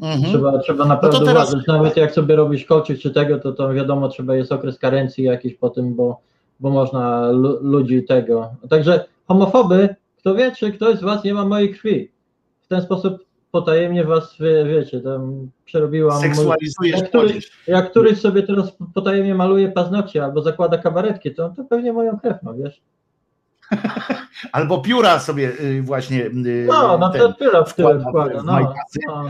mhm. Trzeba, trzeba naprawdę No teraz- uważać, nawet jak sobie robisz kolczyk czy tego, to, to wiadomo, trzeba jest okres karencji jakiś po tym, bo, bo można lu, ludzi tego. Także homofoby, kto wie, czy ktoś z was nie ma mojej krwi. W ten sposób potajemnie was, wie, wiecie, tam przerobiłam. Seksualizujesz jak któryś, jak któryś sobie teraz potajemnie maluje paznokcie albo zakłada kabaretki, to, to pewnie moją krew ma, wiesz. Albo pióra sobie y, właśnie y, No, na ten, to tyle w tyle wkłada wkłada. w No, majtasy. no.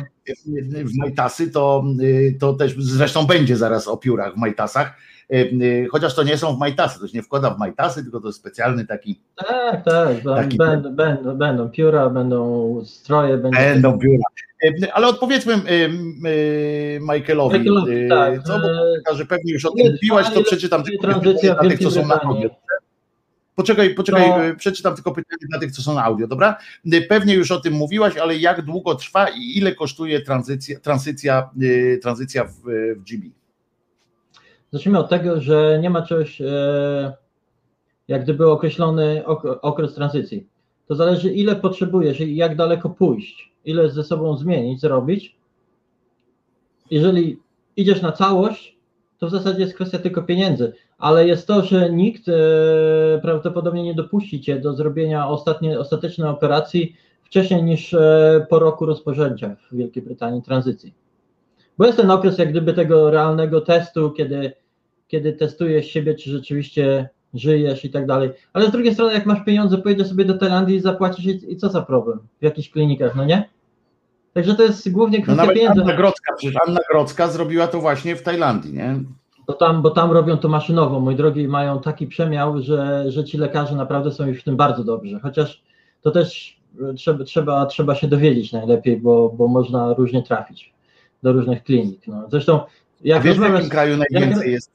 w majtasy, to, y, to też zresztą będzie zaraz o piórach w majtasach. Y, chociaż to nie są w majtasy, to się nie wkłada w majtasy, tylko to jest specjalny taki, Tak, tak, Taki- będą, będą, będą pióra, będą stroje, będzie... będą biura. Y, Ale odpowiedzmy y, y, Michaelowi, Michaelowi, y, tak. co, bo że pewnie już o tym mówiłaś, to przeczytam tylko dla w tych, co są na audio. Poczekaj, poczekaj, To- y, przeczytam tylko pytanie dla tych, co są na audio, dobra? Y, Pewnie już o tym mówiłaś, ale jak długo trwa i ile kosztuje tranzycja, tranzycja, y, tranzycja w, w GB? Zacznijmy od tego, że nie ma czegoś e, jak gdyby określony ok- okres tranzycji. To zależy ile potrzebujesz i jak daleko pójść, ile ze sobą zmienić, zrobić. Jeżeli idziesz na całość, to w zasadzie jest kwestia tylko pieniędzy, ale jest to, że nikt e, prawdopodobnie nie dopuści cię do zrobienia ostatnie, ostatecznej operacji wcześniej niż e, po roku rozpoczęcia w Wielkiej Brytanii tranzycji. Bo jest ten okres jak gdyby tego realnego testu, kiedy, kiedy testujesz siebie, czy rzeczywiście żyjesz i tak dalej. Ale z drugiej strony, jak masz pieniądze, pojedziesz sobie do Tajlandii i zapłacisz i, i co za problem w jakichś klinikach, no nie? Także to jest głównie No kwestia nawet pieniędzy. Anna Grodzka, przecież Anna Grodzka zrobiła to właśnie w Tajlandii, nie? Bo tam, bo tam robią to maszynowo, mój drogi, mają taki przemiał, że, że ci lekarze naprawdę są już w tym bardzo dobrzy. Chociaż to też e, trzeba, trzeba, trzeba się dowiedzieć najlepiej, bo, bo można różnie trafić do różnych klinik. No. Zresztą, A jak wiesz w jakim kraju najwięcej jest?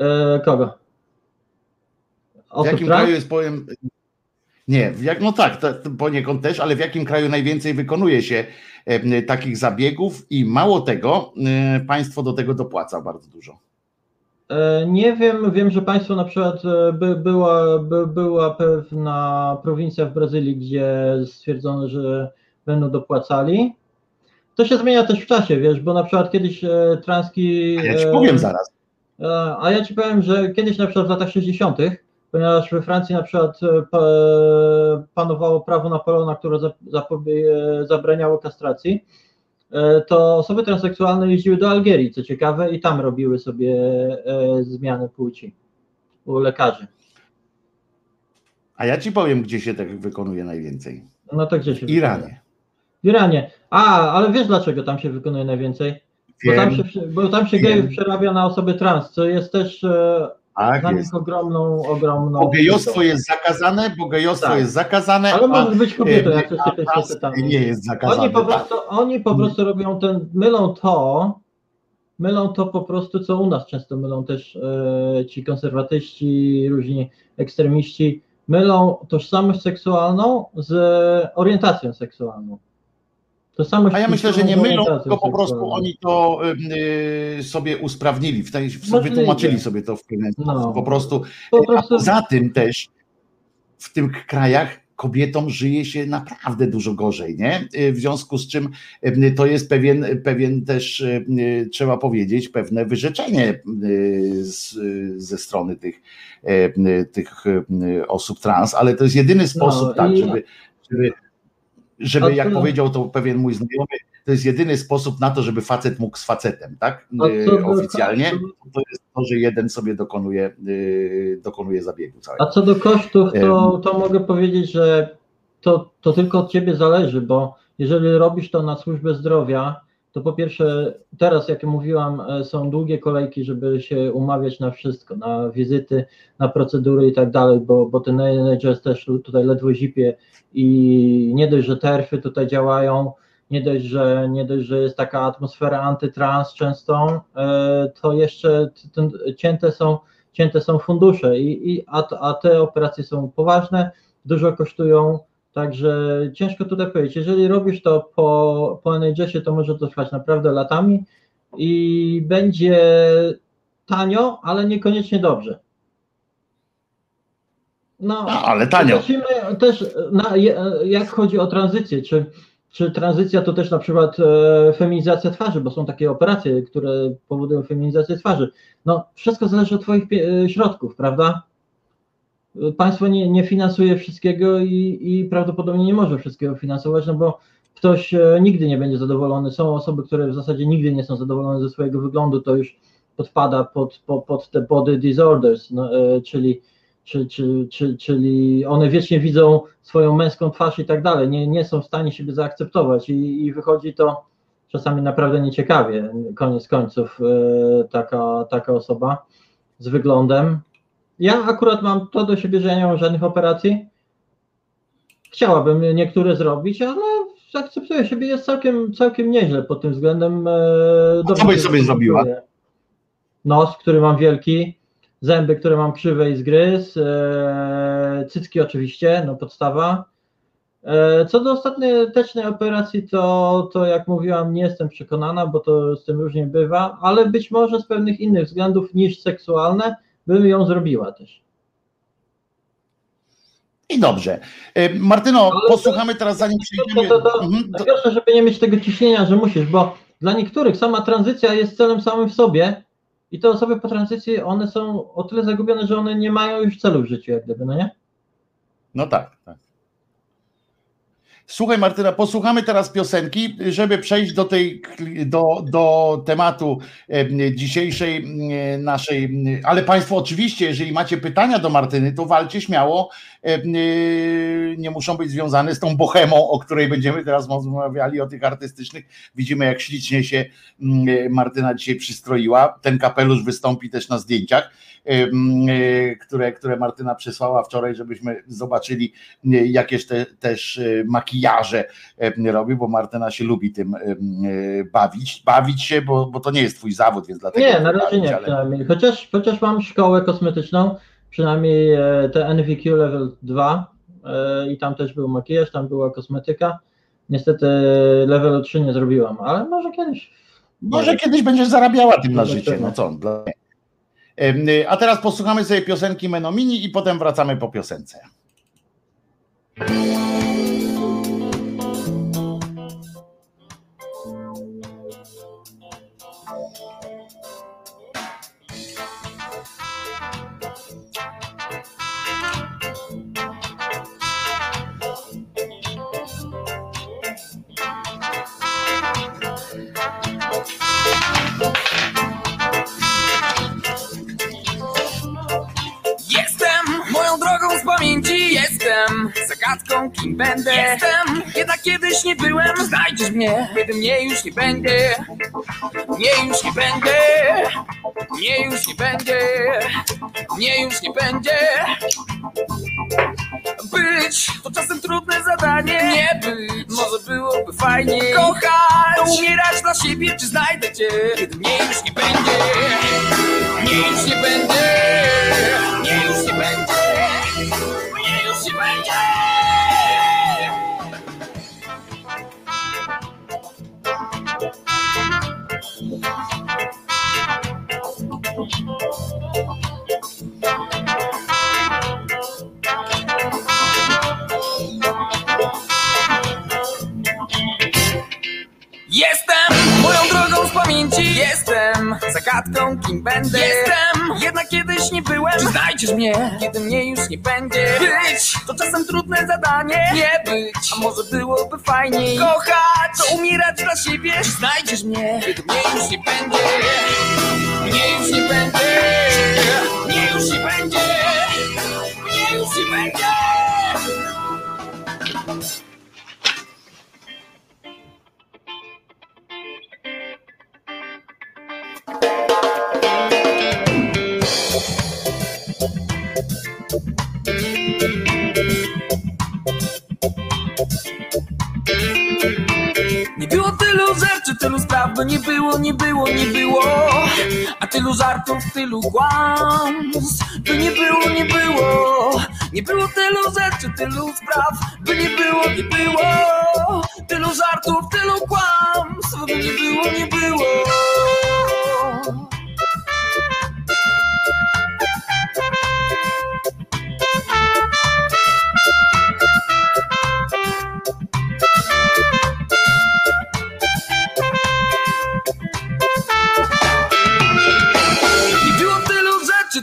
E, kogo? W Osób jakim trans? kraju jest powiem. Nie, w jak, no tak, to, to poniekąd też, ale w jakim kraju najwięcej wykonuje się e, takich zabiegów i mało tego, e, państwo do tego dopłaca bardzo dużo. E, Nie wiem, wiem, że państwo na przykład e, by, była, by, była pewna prowincja w Brazylii, gdzie stwierdzono, że będą dopłacali. To się zmienia też w czasie, wiesz, bo na przykład kiedyś transki. A ja ci powiem zaraz. E, A ja ci powiem, że kiedyś na przykład w latach 60., ponieważ we Francji na przykład e, pa- panowało prawo Napoleona, które e, zabraniało kastracji, to osoby transseksualne jeździły do Algierii, co ciekawe, i tam robiły sobie zmiany płci u lekarzy. A ja ci powiem, gdzie się tak wykonuje najwięcej. No to gdzie się W wykonuje? Iranie. W Iranie. A, ale wiesz dlaczego tam się wykonuje najwięcej? Bo tam się, bo tam się gejów przerabia na osoby trans, co jest też e, tak dla jest. nich ogromną, ogromną... Bo gejostwo jest zakazane, bo gejostwo Tak. jest zakazane, Ale a, możesz być kobietą, e, jak coś a takiego trans się tam. nie jest zakazane. Oni po tak. prostu, oni po prostu robią ten, mylą to, mylą to po prostu, co u nas często mylą też e, ci konserwatyści, różni ekstremiści, mylą tożsamość seksualną z orientacją seksualną. Tożsamość A ja myślę, że nie mylą, tylko po prostu oni to y, sobie usprawnili, w tej, wytłumaczyli sobie to w No. Po prostu Po A prostu poza tym też w tych krajach kobietom żyje się naprawdę dużo gorzej, nie? W związku z czym y, to jest pewien, pewien też, y, y, trzeba powiedzieć, pewne wyrzeczenie y, z, y, ze strony tych, y, y, tych y, osób trans, ale to jest jedyny sposób, No tak, żeby, żeby, żeby jak powiedział to pewien mój znajomy, to jest jedyny sposób na to, żeby facet mógł z facetem, tak? Y, do- Oficjalnie to jest to, że jeden sobie dokonuje, y, dokonuje zabiegu całego. A co do kosztów, to, to mogę powiedzieć, że to, to tylko od ciebie zależy, bo jeżeli robisz to na służbę zdrowia, to po pierwsze, teraz jak mówiłam, e, są długie kolejki, żeby się umawiać na wszystko, na wizyty, na procedury i tak dalej, bo, bo ten NHS też tutaj ledwo zipie i nie dość, że terfy tutaj działają, nie dość, że, nie dość, że jest taka atmosfera antytrans często, e, to jeszcze ten, cięte są cięte są fundusze, i, i, a, a te operacje są poważne, dużo kosztują, także ciężko tutaj powiedzieć. Jeżeli robisz to po, po NHS-ie, to może to trwać naprawdę latami i będzie tanio, ale niekoniecznie dobrze. No, ale tanio. Też, na, jak chodzi o tranzycję, czy, czy tranzycja to też na przykład e, feminizacja twarzy, bo są takie operacje, które powodują feminizację twarzy. No, wszystko zależy od Twoich e, środków, prawda? Państwo nie, nie finansuje wszystkiego i, i prawdopodobnie nie może wszystkiego finansować, no bo ktoś e, nigdy nie będzie zadowolony. Są osoby, które w zasadzie nigdy nie są zadowolone ze swojego wyglądu, to już podpada pod, pod, pod te body disorders, no, e, czyli, czy, czy, czy, czyli one wiecznie widzą swoją męską twarz i tak dalej, nie, nie są w stanie siebie zaakceptować i, i wychodzi to czasami naprawdę nieciekawie, koniec końców, e, taka, taka osoba z wyglądem. Ja akurat mam to do siebie, że ja nie mam żadnych operacji. Chciałabym niektóre zrobić, ale akceptuję siebie, jest całkiem, całkiem nieźle pod tym względem. e, dobrze byś sobie zrobiła? Nos, który mam wielki, zęby, które mam krzywe i zgryz, e, cycki oczywiście, no podstawa. E, Co do ostatecznej operacji, to, to jak mówiłam, nie jestem przekonana, bo to z tym różnie bywa, ale być może z pewnych innych względów niż seksualne bym ją zrobiła też. I dobrze. E, Martyno, Ale to- posłuchamy teraz, zanim przejdziemy. To, to, to, Mhm, to- Pierwsze, żeby nie mieć tego ciśnienia, że musisz, bo dla niektórych sama tranzycja jest celem samym w sobie i te osoby po tranzycji, one są o tyle zagubione, że one nie mają już celu w życiu, jak gdyby, no nie? No tak, tak. Słuchaj Martyna, posłuchamy teraz piosenki, żeby przejść do tej do, do tematu em, dzisiejszej naszej. Ale Państwo oczywiście, jeżeli macie pytania do Martyny, to walcie śmiało. Y, Nie muszą być związane z tą bohemą, o której będziemy teraz rozmawiali, o tych artystycznych. Widzimy, jak ślicznie się Martyna dzisiaj przystroiła. Ten kapelusz wystąpi też na zdjęciach, które, które Martyna przysłała wczoraj, żebyśmy zobaczyli nie, jakieś te, też e, makijaże e, robi, bo Martyna się lubi tym e, bawić. Bawić się, bo, bo to nie jest twój zawód, więc dlatego. Nie, na razie nie ale- przynajmniej. Chociaż, chociaż mam szkołę kosmetyczną, przynajmniej e, te NVQ level 2 e, i tam też był makijaż, tam była kosmetyka. Niestety level 3 nie zrobiłam, ale może kiedyś. Może kiedyś będziesz zarabiała tym na życie. No co? Dla... A teraz posłuchamy sobie piosenki Menomini i potem wracamy po piosence. Zagadką, kim będę. Jestem, jednak kiedyś nie byłem. Znajdziesz mnie, kiedy mnie już nie będzie. Mnie już nie będzie. Mnie już nie będzie. Mnie już nie będzie. Być to czasem trudne zadanie. Nie być, może byłoby fajnie. Kochać, to umierać dla siebie, czy znajdę cię, kiedy mnie już nie będzie. Mnie już nie będzie. Mnie już nie będzie. Mnie już Jestem. Zagadką, kim będę. Jestem, jednak kiedyś nie byłem. Czy znajdziesz mnie, kiedy mnie już nie będzie. Być, to czasem trudne zadanie. Nie być, a może byłoby fajniej. Kochać, to umierać dla siebie. Czy znajdziesz mnie, kiedy mnie już nie będzie. Mnie już nie będzie. Mnie już nie będzie. Mnie już nie będzie tylu rzeczy, tylu spraw, by nie było, nie było, nie było. A tylu żartów, tylu kłamstw, by nie było, nie było. Nie było tylu rzeczy, tylu spraw, by nie było, nie było. Tylu żartów, tylu kłamstw, by nie było, nie było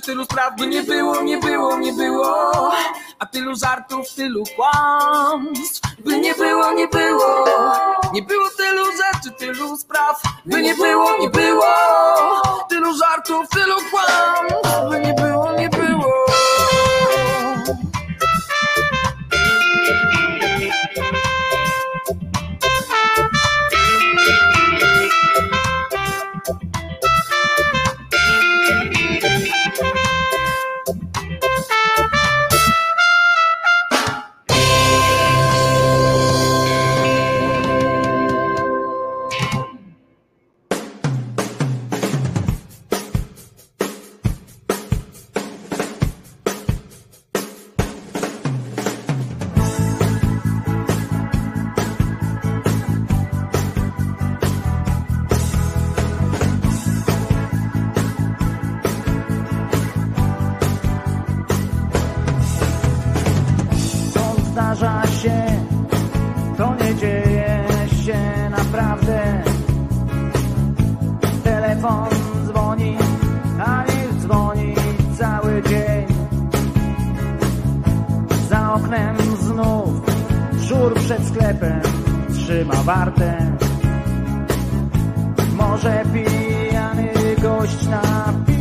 tylu spraw, by nie było, nie było, nie było. A tylu żartów, tylu kłamstw, by nie było, nie było. Nie było tylu rzeczy, tylu spraw, by nie było, nie było. Tylu żartów, tylu kłamstw, by nie było, sklepem trzyma wartę. Może pijany gość na piwo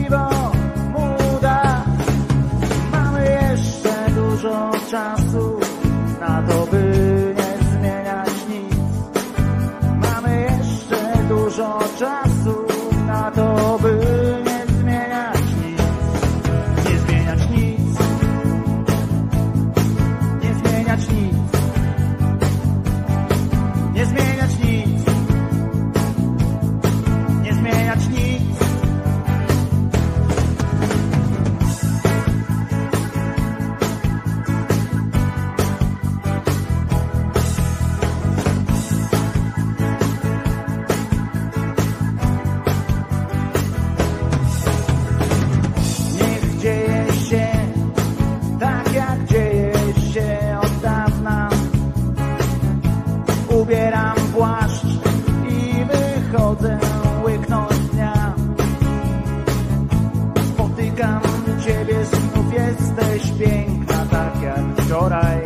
tak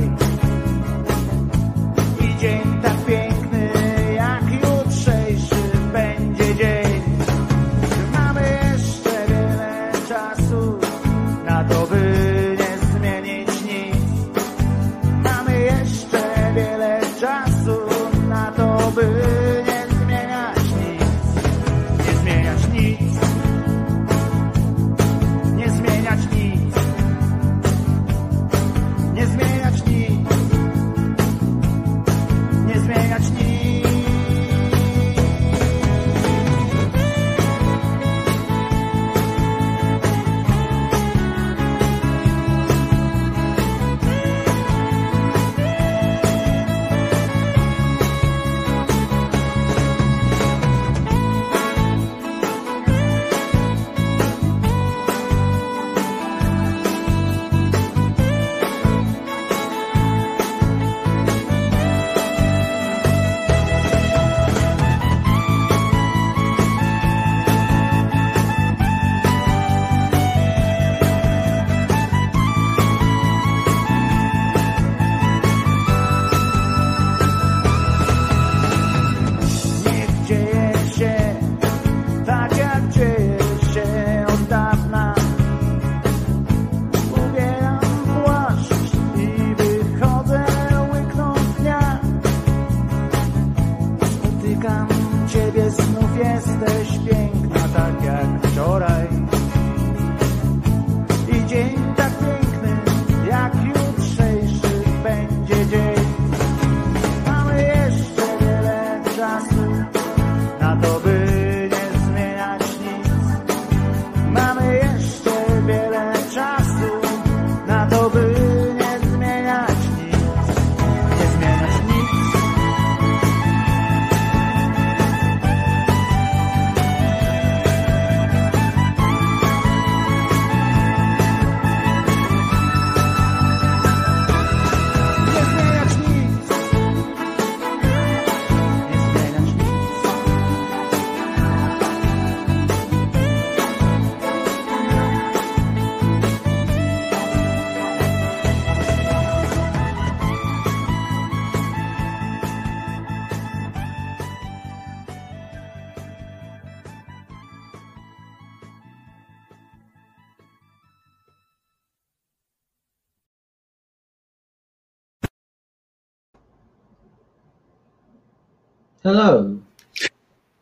Hello.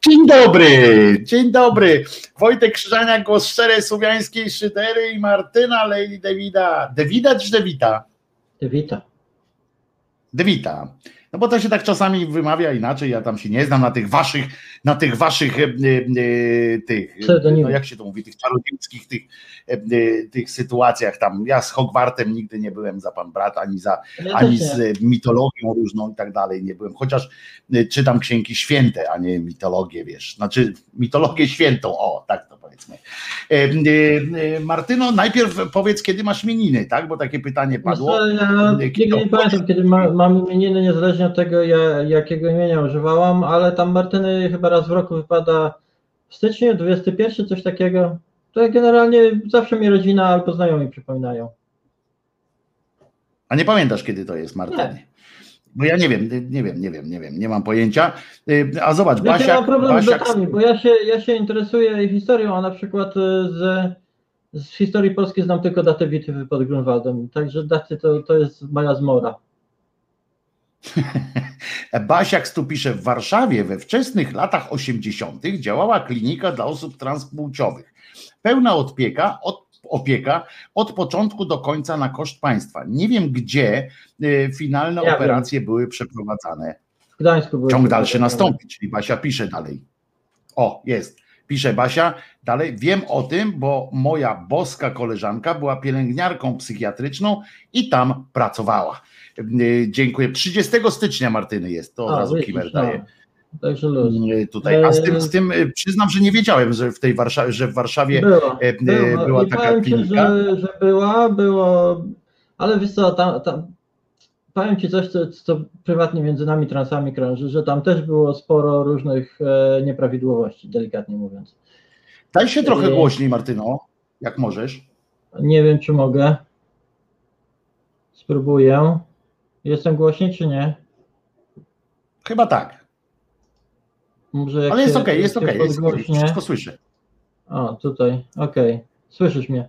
Dzień dobry, dzień dobry. Wojtek Krzyżania, głos szczerej słowiańskiej szydery i Martyna Lady Davida. Davida czy Dewita? Wita. Dewita. No bo to się tak czasami wymawia inaczej, ja tam się nie znam na tych waszych, na tych waszych e, e, tych, Pseudonimy. no jak się to mówi, tych czarodziejskich tych, e, e, tych sytuacjach tam. Ja z Hogwartem nigdy nie byłem za pan brat, ani za, Ja ani z e, mitologią różną i tak dalej nie byłem, chociaż e, czytam księgi święte, a nie mitologię, wiesz, znaczy mitologię świętą, o, tak to. Powiedzmy. E, e, Martyno, najpierw powiedz, kiedy masz imieniny, tak? Bo takie pytanie padło. Ja nigdy nie pamiętam, kiedy ma, mam imieniny, niezależnie od tego, ja, jakiego imienia używałam, ale tam Martyny chyba raz w roku wypada w styczniu, 21, coś takiego. To generalnie zawsze mi rodzina albo znajomi przypominają. A nie pamiętasz, kiedy to jest, Martyny? Bo ja nie wiem, nie wiem, nie wiem, nie wiem, nie mam pojęcia. Y, A zobacz, Ja nie Basiak, mam problemu z Basiak datami, bo ja się, ja się interesuję historią, a na przykład y, z, z historii polskiej znam tylko datę bitwy pod Grunwaldem, także daty to, to jest moja zmora. Basiak tu pisze, w Warszawie we wczesnych latach 80. działała klinika dla osób transpłciowych. Pełna opieka od, opieka od początku do końca na koszt państwa. Nie wiem, gdzie y, finalne Ja operacje były przeprowadzane. W Gdańsku były Ciąg dalszy nastąpi, czyli Basia pisze dalej. O, jest. Pisze Basia dalej. Wiem o tym, bo moja boska koleżanka była pielęgniarką psychiatryczną i tam pracowała. Y, Dziękuję. 30 stycznia Martyny jest, to od A, razu Kimer daje. Także luz. Y, Tutaj. A z tym, z tym y, przyznam, że nie wiedziałem, że w tej Warszawie, że w Warszawie Była, e, e, była, I taka klinika. że, że była, było, ale wiesz co, tam, tam, powiem ci coś, co, co prywatnie między nami transami krąży, że tam też było sporo różnych e, nieprawidłowości, delikatnie mówiąc. Daj się trochę głośniej, Martyno, jak możesz. Nie wiem, czy mogę. Spróbuję. Jestem głośniej, czy nie? Chyba tak. Może Ale jest okej, jak jest okej, podgłośnie- wszystko słyszę. O, tutaj, okej. Słyszysz mnie.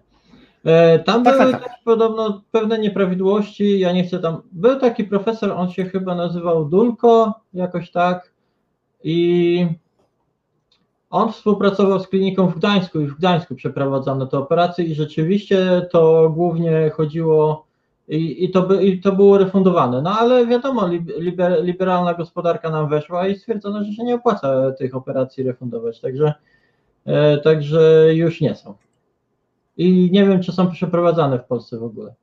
E, tam Tak, były tak, tak. podobno pewne nieprawidłowości. Ja nie chcę tam. Był taki profesor, on się chyba nazywał Dulko, jakoś tak. I on współpracował z kliniką w Gdańsku i w Gdańsku przeprowadzano te operacje i rzeczywiście to głównie chodziło i, i, to, by, i to było refundowane. No ale wiadomo, lib- liber, liberalna gospodarka nam weszła i stwierdzono, że się nie opłaca tych operacji refundować. Także E, Także już nie są. I nie wiem, czy są przeprowadzane w Polsce w ogóle.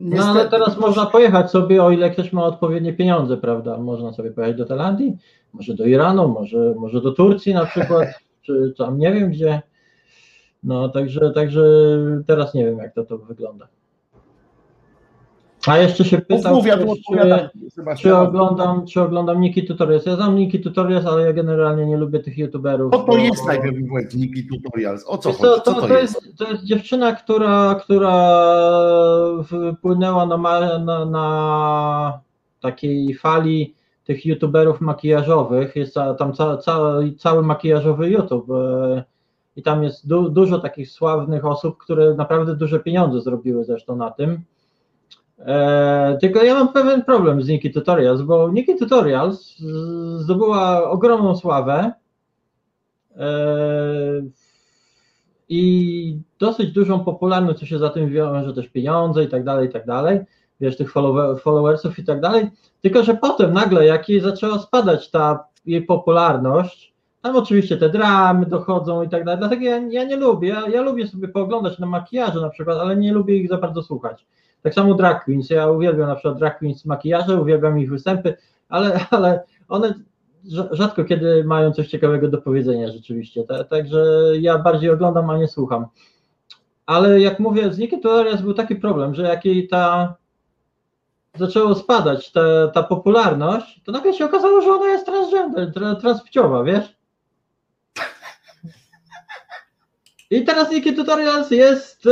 No ale teraz można pojechać sobie, o ile ktoś ma odpowiednie pieniądze, prawda? Można sobie pojechać do Tajlandii, może do Iranu, może, może do Turcji na przykład, czy tam nie wiem gdzie. No także, także teraz nie wiem, jak to, to wygląda. A jeszcze się pytał, Mów, ja czy, czy oglądam, czy oglądam Niki Tutorials. Ja znam Niki Tutorials, ale ja generalnie nie lubię tych youtuberów. Co to bo- jest najpierw powiedz, Niki Tutorials? O co Wiesz chodzi? co, to, to to, jest? jest, to jest dziewczyna, która, która wpłynęła na, na, na takiej fali tych youtuberów makijażowych. Jest tam ca, ca, cały makijażowy YouTube. I tam jest du, dużo takich sławnych osób, które naprawdę duże pieniądze zrobiły zresztą na tym. E, tylko ja mam pewien problem z Niki Tutorials, bo Niki Tutorials zdobyła ogromną sławę. E, i dosyć dużą popularność, co się za tym wiąże, też pieniądze i tak dalej, i tak dalej, wiesz, tych follower, followersów i tak dalej, tylko że potem nagle, jak jej zaczęła spadać ta jej popularność, tam oczywiście te dramy dochodzą i tak dalej, dlatego ja, ja nie lubię, ja, ja lubię sobie pooglądać na makijaże na przykład, ale nie lubię ich za bardzo słuchać. Tak samo drag queens, ja uwielbiam na przykład drag queens makijaże, uwielbiam ich występy, ale, ale one rza- rzadko kiedy mają coś ciekawego do powiedzenia rzeczywiście, Ta- także ja bardziej oglądam, a nie słucham. Ale jak mówię, z Nicky Tutorials był taki problem, że jak jej ta zaczęło spadać ta, ta popularność, to nagle się okazało, że ona jest transgender, tra, transpłciowa, wiesz? I teraz Nicky Tutorials jest e,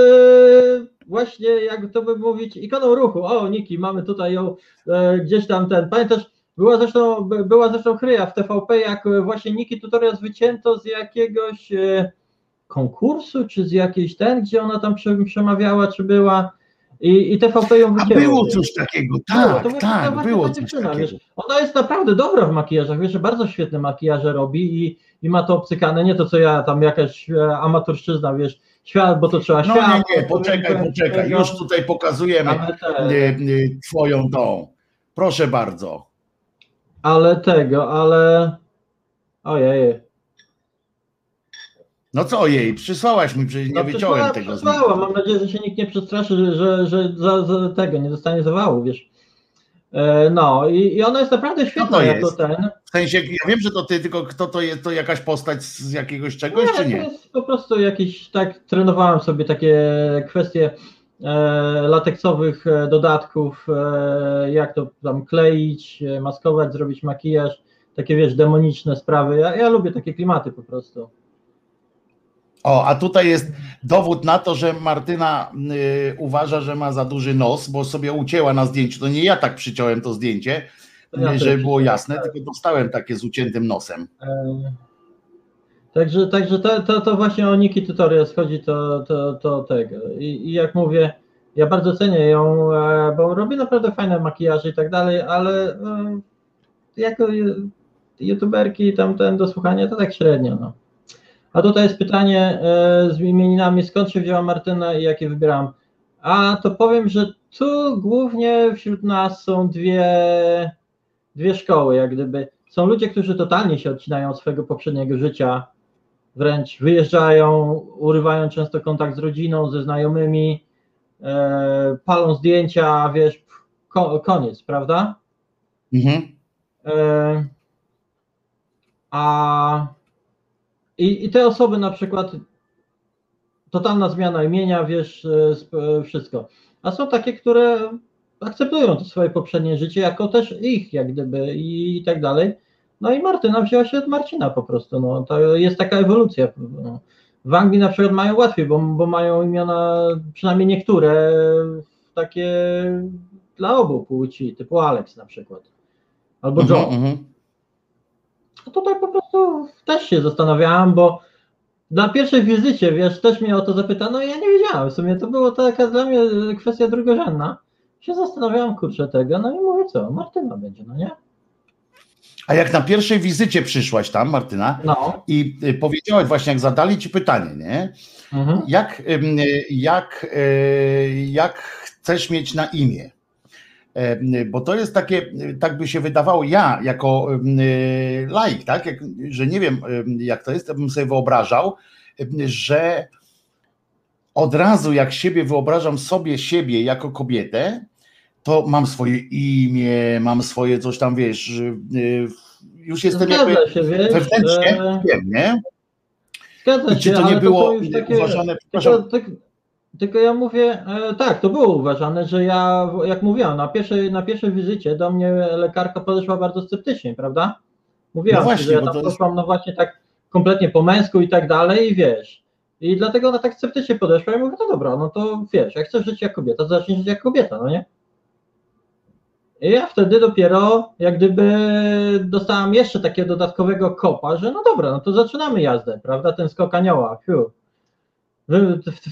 właśnie, jak to by mówić, ikoną ruchu. O, Niki, mamy tutaj ją e, gdzieś tam ten. Pamiętasz, była zresztą, by- była zresztą chryja w TVP, jak e, właśnie Niki Tutorials wycięto z jakiegoś e, konkursu, czy z jakiejś ten, gdzie ona tam prze- przemawiała, czy była. I, i TVP ją A wycięło. było wiesz. coś takiego, Było, tak, tak, właśnie było coś takiego. wiesz. Ona jest naprawdę dobra w makijażach, wiesz, że bardzo świetne makijaże robi i, i ma to obcykane, nie to co ja tam jakaś e, amatorszczyzna, wiesz, świat, bo to trzeba No świat. nie, nie, poczekaj, poczekaj, już tutaj pokazujemy te, y, y, twoją tą. Proszę bardzo. ale tego, ale ojej. No co jej, przysłałaś mi, przecież nie No, wyciąłem tego z przysłała. Mam nadzieję, że się nikt nie przestraszy, że, że, że za, za tego nie dostanie zawału, wiesz. E, No i, i ona jest naprawdę świetna to jako jest? ten. W sensie, ja wiem, że to ty, tylko kto to jest, to jakaś postać z jakiegoś czegoś, czy To nie? jest po prostu jakiś, tak trenowałem sobie takie kwestie e, lateksowych e, dodatków, e, jak to tam kleić, e, maskować, zrobić makijaż, takie wiesz, demoniczne sprawy. Ja, ja lubię takie klimaty po prostu. O, a tutaj jest dowód na to, że Martyna y, uważa, że ma za duży nos, bo sobie ucięła na zdjęciu. To nie ja tak przyciąłem to zdjęcie, To ja żeby było jasne, tak. tylko dostałem takie z uciętym nosem. E, Także, także to, to, to właśnie o Niki Tutorials chodzi, to, to, to tego. I, I jak mówię, ja bardzo cenię ją, e, bo robi naprawdę fajne makijaże i tak dalej, ale e, jako youtuberki tam ten do słuchania to tak średnio. No. A tutaj jest pytanie e, z imieninami, skąd się wzięła Martyna i jakie wybieram. A to powiem, że tu głównie wśród nas są dwie, dwie szkoły, jak gdyby. Są ludzie, którzy totalnie się odcinają od swojego poprzedniego życia, wręcz wyjeżdżają, urywają często kontakt z rodziną, ze znajomymi, e, palą zdjęcia, wiesz, ko, koniec, prawda? Mhm. E, a i, i te osoby na przykład totalna zmiana imienia, wiesz, e, e, wszystko. A są takie, które akceptują to swoje poprzednie życie jako też ich, jak gdyby i, tak dalej. No i Martyna wzięła się od Marcina po prostu. No, to jest taka ewolucja. No. W Anglii na przykład mają łatwiej, bo, bo mają imiona, przynajmniej niektóre, takie dla obu płci, typu Alex na przykład. Albo John. Mhm, mhm. No tutaj po prostu też się zastanawiałem, bo na pierwszej wizycie, wiesz, też mnie o to zapytano i ja nie wiedziałem. W sumie to było taka dla mnie kwestia drugorzędna. Się zastanawiałem, kurczę, tego, no i mówię co, Martyna będzie, no nie? A jak na pierwszej wizycie przyszłaś tam, Martyna, No. i y, powiedziałaś właśnie, jak zadali ci pytanie, nie? Mhm. Jak, y, jak, y, jak chcesz mieć na imię? E, Bo to jest takie, tak by się wydawało, ja jako y, laik, tak, jak, że nie wiem ym, jak to jest, to bym sobie wyobrażał, że od razu jak siebie wyobrażam sobie siebie jako kobietę, to mam swoje imię, mam swoje coś tam, wiesz, już jestem jakby Zgadza się, wiesz, wewnętrznie, e, wiem, nie? Zgadza I czy się, to nie było to takie, uważane, przepraszam, tylko, tylko ja mówię, e, tak, to było uważane, że ja, jak mówiłam, na pierwszej, na pierwszej wizycie do mnie lekarka podeszła bardzo sceptycznie, prawda? Mówiłam, No właśnie, że ja tam jest- poszłam, no właśnie tak kompletnie po męsku i tak dalej i wiesz. I dlatego ona tak sceptycznie podeszła i mówię, no dobra, no to wiesz, jak chcesz żyć jak kobieta, to zacznij żyć jak kobieta, no nie? I ja wtedy dopiero jak gdyby dostałam jeszcze takiego dodatkowego kopa, że no dobra, no to zaczynamy jazdę, prawda? Ten skok anioła. Fiu.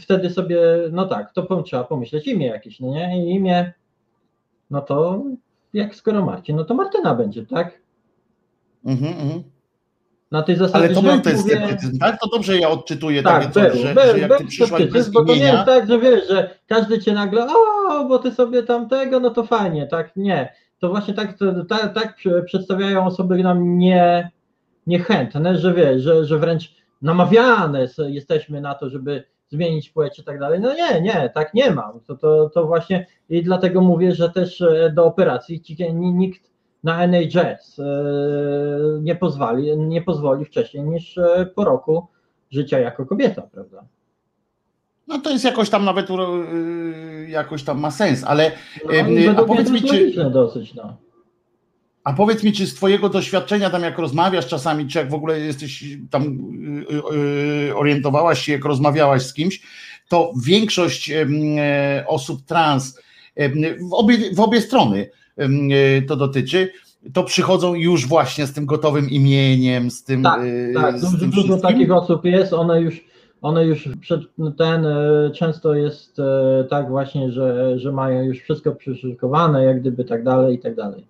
Wtedy sobie, no tak, to trzeba pomyśleć imię jakieś, no nie? I imię, no to jak skoro Marcin, no to Martyna będzie, tak? Mhm, mhm. Na tej zasadzie, Ale to był ten mówię- sceptycyzm, tak? To dobrze ja odczytuję tak, takie coś, że, był, że jak ty przyszłaś bez bo to nie imienia, jest tak, że wiesz, że każdy cię nagle, o, bo ty sobie tamtego, no to fajnie, tak, nie. To właśnie tak, tak, tak przedstawiają osoby nam nie, niechętne, że wiesz, że, że wręcz namawiane jesteśmy na to, żeby zmienić płeć i tak dalej. No nie, nie, tak nie mam. To, to, to właśnie i dlatego mówię, że też e, do operacji nikt na NHS e, nie pozwoli, nie pozwoli wcześniej niż e, po roku życia jako kobieta, prawda? no to jest jakoś tam nawet jakoś tam ma sens, ale No, a powiedz mi, czy- dosyć, no. A powiedz mi, czy z twojego doświadczenia tam jak rozmawiasz czasami, czy jak w ogóle jesteś tam yy, yy, orientowałaś się, jak rozmawiałaś z kimś, to większość e, osób trans em, w obie, w obie strony e, to dotyczy, to przychodzą już właśnie z tym gotowym imieniem, z tym, Tak, e, Tak, z dużo, tym dużo takich osób jest, one już, one już przed ten, często jest tak właśnie, że, że mają już wszystko przyszykowane, jak gdyby tak dalej i tak dalej.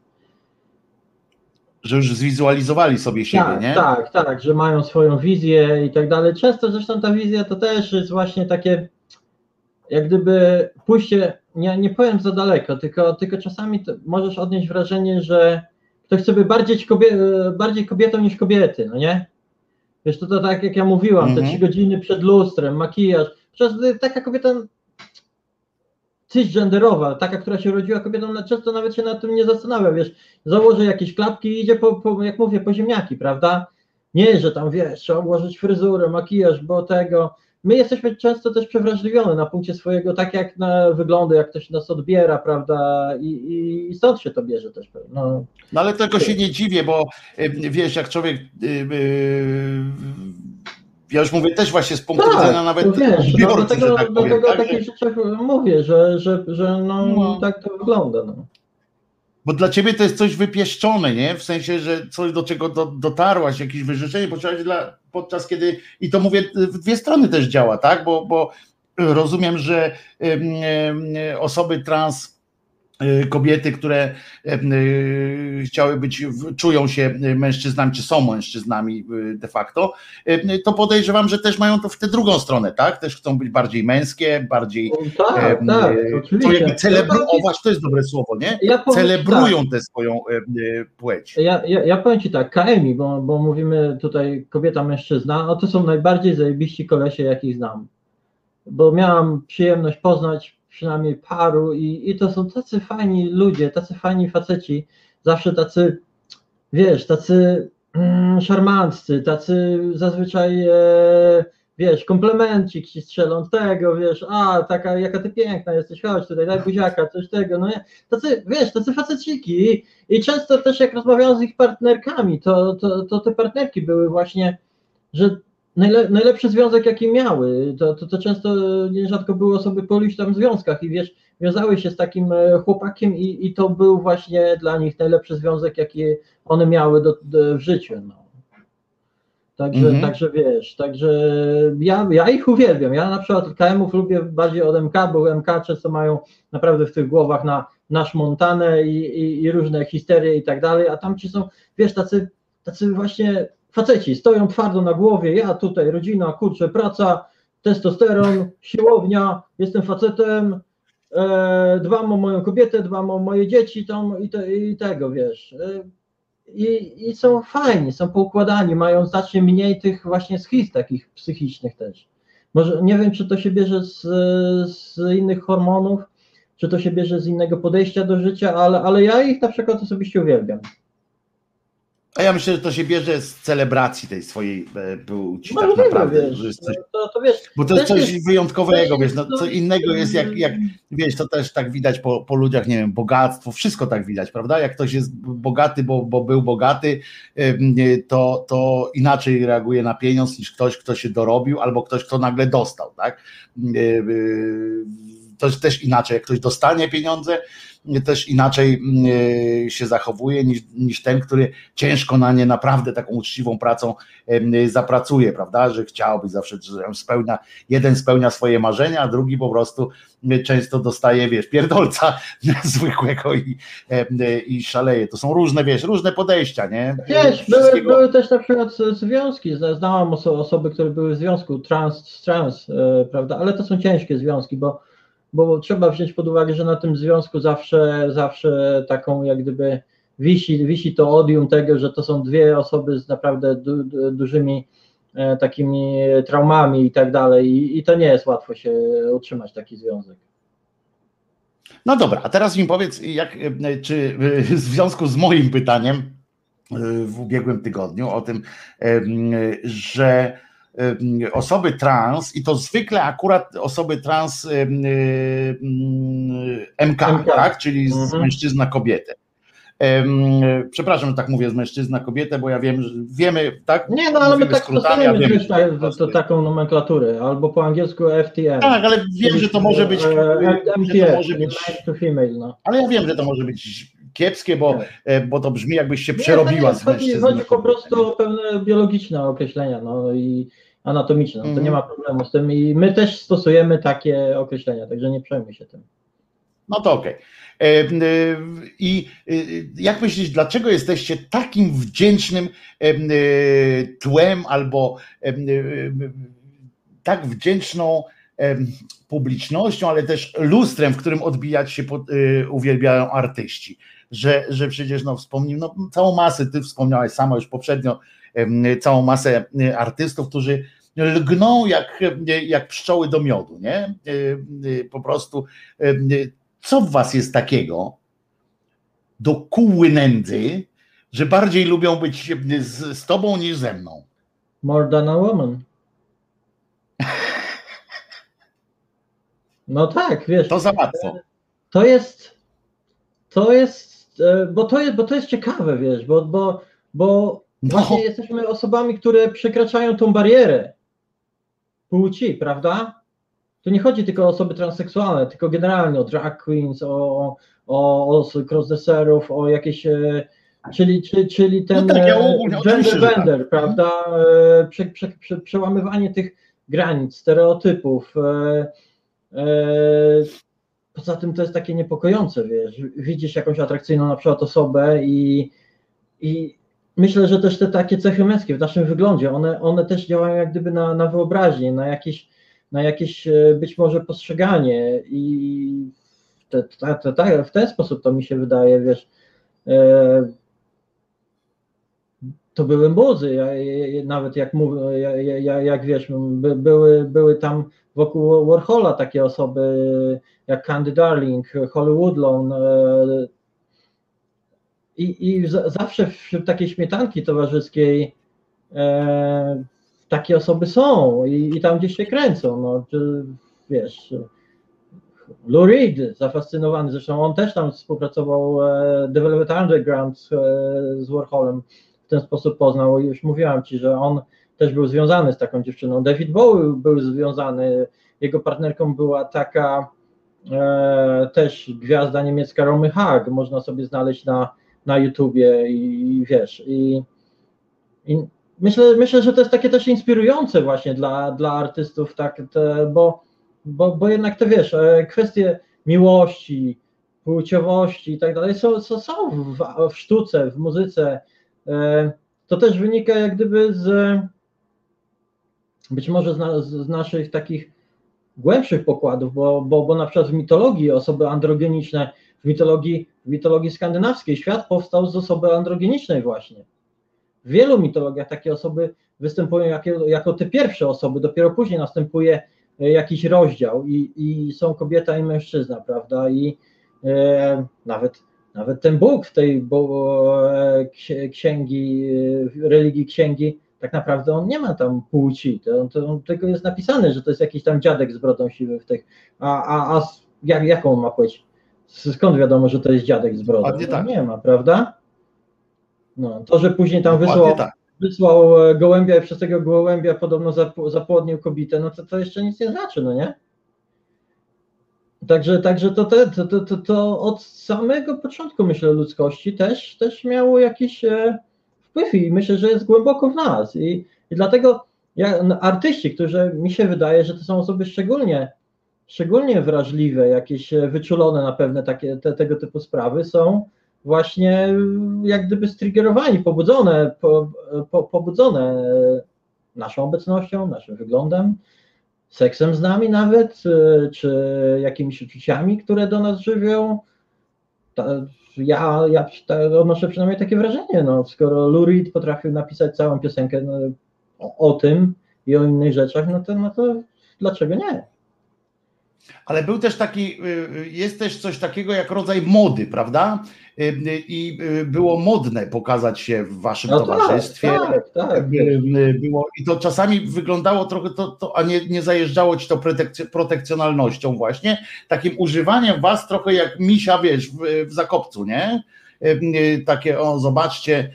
Że już zwizualizowali sobie siebie, tak, nie? tak, tak, że mają swoją wizję i tak dalej. Często zresztą ta wizja to też jest właśnie takie, jak gdyby pójście, nie, nie powiem za daleko, tylko, tylko czasami możesz odnieść wrażenie, że ktoś chce być bardziej, kobie, bardziej kobietą niż kobiety, no nie? Wiesz, to, to tak jak ja mówiłam, te Mhm. trzy godziny przed lustrem, makijaż, przecież taka kobieta cisgenderowa, taka, która się urodziła kobietą, na- często nawet się nad tym nie zastanawia, wiesz, założy jakieś klapki i idzie po, po jak mówię, po ziemniaki, prawda? Nie, że tam, wiesz, trzeba ułożyć fryzurę, makijaż, bo tego. My jesteśmy często też przewrażliwione na punkcie swojego, tak jak na wyglądu, jak ktoś nas odbiera, prawda? I, i, i stąd się to bierze też. No, No ale tego się nie dziwię, bo y, wiesz, jak człowiek. y, y, Ja już mówię też właśnie z punktu widzenia tak, nawet to wiesz, no, odbiorcy, dlatego, tak powiem. dlatego o tak, takich że- rzeczach mówię, że, że, że no, No. tak to wygląda. No. Bo dla ciebie to jest coś wypieszczone, nie? W sensie, że coś do czego do, dotarłaś, jakieś wyrzeczenie, podczas, dla, podczas kiedy, i to mówię, w dwie strony też działa, tak? Bo, bo rozumiem, że em, em, osoby trans, y, kobiety, które em, y, chciały być, czują się mężczyznami, czy są mężczyznami y, de facto, to podejrzewam, że też mają to w tę drugą stronę, tak? Też chcą być bardziej męskie, bardziej Tak, em, tak, y, oczywiście. to jakby celebrować, to jest dobre słowo, nie? Ja Celebrują tak. tę swoją y, płeć. Ja, ja, ja powiem Ci tak, KMI, bo, bo mówimy tutaj kobieta, mężczyzna, no to są najbardziej zajebiści kolesie, jakich znam. Bo miałam przyjemność poznać przynajmniej paru i, i to są tacy fajni ludzie, tacy fajni faceci, zawsze tacy, wiesz, tacy mm, szarmanccy, tacy zazwyczaj, e, wiesz, komplemencik ci strzelą tego, wiesz, a, taka, jaka ty piękna jesteś, chodź tutaj, daj buziaka, coś tego, no nie, tacy, wiesz, tacy faceciki i, i często też jak rozmawiałam z ich partnerkami, to, to, to te partnerki były właśnie, że najle, najlepszy związek jaki miały, to, to, to często nierzadko były osoby po iluś tam związkach i wiesz, wiązały się z takim e, chłopakiem i, i to był właśnie dla nich najlepszy związek jaki one miały do, do, w życiu, no. Także, Mhm. także wiesz, także ja, ja ich uwielbiam. Ja na przykład KM-ów lubię bardziej od MK, bo MK często mają naprawdę w tych głowach na nasz Montanę i, i, i różne histerie i tak dalej, a tamci są, wiesz, tacy, tacy właśnie faceci, stoją twardo na głowie, ja tutaj, rodzina, kurczę, praca, testosteron, siłownia, jestem facetem, e, dbam o moją kobietę, dbam o moje dzieci tam i, te, i tego, wiesz. E, i, I są fajni, są poukładani, mają znacznie mniej tych właśnie schiz takich psychicznych też. Może nie wiem, czy to się bierze z, z innych hormonów, czy to się bierze z innego podejścia do życia, ale, ale ja ich na przykład osobiście uwielbiam. A ja myślę, że to się bierze z celebracji tej swojej e, płci, tak naprawdę. wiesz, coś, to, to wiesz, bo to jest coś jest- wyjątkowego, wiesz, no, co innego jest jak, jak, wiesz, to też tak widać po, po ludziach, nie wiem, bogactwo, wszystko tak widać, prawda? Jak ktoś jest bogaty, bo, bo był bogaty, to, to inaczej reaguje na pieniądz niż ktoś, kto się dorobił, albo ktoś, kto nagle dostał, tak? E, e, To jest też inaczej, jak ktoś dostanie pieniądze, też inaczej mm, e, się zachowuje niż, niż ten, który ciężko na nie naprawdę taką uczciwą pracą zapracuje, prawda, że chciałby zawsze, że spełnia, jeden spełnia swoje marzenia, a drugi po prostu e, często dostaje, wiesz, pierdolca zwykłego i, i szaleje. To są różne, wiesz, różne podejścia, nie? Wiesz, były, Wszystkiego- były też na przykład związki, zna- znałam oso, osoby, które były w związku trans, trans prawda, ale to są ciężkie związki, bo, bo trzeba wziąć pod uwagę, że na tym związku zawsze, zawsze taką jak gdyby wisi, wisi to odium tego, że to są dwie osoby z naprawdę du, du, dużymi e, takimi traumami i tak dalej i, i to nie jest łatwo się utrzymać taki związek. No dobra, a teraz mi powiedz, jak, e, czy e, w związku z moim pytaniem e, w ubiegłym tygodniu o tym, że osoby trans, i to zwykle akurat osoby trans em, em, MK, MK. tak? czyli z Mhm. mężczyzna kobietę. Przepraszam, że tak mówię z mężczyzna kobietę, bo ja wiem, że wiemy, tak? Nie, no ale my tak skrótami, a stosujemy wiemy, też że ta, po prostu to, jest. taką nomenklaturę, albo po angielsku FTM. Tak, ale wiem, że to może być, E, że to MTF, może być to female, no. ale ja wiem, że to może być kiepskie, bo, e, bo to brzmi jakbyś się Nie, to przerobiła nie, z chodzi, mężczyzny. chodzi na po prostu o pewne biologiczne określenia, no i anatomiczne, no, to Mhm. nie ma problemu z tym i my też stosujemy takie określenia, także nie przejmuj się tym. No to okej. E, e, I e, jak myślisz, dlaczego jesteście takim wdzięcznym tłem albo tak wdzięczną publicznością, ale też lustrem, w którym odbijać się pod, uwielbiają artyści? Że, że przecież no, wspomnij, no, całą masę, ty wspomniałeś sama już poprzednio, całą masę e, artystów, którzy lgną jak, jak pszczoły do miodu, nie? Po prostu, co w was jest takiego do kóły nędzy, że bardziej lubią być z, z tobą niż ze mną? More than a woman. No tak, wiesz. To za łatwo. To jest, to jest, e, bo to jest, bo to jest ciekawe, wiesz, bo, bo, bo No. właśnie jesteśmy osobami, które przekraczają tą barierę płci, prawda? Tu nie chodzi tylko o osoby transseksualne, tylko generalnie o drag queens, o, o, o crossdresserów, o jakieś, e, czyli, czyli, czyli ten No tak, ja e, gender tak. bender, prawda? E, Prze, prze, prze, przełamywanie tych granic, stereotypów. Poza tym to jest takie niepokojące, wiesz, widzisz jakąś atrakcyjną na przykład osobę i, i myślę, że też te takie cechy męskie w naszym wyglądzie, one, one też działają jak gdyby na, na wyobraźnię, na jakieś, na jakieś e, być może postrzeganie i te, te, te, te, w ten sposób to mi się wydaje, wiesz, e, to były muzy, ja, ja, nawet jak, mów, ja, jak wiesz, by, były, były tam wokół Warhola takie osoby jak Candy Darling, Holly Woodlawn e, i, i z, zawsze wśród takiej śmietanki towarzyskiej e, takie osoby są i, i tam gdzieś się kręcą, no, czy, wiesz, Lou Reed, zafascynowany, zresztą on też tam współpracował e, Development Underground e, z Warholem, w ten sposób poznał i już mówiłam Ci, że on też był związany z taką dziewczyną. David Bowie był związany, jego partnerką była taka e, też gwiazda niemiecka Romy Hag, można sobie znaleźć na, na YouTubie i, wiesz, i, i myślę, myślę, że to jest takie też inspirujące właśnie dla, dla artystów, tak, te, bo, bo, bo jednak te wiesz, e, kwestie miłości, płciowości i tak dalej są, są, są w, w sztuce, w muzyce. E, To też wynika jak gdyby z być może z, na, z naszych takich głębszych pokładów, bo, bo, bo na przykład w mitologii osoby androgeniczne, w mitologii, w mitologii skandynawskiej świat powstał z osoby androgenicznej właśnie. W wielu mitologiach takie osoby występują jako, jako te pierwsze osoby, dopiero później następuje e, jakiś rozdział i, i są kobieta i mężczyzna, prawda? I e, nawet, nawet ten Bóg w tej bo, e, ksi- księgi, e, religii księgi, tak naprawdę on nie ma tam płci, to, to tylko jest napisane, że to jest jakiś tam dziadek z brodą siwy w tych, a, a, a jak, jaką ma płeć? Skąd wiadomo, że to jest dziadek z brodą? No, tak. Nie ma, prawda? No, to, że później tam Dokładnie wysłał, tak. wysłał e, gołębia i przez tego gołębia podobno zap- zapłodnił kobietę, no to, to jeszcze nic nie znaczy, no nie? Także, także to, te, to, to, to, to od samego początku, myślę, ludzkości też, też miało jakiś e, wpływ i myślę, że jest głęboko w nas. I, i dlatego ja, no, artyści, którzy mi się wydaje, że to są osoby szczególnie, szczególnie wrażliwe, jakieś e, wyczulone na pewne takie, te, tego typu sprawy, są właśnie mm, jak gdyby striggerowani, pobudzone, po, po, pobudzone e, naszą obecnością, naszym wyglądem, seksem z nami nawet, e, czy jakimiś uczuciami, które do nas żywią. Ta, ja, ja ta, odnoszę przynajmniej takie wrażenie, no, skoro Lou Reed potrafił napisać całą piosenkę no, o, o tym i o innych rzeczach, no to, no to dlaczego nie? Ale był też taki, y, y, jest też coś takiego jak rodzaj mody, prawda? Y, I było modne pokazać się w waszym No tak, towarzystwie. tak, tak. Było, I to czasami wyglądało trochę, to, to, a nie, nie zajeżdżało ci to protekc- protekcjonalnością właśnie, takim używaniem was trochę jak misia, wiesz, w, w zakopcu, nie? Takie, o zobaczcie,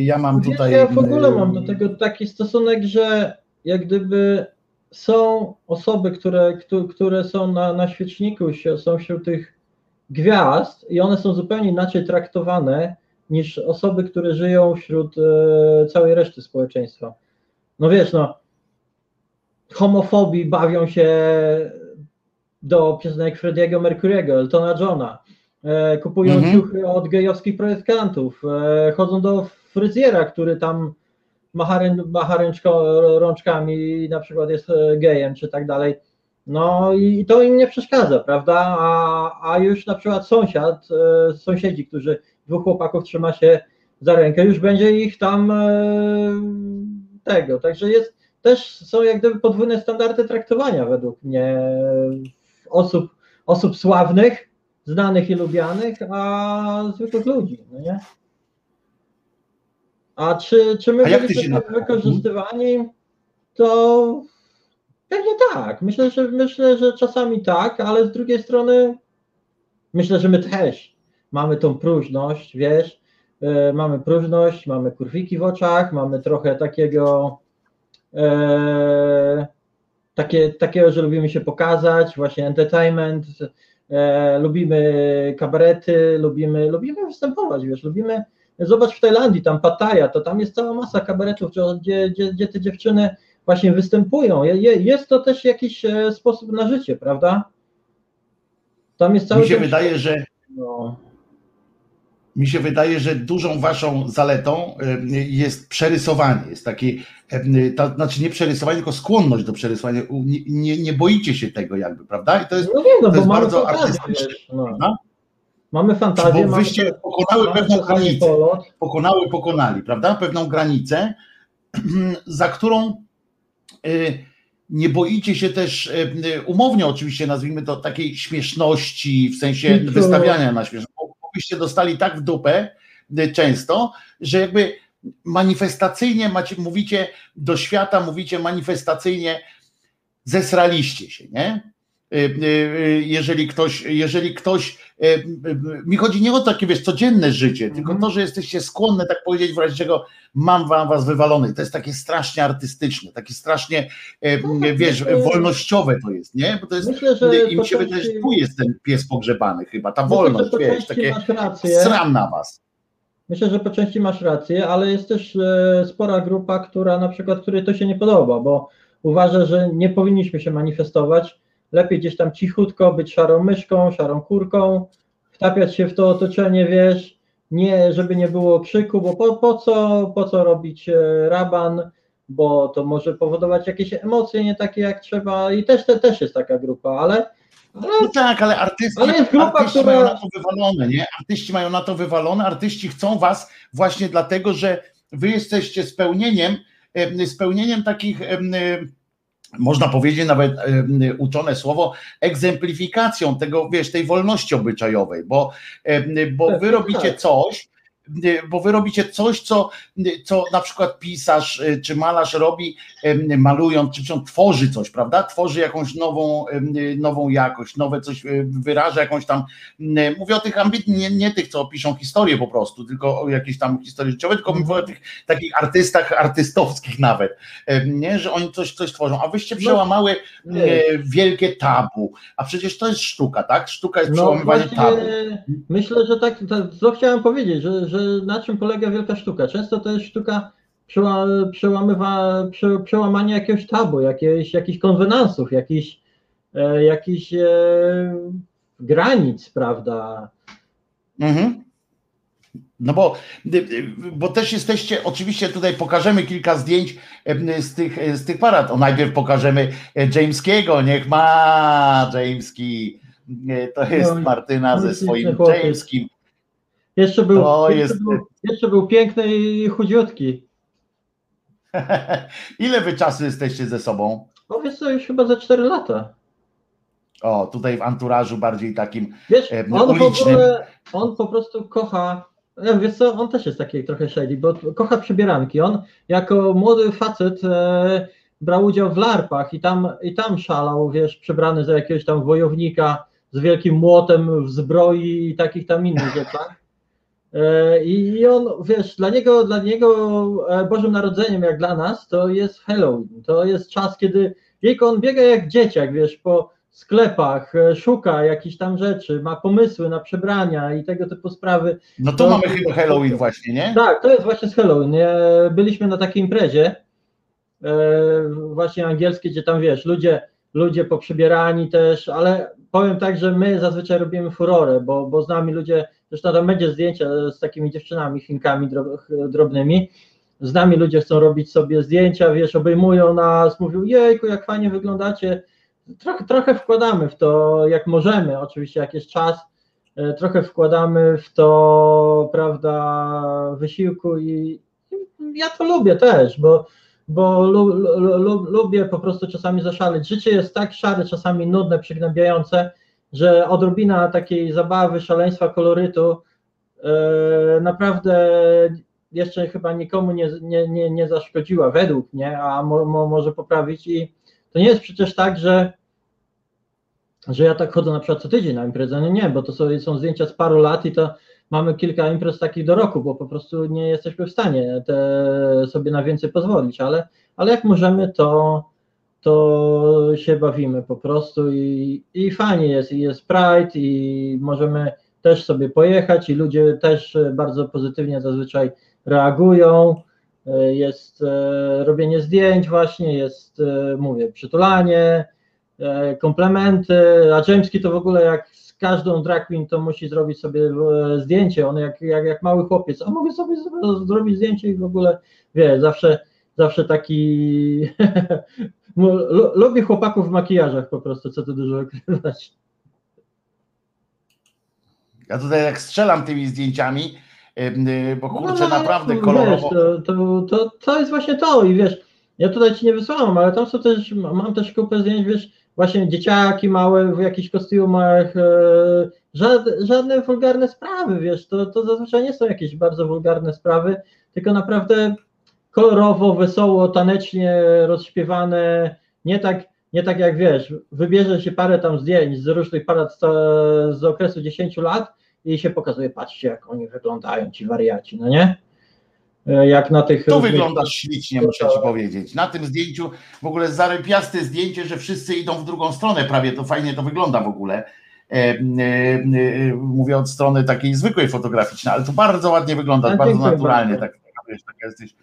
ja mam tutaj... Ja w ogóle mam do tego taki stosunek, że jak gdyby są osoby, które, któ- które są na, na świeczniku, są wśród tych gwiazd i one są zupełnie inaczej traktowane niż osoby, które żyją wśród e, całej reszty społeczeństwa. No wiesz, no, homofobii bawią się do piosenek Frediego Mercury'ego, Eltona Johna, e, kupują Mhm. ciuchy od gejowskich projektantów, e, chodzą do fryzjera, który tam macha, macha ręczko, rączkami na przykład jest e, gejem czy tak dalej. No i to im nie przeszkadza, prawda? A, a już na przykład sąsiad, e, sąsiedzi, którzy dwóch chłopaków trzyma się za rękę, już będzie ich tam e, tego. Także jest też są jak gdyby podwójne standardy traktowania według mnie osób, osób sławnych, znanych i lubianych, a zwykłych ludzi, no nie? A czy, czy my byliśmy na- wykorzystywani? To pewnie tak. Myślę, że myślę, że czasami tak, ale z drugiej strony myślę, że my też mamy tą próżność, wiesz, e, mamy próżność, mamy kurwiki w oczach, mamy trochę takiego e, takie, takiego, że lubimy się pokazać, właśnie entertainment, e, lubimy kabarety, lubimy, lubimy występować, wiesz, lubimy, zobacz w Tajlandii, tam Pattaya, to tam jest cała masa kabaretów, gdzie, gdzie, gdzie te dziewczyny właśnie występują. Je, je- jest to też jakiś e, sposób na życie, prawda? Tam jest cały Mi się wydaje, że no, mi się wydaje, że dużą waszą zaletą y, jest przerysowanie. Jest takie, to znaczy nie przerysowanie, tylko skłonność do przerysowania. Nie, nie, nie boicie się tego jakby, prawda? I to jest, no nie, no to bo jest bardzo fantazję, artystyczne, no. prawda? Mamy fantazję, Bo mamy, wyście pokonały mamy pewną czasami granicę. polot, pokonały, pokonali, prawda? Pewną granicę, za którą y, nie boicie się też, y, y, umownie oczywiście nazwijmy to takiej śmieszności, w sensie wystawiania na śmieszność, bo byście dostali tak w dupę często, że jakby manifestacyjnie macie, mówicie do świata, mówicie manifestacyjnie, zesraliście się, nie? Y, y, y, Jeżeli ktoś, jeżeli ktoś, mi chodzi nie o takie, wiesz, codzienne życie, tylko Mhm. to, że jesteście skłonne tak powiedzieć, w razie czego mam wam was wywalony. To jest takie strasznie artystyczne, takie strasznie, No tak, wiesz, myślę- wolnościowe to jest, nie? Bo to jest, Myślę, że i mi się wydaje, że tu jest ten pies pogrzebany chyba, ta Myślę, wolność, wiesz, takie sram na was. Myślę, że po części masz rację, ale jest też e, spora grupa, która na przykład, której to się nie podoba, bo uważa, że nie powinniśmy się manifestować. Lepiej gdzieś tam cichutko być szarą myszką, szarą kurką, wtapiać się w to otoczenie, wiesz, nie, żeby nie było krzyku, bo po, po, co, po co robić e, raban, bo to może powodować jakieś emocje nie takie jak trzeba i też, te, też jest taka grupa, ale, ale No tak, ale artyści, Ale jest grupa, artyści która- mają na to wywalone, nie? Artyści mają na to wywalone, artyści chcą was właśnie dlatego, że wy jesteście spełnieniem, em, spełnieniem takich, można powiedzieć nawet uczone słowo, egzemplifikacją tego, wiesz, tej wolności obyczajowej, bo, bo wy robicie tak. coś, bo wy robicie coś, co, co na przykład pisarz czy malarz robi, malując, czy on tworzy coś, prawda? Tworzy jakąś nową, nową jakość, nowe coś, y, wyraża jakąś tam, m, mówię o tych ambitnych, nie, nie tych, co piszą historię po prostu, tylko o jakieś tam historie życiowe, tylko mówię o tych takich artystach, artystowskich nawet, nie? Że oni coś, coś tworzą, a wyście przełamały nie. e, wielkie tabu, a przecież to jest sztuka, tak? Sztuka jest No przełamywanie tabu. myślę, że tak, tak, co chciałem powiedzieć, że, że na czym polega wielka sztuka? Często to jest sztuka przełamywa, prze, przełamania jakiegoś tabu, jakiegoś, jakichś konwenansów, jakichś, e, jakichś e, granic, prawda? Mhm. No bo, bo też jesteście, oczywiście tutaj pokażemy kilka zdjęć z tych, z tych parad. O, najpierw pokażemy e, Jameskiego, niech ma Jameski. E, To jest No, Martyna ze swoim. Jameskim. Jeszcze był, To jeszcze, jest- był, jeszcze był piękny i chudziutki. Ile wy czasu jesteście ze sobą? No wiesz co, już chyba za 4 lata. O, tutaj w anturażu bardziej takim. Wiesz, on ogóle, on po prostu kocha, ja, wiesz co, on też jest taki trochę shady, bo kocha przebieranki. On jako młody facet e, brał udział w larpach i tam, i tam szalał, wiesz, przebrany za jakiegoś tam wojownika z wielkim młotem w zbroi i takich tam innych rzeczach. E, I on, wiesz, dla niego, dla niego e, Bożym Narodzeniem, jak dla nas, to jest Halloween. To jest czas, kiedy jejku, on biega jak dzieciak, wiesz, po sklepach, e, szuka jakichś tam rzeczy, ma pomysły na przebrania i tego typu sprawy. No to To- mamy chyba Halloween właśnie, nie? Tak, to jest właśnie z Halloween. Byliśmy na takiej imprezie właśnie angielskiej, gdzie tam wiesz, ludzie, ludzie poprzybierani też, ale powiem tak, że my zazwyczaj robimy furorę, bo, bo z nami ludzie, zresztą tam będzie zdjęcia z takimi dziewczynami, Chinkami drob- drobnymi, z nami ludzie chcą robić sobie zdjęcia, wiesz, obejmują nas, mówią, jejku, jak fajnie wyglądacie. Trochę, trochę wkładamy w to, jak możemy, oczywiście jak jest czas, e, trochę wkładamy w to, prawda, wysiłku i i ja to lubię też, bo bo lu, lu, lu, lubię po prostu czasami zaszaleć. Życie jest tak szare, czasami nudne, przygnębiające, że odrobina takiej zabawy, szaleństwa, kolorytu e, naprawdę jeszcze chyba nikomu nie, nie, nie, nie zaszkodziła, według mnie, a mo, mo, może poprawić. I to nie jest przecież tak, że, że ja tak chodzę na przykład co tydzień na imprezę. No nie, bo to są, są zdjęcia z paru lat i to mamy kilka imprez takich do roku, bo po prostu nie jesteśmy w stanie te, sobie na więcej pozwolić, ale, ale jak możemy, to, to się bawimy po prostu i, i fajnie jest, i jest Pride i możemy też sobie pojechać i ludzie też bardzo pozytywnie zazwyczaj reagują, jest e, robienie zdjęć właśnie, jest, e, mówię, przytulanie, e, komplementy, a Jamesky to w ogóle jak z każdą drag queen to musi zrobić sobie zdjęcie, on jak, jak, jak mały chłopiec, a mogę sobie zrobić zdjęcie i w ogóle, wie, zawsze, zawsze taki, lubię chłopaków w makijażach po prostu, co tu dużo ukrywać. Ja tutaj jak strzelam tymi zdjęciami, y, bo kurczę, no, no, naprawdę wiesz, kolorowo. to, to, to, to jest właśnie to i wiesz, ja tutaj ci nie wysłałam, ale tam są też, mam też kupę zdjęć, wiesz, właśnie dzieciaki małe w jakichś kostiumach, e, żadne, żadne wulgarne sprawy, wiesz, to, to zazwyczaj nie są jakieś bardzo wulgarne sprawy, tylko naprawdę kolorowo, wesoło, tanecznie rozśpiewane, nie tak, nie tak jak wiesz, wybierze się parę tam zdjęć z różnych parad z, okresu 10 lat i się pokazuje, patrzcie jak oni wyglądają, ci wariaci, no nie? E, Jak na tych... Tu wyglądasz ślicznie, muszę ci powiedzieć. Na tym zdjęciu w ogóle zarypiaste zdjęcie, że wszyscy idą w drugą stronę prawie, to fajnie to wygląda w ogóle. E, e, e, mówię od strony takiej zwykłej fotograficznej, ale to bardzo ładnie wygląda, A, bardzo naturalnie, bardzo. tak, taka jesteś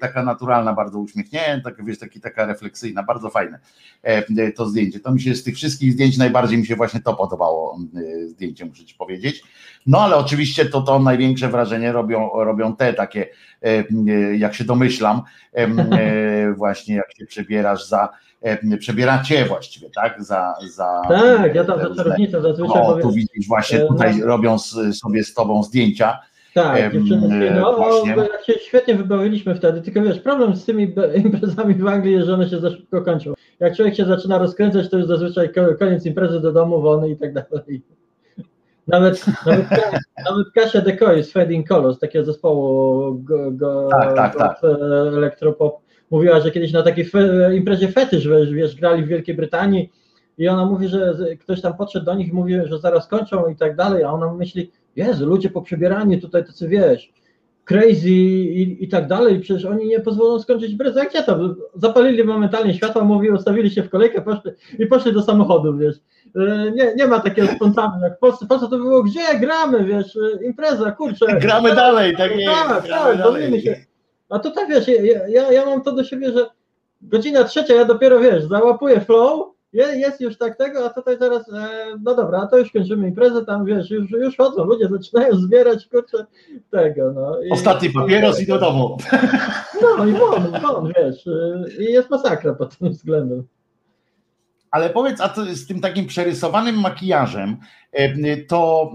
taka naturalna, bardzo uśmiechnięta, wiesz, taki, taka refleksyjna, bardzo fajne e, e, to zdjęcie. To mi się z tych wszystkich zdjęć najbardziej mi się właśnie to podobało e, zdjęcie, muszę ci powiedzieć. No ale oczywiście to, to największe wrażenie robią, robią te takie, e, e, jak się domyślam, e, właśnie jak się przebierasz za, e, przebieracie właściwie, tak? Za, za Tak, ja tam za czarownicę zazwyczaj O, powiem, tu widzisz właśnie, e, tutaj no. robią sobie z tobą zdjęcia. Tak, dziewczyny, no, e, właśnie. bo jak się świetnie wybawiliśmy wtedy, tylko wiesz, problem z tymi imprezami w Anglii jest, że one się za szybko kończą. Jak człowiek się zaczyna rozkręcać, to już zazwyczaj ko- koniec imprezy do domu, wolny i tak dalej. Nawet, nawet, Ka- nawet Kasia Decoy z Fading Colors, takiego zespołu go, go, Tak, tak, tak. elektropop, mówiła, że kiedyś na takiej fe, imprezie fetysz, wiesz, grali w Wielkiej Brytanii i ona mówi, że ktoś tam podszedł do nich i mówi, że zaraz kończą i tak dalej, a ona myśli, Jezu, ludzie poprzebierani tutaj tacy, wiesz, crazy i, i tak dalej, przecież oni nie pozwolą skończyć imprezy, jak gdzie to? Zapalili momentalnie światła, mówi, ustawili się w kolejkę poszli, i poszli do samochodu, wiesz. E, Nie, nie ma takiego spontanu, jak w Polsce, w Polsce to było, gdzie gramy, wiesz, e, impreza, kurczę. Gramy dalej, tak jest, Tak, tak, dalej. się. A tutaj wiesz, ja, ja, ja mam to do siebie, że godzina trzecia, ja dopiero wiesz, załapuję flow, jest już tak tego, a tutaj teraz, e, no dobra, a to już kończymy imprezę, tam wiesz, już, już chodzą, ludzie zaczynają zbierać, kurczę, tego, no. I, Ostatni papieros i do domu. No i won, won, wiesz, e, i jest masakra pod tym względem. Ale powiedz, a to z tym takim przerysowanym makijażem, e, to,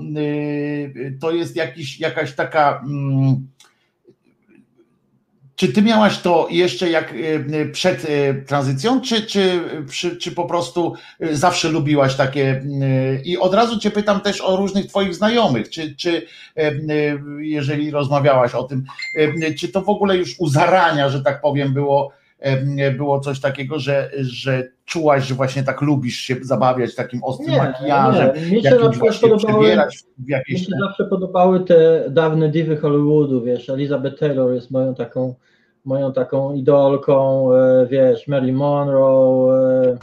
to jest jakiś, jakaś taka. mm, Czy ty miałaś to jeszcze jak e, przed e, tranzycją, czy, czy, czy, czy po prostu zawsze lubiłaś takie? I od razu cię pytam też o różnych twoich znajomych, czy, czy jeżeli rozmawiałaś o tym, czy to w ogóle już u zarania, że tak powiem, było, było coś takiego, że, że czułaś, że właśnie tak lubisz się zabawiać takim ostrym Nie, makijażem, nie. Mi się jakimś podobały- Mi się zawsze podobały te dawne diwy Hollywoodu, wiesz, Elizabeth Taylor jest moją taką, moją taką idolką, e, wiesz, Marilyn Monroe, e,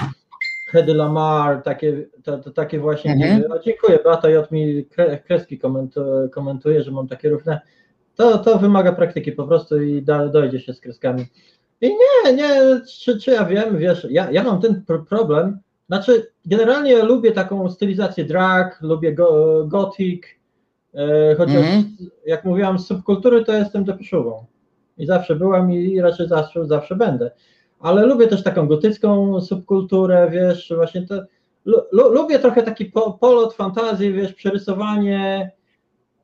Hedy Lamar, takie, to, to, takie właśnie Mhm. No, dziękuję, Beata J. mi kre, kreski komentu- komentuje, że mam takie równe. To, to wymaga praktyki po prostu i da, dojdzie się z kreskami. I nie, nie, czy, czy ja wiem, wiesz, ja, ja mam ten pro- problem, znaczy generalnie lubię taką stylizację drag, lubię go, gothic, e, chociaż Mhm. jak mówiłam z subkultury, to jestem depeszową i zawsze byłam i raczej zawsze, zawsze będę, ale lubię też taką gotycką subkulturę, wiesz, właśnie to, lu, lu, lubię trochę taki po, polot fantazji, wiesz, przerysowanie,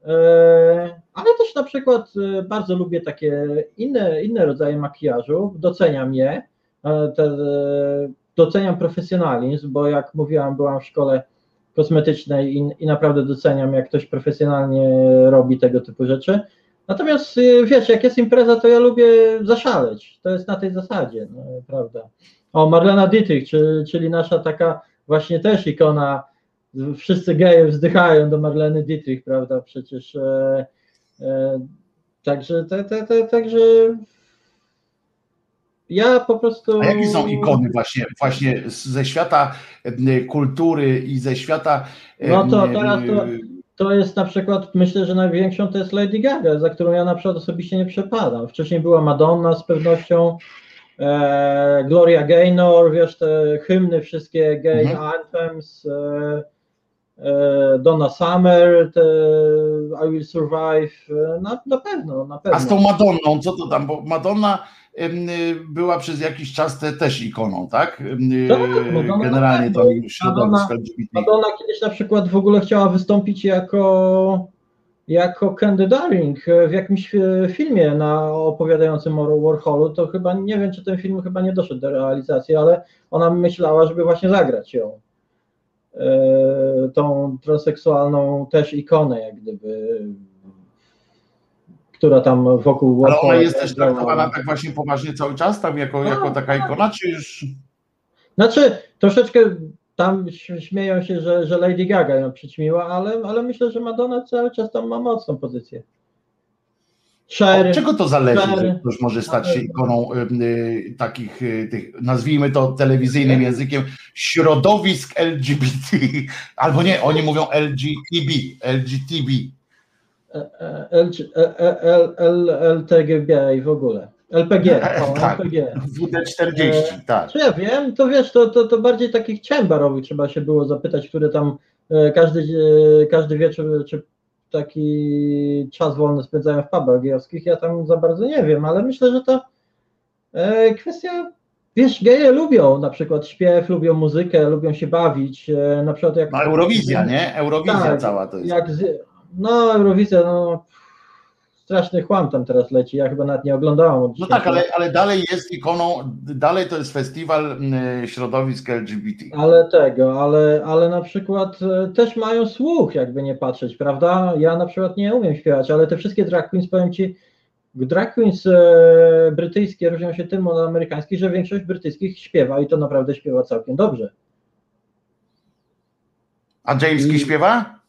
E, ale też na przykład e, bardzo lubię takie inne, inne rodzaje makijażu, doceniam je, e, te, doceniam profesjonalizm, bo jak mówiłam, byłam w szkole kosmetycznej i, i naprawdę doceniam, jak ktoś profesjonalnie robi tego typu rzeczy. Natomiast e, wiesz, jak jest impreza, to ja lubię zaszaleć. To jest na tej zasadzie, no, prawda. O, Marlena Dietrich, czy, czyli nasza taka właśnie też ikona wszyscy geje wzdychają do Marleny Dietrich, prawda? Przecież e, e, także, te, te, te, także ja po prostu. A jakie są ikony właśnie, właśnie ze świata e, kultury i ze świata. e, No to e, teraz to, to jest na przykład, myślę, że największą to jest Lady Gaga, za którą ja na przykład osobiście nie przepadam. Wcześniej była Madonna z pewnością, e, Gloria Gaynor, wiesz, te hymny wszystkie gay Mhm. anthems, e, e, Donna Summer, te I Will Survive, e, na, na pewno, na pewno. A z tą Madonną, co to tam? Bo Madonna była przez jakiś czas te, też ikoną, tak? Y, Tak, Madonna Generalnie na to środowisko LGBT. Madonna kiedyś na przykład w ogóle chciała wystąpić jako, jako Candy Darling w jakimś e, filmie na opowiadającym o Warholu, to chyba nie wiem, czy ten film chyba nie doszedł do realizacji, ale ona myślała, żeby właśnie zagrać ją. E, tą transseksualną też ikonę, jak gdyby, która tam wokół Ale ona jest też traktowana tak właśnie poważnie cały czas, tam jako, jako taka ikona, czy już. Znaczy, troszeczkę tam śmieją się, że, że Lady Gaga ją przyćmiła, ale, ale myślę, że Madonna cały czas tam ma mocną pozycję. Od czego to zależy, że ktoś może stać się ikoną y, y, takich, y, tych, nazwijmy to telewizyjnym językiem, środowisk LGBT, albo nie, oni mówią LGTB, LGTB. E, e, e, e, LTGB i w ogóle. LPG, Tak. LPG. WD40, tak. Czy ja wiem, to wiesz, to, to, to bardziej takich ciębarowych trzeba się było zapytać, które tam e, każdy, e, każdy czy taki czas wolny spędzają w pubach gejowskich. Ja tam za bardzo nie wiem, ale myślę, że to e, kwestia, wiesz, geje lubią na przykład śpiew, lubią muzykę, lubią się bawić, e, na przykład jak... No Eurowizja, nie? Eurowizja Tak, cała to jest. Jak no Eurowizja, no straszny chłam tam teraz leci, ja chyba nawet nie oglądałam. Od No 10 tak, ale, ale dalej jest ikoną, dalej to jest festiwal środowisk LGBT. Ale tego, ale, ale na przykład e, też mają słuch, jakby nie patrzeć, prawda? Ja na przykład nie umiem śpiewać, ale te wszystkie drag queens, powiem ci, drag queens e, brytyjskie różnią się tym od amerykańskich, że większość brytyjskich śpiewa i to naprawdę śpiewa całkiem dobrze. A Jameski I- śpiewa?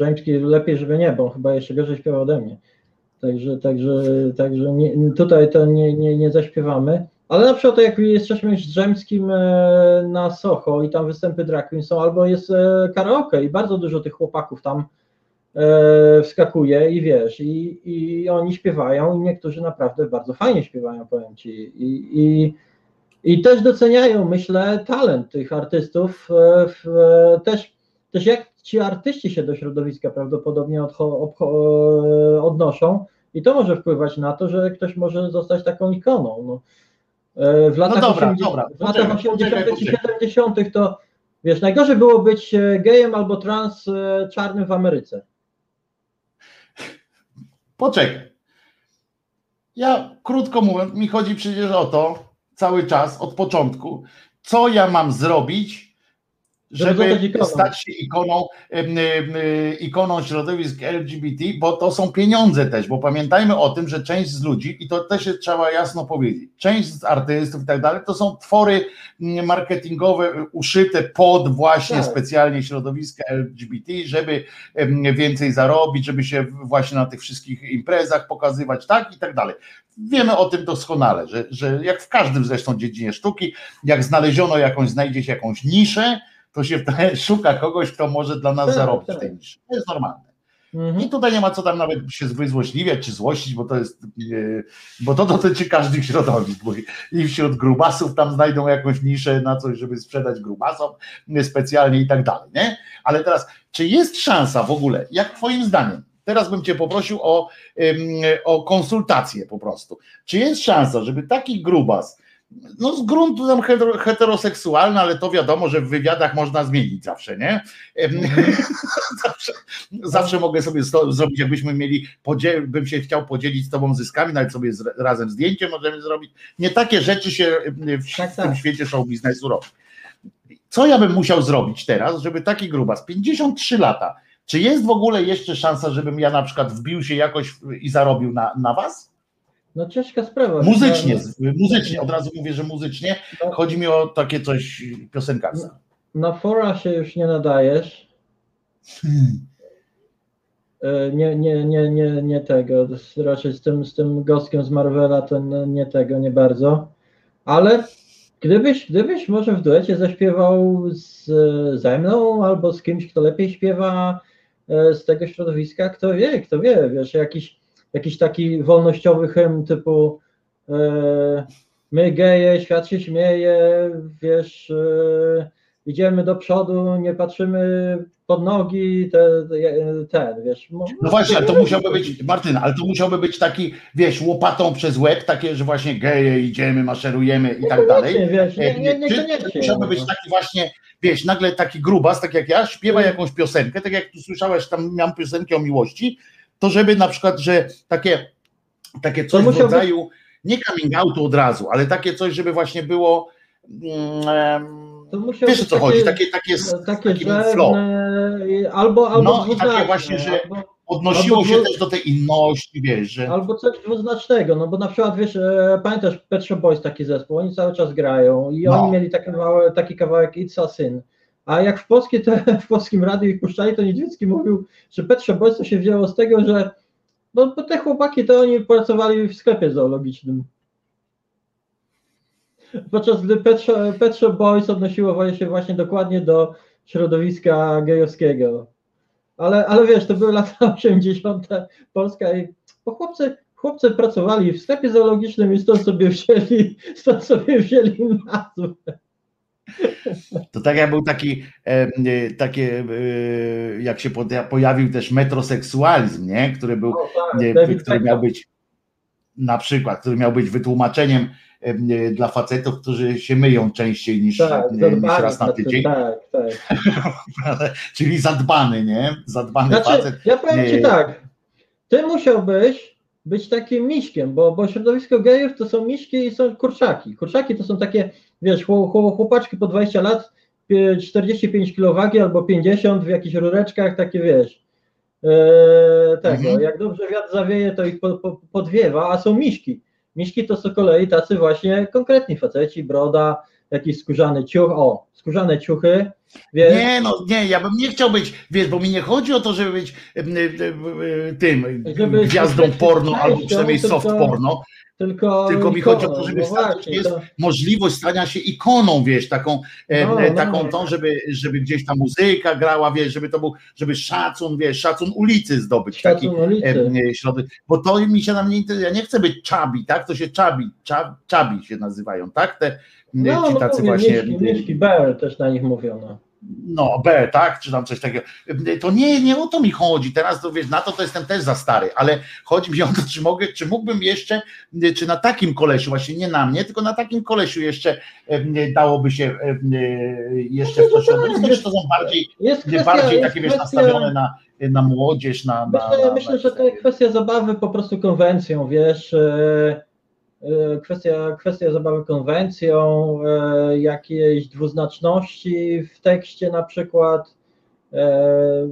Jamski lepiej, żeby nie, bo chyba jeszcze gorzej śpiewa ode mnie. Także, także, także nie, tutaj to nie, nie, nie zaśpiewamy. Ale na przykład jak jesteśmy z Drzemskim e, na Soho i tam występy drag są, albo jest e, karaoke i bardzo dużo tych chłopaków tam e, wskakuje i wiesz, i, i oni śpiewają i niektórzy naprawdę bardzo fajnie śpiewają, powiem Ci. I, i, i też doceniają, myślę, talent tych artystów. W, też, też jak ci artyści się do środowiska prawdopodobnie e, odnoszą i to może wpływać na to, że ktoś może zostać taką ikoną. No. E, W latach, dobra, 80, dobra, w latach poczekaj, 80. poczekaj, i poczekaj. 70. to wiesz, najgorzej było być e, gejem albo trans czarnym w Ameryce. Poczekaj. Ja krótko mówiąc, mi chodzi przecież o to cały czas, od początku, co ja mam zrobić, Żeby stać się ikoną, em, ikoną środowisk LGBT, bo to są pieniądze też, bo pamiętajmy o tym, że część z ludzi, i to też trzeba jasno powiedzieć, część z artystów i tak dalej, to są twory marketingowe uszyte pod właśnie Tak. specjalnie środowiska LGBT, żeby więcej zarobić, żeby się właśnie na tych wszystkich imprezach pokazywać, tak i tak dalej. Wiemy o tym doskonale, że, że jak w każdym zresztą dziedzinie sztuki, jak znaleziono jakąś, znajdzie się jakąś niszę, to się szuka kogoś, kto może dla nas Tak, zarobić tak. w tej niszy. To jest normalne. Mhm. I tutaj nie ma co tam nawet się wyzłośliwiać czy złościć, bo to jest, bo to dotyczy każdych środowisk, bo i wśród grubasów tam znajdą jakąś niszę na coś, żeby sprzedać grubasom specjalnie i tak dalej, nie? Ale teraz, czy jest szansa w ogóle, jak twoim zdaniem, teraz bym cię poprosił o, o konsultację po prostu, czy jest szansa, żeby taki grubas no z gruntu tam hetero- heteroseksualny, ale to wiadomo, że w wywiadach można zmienić zawsze, nie? Em, zawsze, zawsze mogę sobie zrobić, jakbyśmy mieli, podziel, bym się chciał podzielić z tobą zyskami, nawet sobie z, razem zdjęcie możemy zrobić. Nie takie rzeczy się w, Tak, w tym tak. świecie show biznesu robi. Co ja bym musiał zrobić teraz, żeby taki grubas, 53 lata, czy jest w ogóle jeszcze szansa, żebym ja na przykład wbił się jakoś i zarobił na, na was? No ciężka sprawa. Muzycznie, Na, z- muzycznie, od razu mówię, że muzycznie. No. Chodzi mi o takie coś piosenkarskie. na fora się już nie nadajesz. E, Nie, nie, nie, nie, nie tego. Raczej z tym, z tym gostkiem z Marvela to nie tego, nie bardzo. Ale gdybyś, gdybyś może w duecie zaśpiewał z, ze mną albo z kimś, kto lepiej śpiewa e, z tego środowiska, kto wie, kto wie, wiesz, jakiś, jakiś taki wolnościowy hymn typu e, my geje, świat się śmieje, wiesz, e, idziemy do przodu, nie patrzymy pod nogi, te, te, ten, wiesz. No właśnie, ale to musiałby być, Martyna, ale to musiałby być taki, wiesz, łopatą przez łeb, takie, że właśnie geje, idziemy, maszerujemy i tak dalej. Wiesz, nie, nie, Czy to niekoniecznie. musiałby być taki właśnie, wiesz, nagle taki grubas, tak jak ja, śpiewa jakąś piosenkę, tak jak tu słyszałeś, tam miałem piosenkę o miłości, to żeby na przykład, że takie, takie coś w rodzaju, nie coming outu od razu, ale takie coś, żeby właśnie było, musiał wiesz o co chodzi, takie- takie, takie, takie taki flow. albo, albo No i takie właśnie, że albo, odnosiło albo się też do tej inności, wiesz, że... albo coś dwuznacznego, no bo na przykład wiesz, e, pamiętasz Pet Shop Boys taki zespół, oni cały czas grają i No. oni mieli taki kawałek, taki kawałek It's a Sin, a jak w, polskie te, w polskim radiu ich puszczali, to Niedźwiecki mówił, że Pet Shop Boys to się wzięło z tego, że bo, bo te chłopaki to oni pracowali w sklepie zoologicznym. Podczas gdy Pet Shop, Pet Shop Boys odnosiło się właśnie dokładnie do środowiska gejowskiego. Ale, ale wiesz, to były lata 80. Polska i bo chłopcy, chłopcy pracowali w sklepie zoologicznym i stąd sobie wzięli, stąd sobie wzięli nazwę. To tak jak był taki, e, e, takie, e, jak się pojawił też metroseksualizm, nie? który był, O, tak, który miał być na przykład, który miał być wytłumaczeniem dla facetów, którzy się myją częściej niż, Tak, niż zadbany raz na tydzień, Tak, tak. czyli zadbany, nie? Zadbany Znaczy, facet. ja powiem Ci tak, Ty musiałbyś być takim miśkiem, bo, bo środowisko gejów to są miśki i są kurczaki. Kurczaki to są takie, wiesz, chło- chło- chłopaczki po 20 lat, pie- 45 kg albo 50 w jakichś rureczkach, takie wiesz, e, tego, Mhm. jak dobrze wiatr zawieje, to ich po, po, podwiewa, a są miśki. Miśki to z kolei tacy właśnie konkretni faceci, broda, jakiś skórzany ciuch, o, skórzane ciuchy, wiesz, Nie, no nie, ja bym nie chciał być, wiesz, bo mi nie chodzi o to, żeby być tym Żeby gwiazdą porno albo przynajmniej soft tylko- porno, tylko, Tylko mi ikoną, chodzi o to, żeby no stać, jest to- możliwość stania się ikoną, wiesz, taką, No, e, no. taką tą, żeby, żeby gdzieś ta muzyka grała, wiesz, żeby to był, żeby szacun, wiesz, szacun ulicy zdobyć, taki Szacun ulicy. e, środek, bo to mi się na mnie interesuje, ja nie chcę być czabi, tak, to się czabi, czab, czabi się nazywają, tak, te No, ci no tacy mówię, właśnie, Mieszki, mieszki Bear też na nich mówią. No. no, B, tak, czy tam coś takiego. To nie, nie o to mi chodzi. Teraz to wiesz, na to to jestem też za stary, ale chodzi mi o to, czy mogę, czy mógłbym jeszcze, czy na takim kolesiu, właśnie nie na mnie, tylko na takim kolesiu jeszcze e, dałoby się e, e, jeszcze w to środowisko, czy to są bardziej, Jest kwestia, bardziej jest takie wiesz, nastawione na, na młodzież, na. na, Myślę, na, myślę na że to jest kwestia zabawy po prostu konwencją, wiesz. e, Kwestia, kwestia zabawy konwencją, e, jakiejś dwuznaczności w tekście na przykład, e,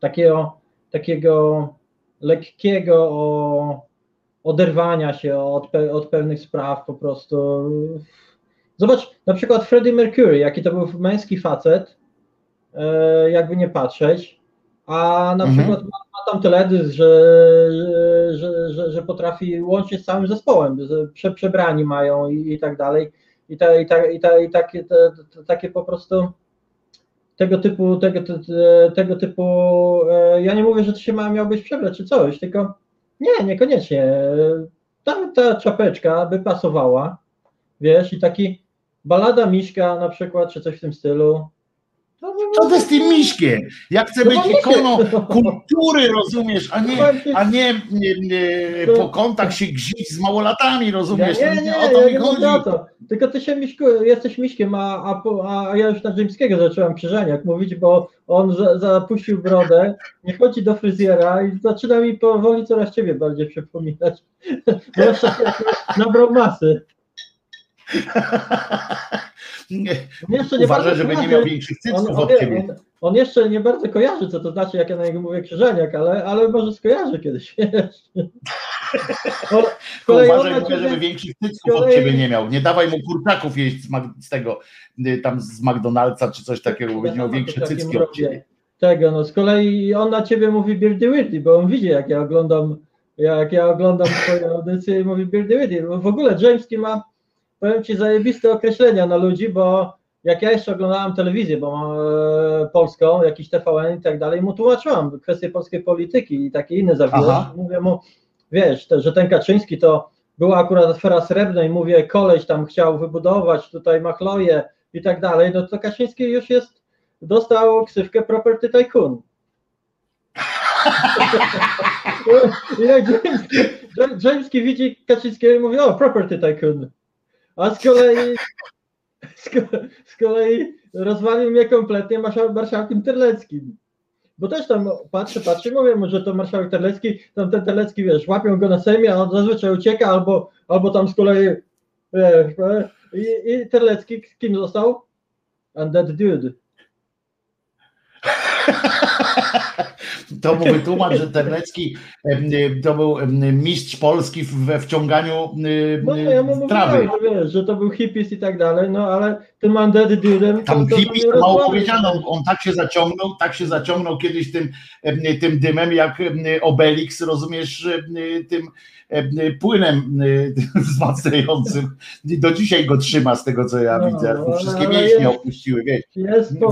takiego, takiego lekkiego o- oderwania się od, od pewnych spraw po prostu. Zobacz, na przykład Freddie Mercury, jaki to był męski facet, e, jakby nie patrzeć, a na Mhm. przykład tam teledysk, że, że, że, że potrafi łączyć z całym zespołem, prze, przebrani mają i, i tak dalej. I, ta, i, ta, i, ta, i takie, te, takie po prostu tego typu, tego, te, te- tego typu, e, ja nie mówię, że to się ma, miałbyś przebrać czy coś, tylko nie, niekoniecznie. Ta, ta czapeczka by pasowała, wiesz, i taki balada Miśka na przykład, czy coś w tym stylu, Co to z tym miśkiem? Ja chcę No być ikoną kultury, rozumiesz, a nie, a nie, nie, nie po kątach się gzić z małolatami, rozumiesz? Ja, nie, nie, o to ja mi nie chodzi. to. Tylko ty się miśku, jesteś miśkiem, a, a, a ja już na Rzymskiego zacząłem krzyżeniak mówić, bo on za, zapuścił brodę, nie chodzi do fryzjera i zaczyna mi powoli coraz ciebie bardziej przypominać. Zwłaszcza nabrał masy. Jeszcze nie bardzo żeby nie miał większych cycków od ciebie. On, on jeszcze nie bardzo kojarzy, co to znaczy, jak ja na niego mówię krzyżeniak, ale, ale może skojarzy kiedyś, Uważaj, ogóle, ciebie- żeby większych cycków od ciebie nie miał. Nie dawaj mu kurczaków jeść z, tego, y, tam z McDonald'sa czy coś takiego, bo będzie miał większe cycki od ciebie. Tego, no z kolei on na ciebie mówi Beardy Weirdy, bo on widzi, jak ja oglądam, jak ja oglądam twoje audycje i mówi. Bo w ogóle Jamesky ma, powiem ci, zajebiste określenia na ludzi, bo jak ja jeszcze oglądałem telewizję, bo mam e, polską, jakiś TVN i tak dalej, mu tłumaczyłam kwestie polskiej polityki i takie inne zawiłości. Mówię mu, wiesz, to, że ten Kaczyński to była akurat afera srebrna i mówię, koleś tam chciał wybudować tutaj machloje i tak dalej, no to Kaczyński już jest, dostał ksywkę Property Tycoon. I jak Jamesky widzi Kaczyńskiego i mówi, o, Property Tycoon. A z kolei z, ko, z kolei rozwalił mnie kompletnie marszał, marszałkiem Terleckim. Bo też tam patrzę, patrzę, mówię mu, że to marszałek Terlecki, tam ten Terlecki, wiesz, łapią go na sejmie, a on zazwyczaj ucieka, albo, albo tam z kolei, wiesz, e, i, i Terlecki kim został? Undead Dude. To mu wytłumacz, że Terlecki to był mistrz Polski we wciąganiu No ja mu trawy. mówiłem, że że to był hippies i tak dalej, no ale tym Undead Dude'em Tam to, mnie to mało powiedziano, on tak się zaciągnął, tak się zaciągnął kiedyś tym, tym dymem, jak Obelix, rozumiesz, tym płynem em, wzmacniającym. Do dzisiaj go trzyma z tego, co ja No, widzę. Wszystkie mięśnie jest- opuściły, wiesz.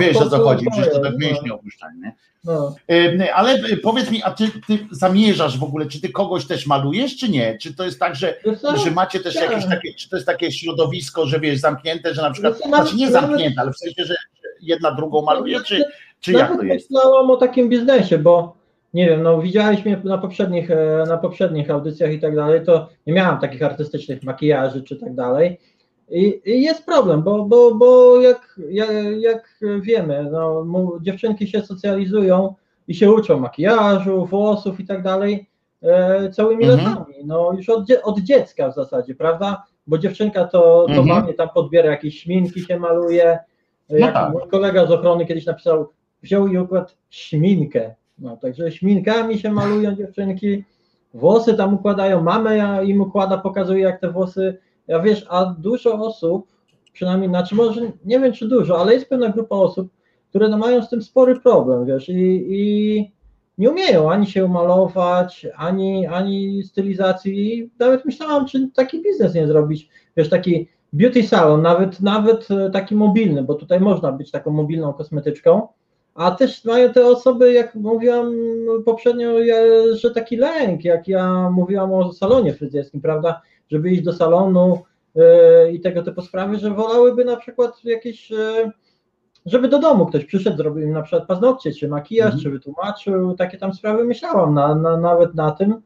Wiesz o co chodzi, przecież to tak no. mięśnie opuszczają, nie? No. Em, Ale e, powiedz mi, a ty, ty zamierzasz w ogóle, czy ty kogoś też malujesz, czy nie? Czy to jest tak, że, że macie też Tak. jakieś takie, czy to jest takie środowisko, że wiesz, zamknięte, że na przykład, nawet- znaczy nie zamknięte, ale w sensie, że jedna drugą maluje, czy, czy jak to jest? myślałam o takim biznesie, bo nie wiem, no widziałeś mnie na poprzednich, e, na poprzednich audycjach i tak dalej, to nie miałam takich artystycznych makijaży czy tak dalej. I, i jest problem, bo, bo, bo jak, jak, jak wiemy, no, dziewczynki się socjalizują i się uczą makijażu, włosów i tak dalej e, całymi Mhm. latami. No już od, od dziecka w zasadzie, prawda? Bo dziewczynka to, to Mhm. mamie tam podbiera jakieś śminki, się maluje. No tak. mój kolega z ochrony kiedyś napisał, wziął i układł śminkę. No, także śminkami się malują dziewczynki, włosy tam układają, mamę ja im układa, pokazuje jak te włosy, ja wiesz, a dużo osób, przynajmniej, znaczy może nie wiem czy dużo, ale jest pewna grupa osób, które no mają z tym spory problem, wiesz, i, i nie umieją ani się umalować, ani, ani stylizacji. Nawet myślałam, czy taki biznes nie zrobić, wiesz, taki beauty salon, nawet, nawet e, taki mobilny, bo tutaj można być taką mobilną kosmetyczką, a też mają te osoby, jak mówiłam poprzednio, że taki lęk, jak ja mówiłam o salonie fryzjerskim, prawda, żeby iść do salonu e, i tego typu sprawy, że wolałyby na przykład jakieś, e, żeby do domu ktoś przyszedł, zrobił im na przykład paznokcie, czy makijaż, Mhm. czy wytłumaczył, takie tam sprawy myślałam na, na, nawet na tym.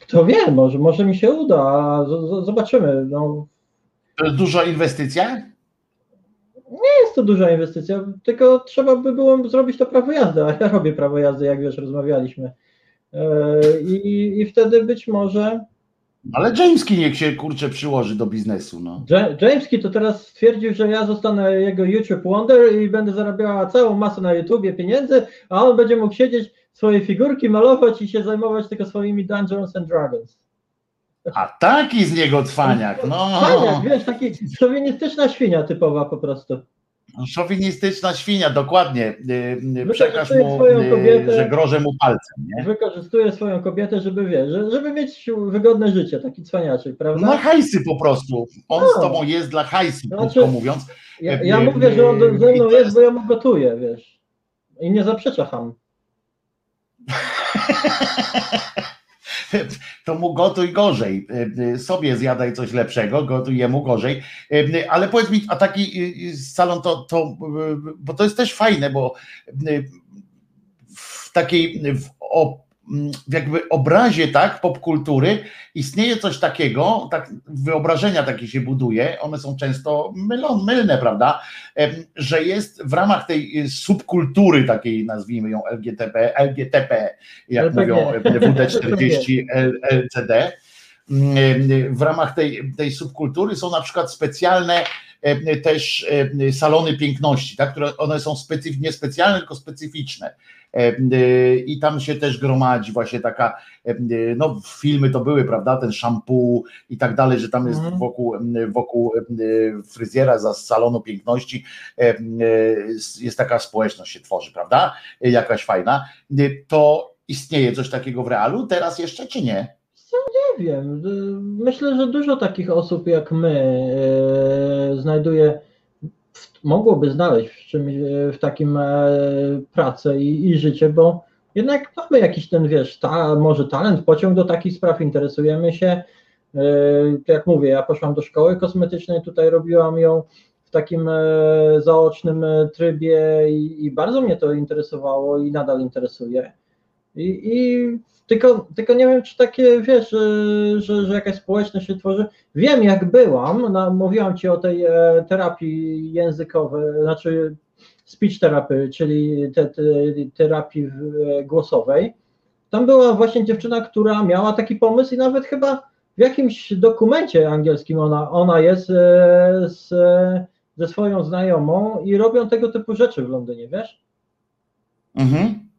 Kto wie, może, może mi się uda, a z, z, zobaczymy. No, To jest duża inwestycja? Nie jest to duża inwestycja, tylko trzeba by było zrobić to prawo jazdy, a ja robię prawo jazdy, jak wiesz, rozmawialiśmy. E, I, I wtedy być może Ale Jameski niech się kurczę przyłoży do biznesu, no. Ja- Jameski to teraz stwierdził, że ja zostanę jego YouTube Wonder i będę zarabiała całą masę na YouTubie pieniędzy, a on będzie mógł siedzieć, swoje figurki malować i się zajmować tylko swoimi Dungeons and Dragons. A taki z niego cwaniak, no. Fajnie, wiesz, taki szowinistyczna świnia typowa po prostu. Szowinistyczna świnia, dokładnie. Y, y, Przekaż mu, swoją y, kobietę. że grożę mu palcem, nie? Wykorzystuje swoją kobietę, żeby wiesz, że- żeby mieć wygodne życie, taki cwaniaczek, prawda? Na hajsy po prostu. On z No. tobą jest dla hajsu, Znaczy- krótko mówiąc. Ja, ja mówię, że on ze mną jest, jest- bo ja mu gotuję, wiesz. I nie zaprzecza ham. to mu gotuj gorzej. E, sobie zjadaj coś lepszego, gotuj jemu gorzej. E, ale powiedz mi, a taki e, salon to, to bo to jest też fajne, bo w takiej w jakby obrazie tak popkultury istnieje coś takiego, tak, wyobrażenia takie się buduje, one są często mylą, mylne, prawda, że jest w ramach tej subkultury takiej, nazwijmy ją LGTB, LGTP, jak LPG. mówią WD40 LCD, w ramach tej, tej subkultury są na przykład specjalne też salony piękności, tak, które one są specyf- nie specjalne, tylko specyficzne. I tam się też gromadzi właśnie taka, no filmy to były, prawda, ten shampoo i tak dalej, że tam jest Mhm. wokół, wokół fryzjera za salonu piękności jest taka społeczność się tworzy, prawda, jakaś fajna. To istnieje coś takiego w realu teraz jeszcze, czy nie? Nie wiem. y, Myślę, że dużo takich osób jak my e, znajduje, mogłoby znaleźć w, czymś, e, w takim e, pracę i, i życie, bo jednak mamy jakiś ten, wiesz, ta, może talent, pociąg do takich spraw, interesujemy się. E, Jak mówię, ja poszłam do szkoły kosmetycznej, tutaj robiłam ją w takim zaocznym trybie i, i bardzo mnie to interesowało i nadal interesuje. I, i tylko, tylko nie wiem, czy takie, wiesz, że, że, jakaś społeczność się tworzy. Wiem, jak byłam, na, mówiłam ci o tej e, terapii językowej, znaczy speech therapy, czyli te, te, terapii e, głosowej. Tam była właśnie dziewczyna, która miała taki pomysł i nawet chyba w jakimś dokumencie angielskim ona, ona jest e, z, ze swoją znajomą i robią tego typu rzeczy w Londynie, wiesz? Mhm.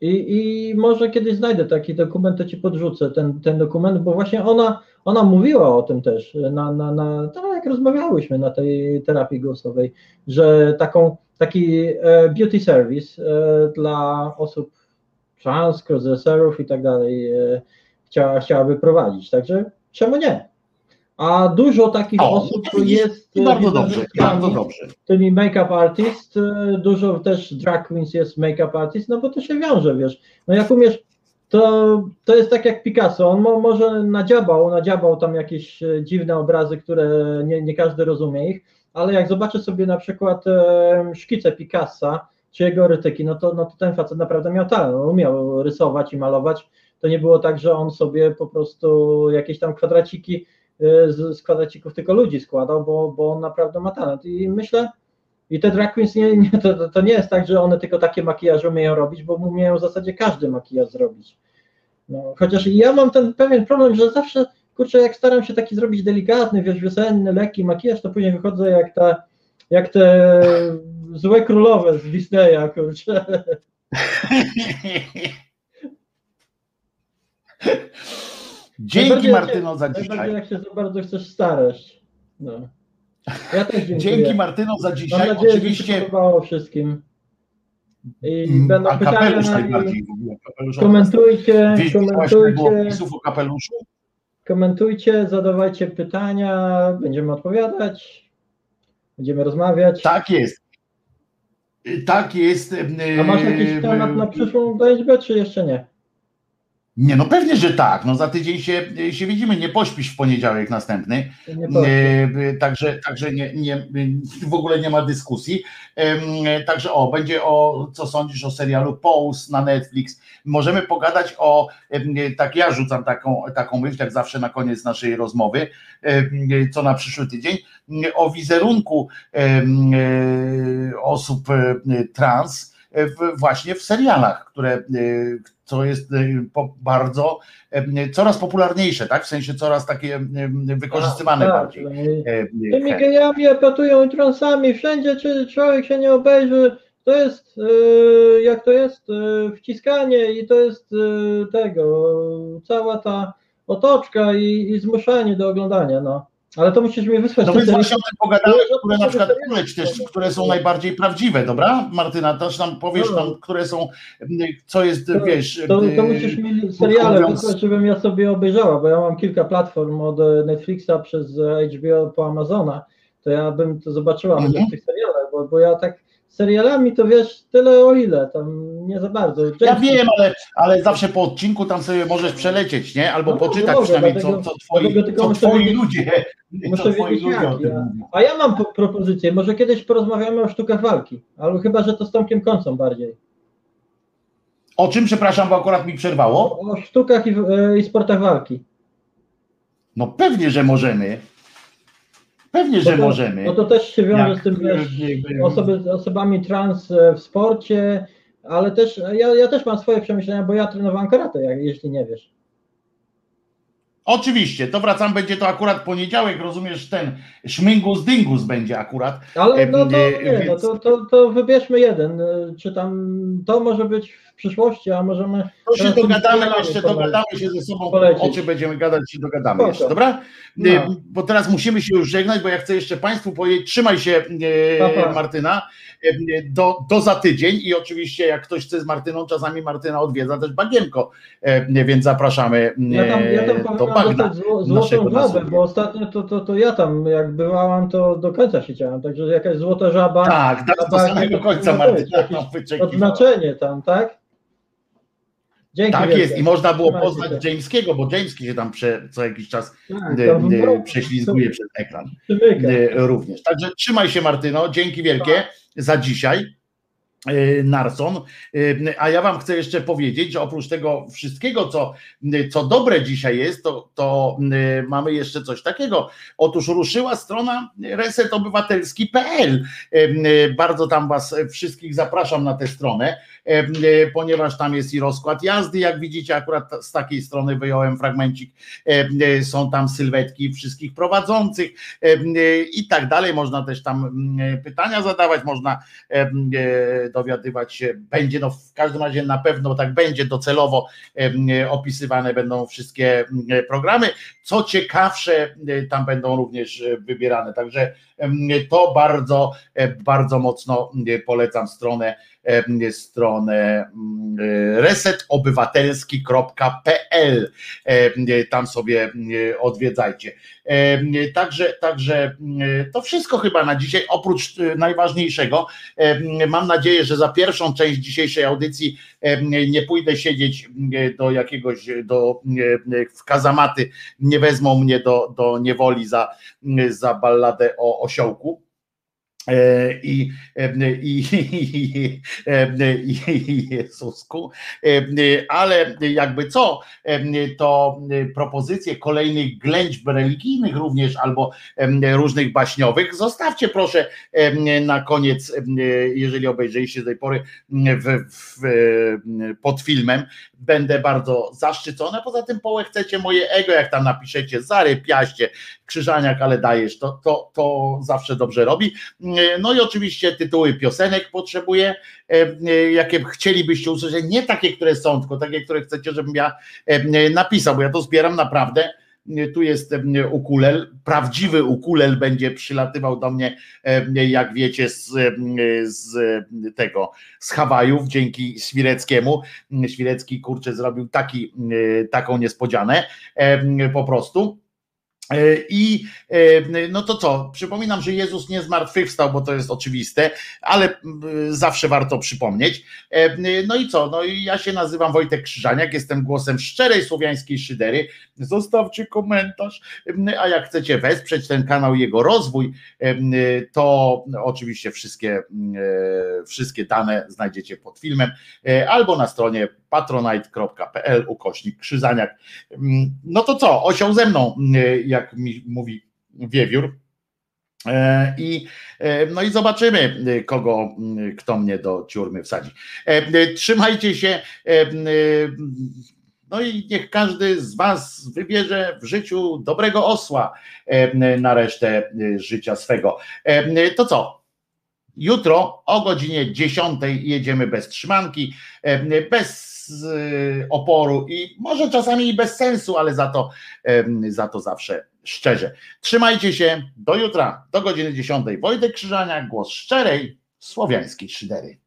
I, I może kiedyś znajdę taki dokument, to ci podrzucę ten, ten dokument, bo właśnie ona, ona mówiła o tym też, na, na, na, tak jak rozmawiałyśmy na tej terapii głosowej, że taką, taki e, beauty service e, dla osób trans, crossdresserów i tak dalej e, chciała, chciałaby prowadzić, także czemu nie? A dużo takich O, osób jest I bardzo dobrze, bardzo dobrze. tymi make-up artist, e, dużo też drag queens jest make-up artist, no bo to się wiąże, wiesz, no jak umiesz, to, to jest tak jak Picasso, on mo, może nadziabał, nadziabał tam jakieś e, dziwne obrazy, które nie, nie każdy rozumie ich, ale jak zobaczy sobie na przykład e, szkice Picassa, czy jego rytyki, no to, no to ten facet naprawdę miał talent, umiał rysować i malować, to nie było tak, że on sobie po prostu jakieś tam kwadraciki z, z kwadracików tylko ludzi składał, bo, bo on naprawdę ma talent i myślę, i te drag queens nie, nie, to, to nie jest tak, że one tylko takie makijaże umieją robić, bo umieją w zasadzie każdy makijaż zrobić. No, chociaż ja mam ten pewien problem, że zawsze, kurczę, jak staram się taki zrobić delikatny, wiesz, wiosenny, lekki makijaż, to później wychodzę jak ta, jak te złe królowe z Disneya, kurczę. Dzięki Martyno się, za dzisiaj. jak się za bardzo chcesz starać. No. Ja też dziękuję. Dzięki Martyno za Mam dzisiaj. nadzieję, że się Oczywiście podobało wszystkim. I Mm, będą a kapelusz najbardziej w ogóle. Kapelusz komentujcie, tego komentujcie, o kapeluszu? komentujcie, zadawajcie pytania, będziemy odpowiadać, będziemy rozmawiać. Tak jest. Tak jest. A masz jakiś temat na przyszłą liczbę, czy jeszcze nie? Nie, no pewnie, że tak. No za tydzień się, się widzimy. Nie pośpisz w poniedziałek następny. Powiem. E, Także, także nie, nie, w ogóle nie ma dyskusji. Em, Także o, będzie o co sądzisz o serialu Pose na Netflix. Możemy pogadać o, em, tak ja rzucam taką, taką myśl, jak zawsze na koniec naszej rozmowy, em, co na przyszły tydzień, o wizerunku e, osób e, trans e, w, właśnie w serialach, które e, co jest e, bardzo e, coraz popularniejsze, tak? W sensie coraz takie wykorzystywane Tak, bardziej. tak. E, Tymi gejami epatują i transami, wszędzie czy człowiek się nie obejrzy, to jest, jak to jest, wciskanie i to jest tego, cała ta otoczka i, i zmuszanie do oglądania, no. Ale to musisz mi wysłać. No więc seriale. właśnie o tym pogadamy, No, które na to przykład seriale. poleć też, które są najbardziej prawdziwe, dobra? Martyna, też nam powiesz No. nam, które są, m, co jest, To- wiesz... To, to y, musisz mi seriale mówiąc- wysłać, żebym ja sobie obejrzała, bo ja mam kilka platform od e, Netflixa przez HBO po Amazona, to ja bym to zobaczyła Mhm. w tych serialach, bo, bo ja tak serialami to wiesz tyle o ile, tam nie za bardzo. Ja Często- wiem, ale, ale zawsze po odcinku tam sobie możesz przelecieć, nie? Albo No, poczytać mogę, przynajmniej, dlatego- co, co twoi, co muszę twoi wiedzieć- ludzie, Muszę co twoi ludzie jak. o tym Ja, a ja mam po, propozycję, może kiedyś porozmawiamy o sztukach walki, albo chyba, że to z Tomkiem Końcą bardziej. O czym, przepraszam, bo akurat mi przerwało? O sztukach i, e, i sportach walki. No pewnie, że możemy. Pewnie, że to, możemy. Bo to też się wiąże Jak, z tym, wiesz, osoby, osobami trans e, w sporcie, ale też ja, ja też mam swoje przemyślenia, bo ja trenowałem karate, jak, jeśli nie wiesz. Oczywiście, to wracam, będzie to akurat poniedziałek, rozumiesz, ten szmingus dyngus będzie akurat. Ale no to, E, nie, no więc- to, to, to wybierzmy jeden, e, czy tam to może być przyszłości, a możemy... To się dogadamy jeszcze, dogadamy się ze sobą, polecieć. o czym będziemy gadać, się dogadamy Spoko. jeszcze, dobra? No. E, Bo teraz musimy się już żegnać, bo ja chcę jeszcze Państwu powiedzieć, trzymaj się pa. Martyna, e, do, do za tydzień i oczywiście jak ktoś chce z Martyną, czasami Martyna odwiedza też Bagienko, więc zapraszamy Ja tam, ja tam do Bagna. złotą żabę, bo ostatnio to, to, to ja tam jak bywałam, to do końca siedziałem, także jakaś złota żaba. Tak, tak, do samego końca Martyna. Odznaczenie tam, tak? Dzięki Tak wielkie. jest i można było poznać. Jameskiego, bo Jameski się tam prze, co jakiś czas Tak, e, e, mroku prześlizguje przez ekran. E, również. Także trzymaj się Martyno, dzięki wielkie za dzisiaj. Narson, a ja wam chcę jeszcze powiedzieć, że oprócz tego wszystkiego, co, co dobre dzisiaj jest, to, to mamy jeszcze coś takiego. Otóż ruszyła strona resetobywatelski.pl. Bardzo tam was wszystkich zapraszam na tę stronę, ponieważ tam jest i rozkład jazdy, jak widzicie, akurat z takiej strony wyjąłem fragmencik, E, e, są tam sylwetki wszystkich prowadzących e, e, i tak dalej. Można też tam mm, pytania zadawać, można e, e, dowiadywać się, będzie, no w każdym razie na pewno tak będzie docelowo e, e, opisywane będą wszystkie e, programy. Co ciekawsze, e, tam będą również e, wybierane. Także e, to bardzo, e, bardzo mocno e, polecam stronę e, stronę mm, e, resetobywatelski.pl E, tam sobie e, odwiedzajcie. E, Także, także to wszystko chyba na dzisiaj, oprócz e, najważniejszego. E, Mam nadzieję, że za pierwszą część dzisiejszej audycji e, nie pójdę siedzieć e, do jakiegoś, do, e, w kazamaty, nie wezmą mnie do, do niewoli za, za balladę o osiołku. E, I, e, i, i, e, i Jezusku, E, ale jakby co, to propozycje kolejnych ględźb religijnych również albo różnych baśniowych, zostawcie proszę na koniec, jeżeli obejrzeliście do tej pory w, w, pod filmem, będę bardzo zaszczycony, poza tym połę chcecie moje ego, jak tam napiszecie, zarypiaście, krzyżaniak, ale dajesz, to, to, to zawsze dobrze robi. No i oczywiście tytuły piosenek potrzebuję, e, jakie chcielibyście usłyszeć, nie takie, które są, tylko takie, które chcecie, żebym ja e, napisał, bo ja to zbieram naprawdę. Tu jest e, ukulel, prawdziwy ukulel będzie przylatywał do mnie, e, jak wiecie, z, e, z tego, z Hawajów, dzięki Świreckiemu. Świrecki, kurczę, zrobił taki, e, taką niespodzianę, e, po prostu. E, I e, no to co? Przypominam, że Jezus nie zmartwychwstał, bo to jest oczywiste, ale zawsze warto przypomnieć. E, No i co? No i ja się nazywam Wojtek Krzyżaniak, jestem głosem szczerej słowiańskiej szydery. Zostawcie komentarz, a jak chcecie wesprzeć ten kanał i jego rozwój, to oczywiście wszystkie, wszystkie dane znajdziecie pod filmem albo na stronie patronite.pl ukośnik Krzyżaniak. No to co? Osioł ze mną, jak mi mówi Wiewiór. E, I, e, no i zobaczymy, e, kogo, kto mnie do ciurmy wsadzi. Trzymajcie się. No i niech każdy z Was wybierze w życiu dobrego osła na resztę życia swego. To co? Jutro o godzinie 10 jedziemy bez trzymanki, bez oporu i może czasami i bez sensu, ale za to, za to zawsze szczerze. Trzymajcie się, do jutra, do godziny 10. Wojtek Krzyżania, głos szczerej, słowiańskiej szydery.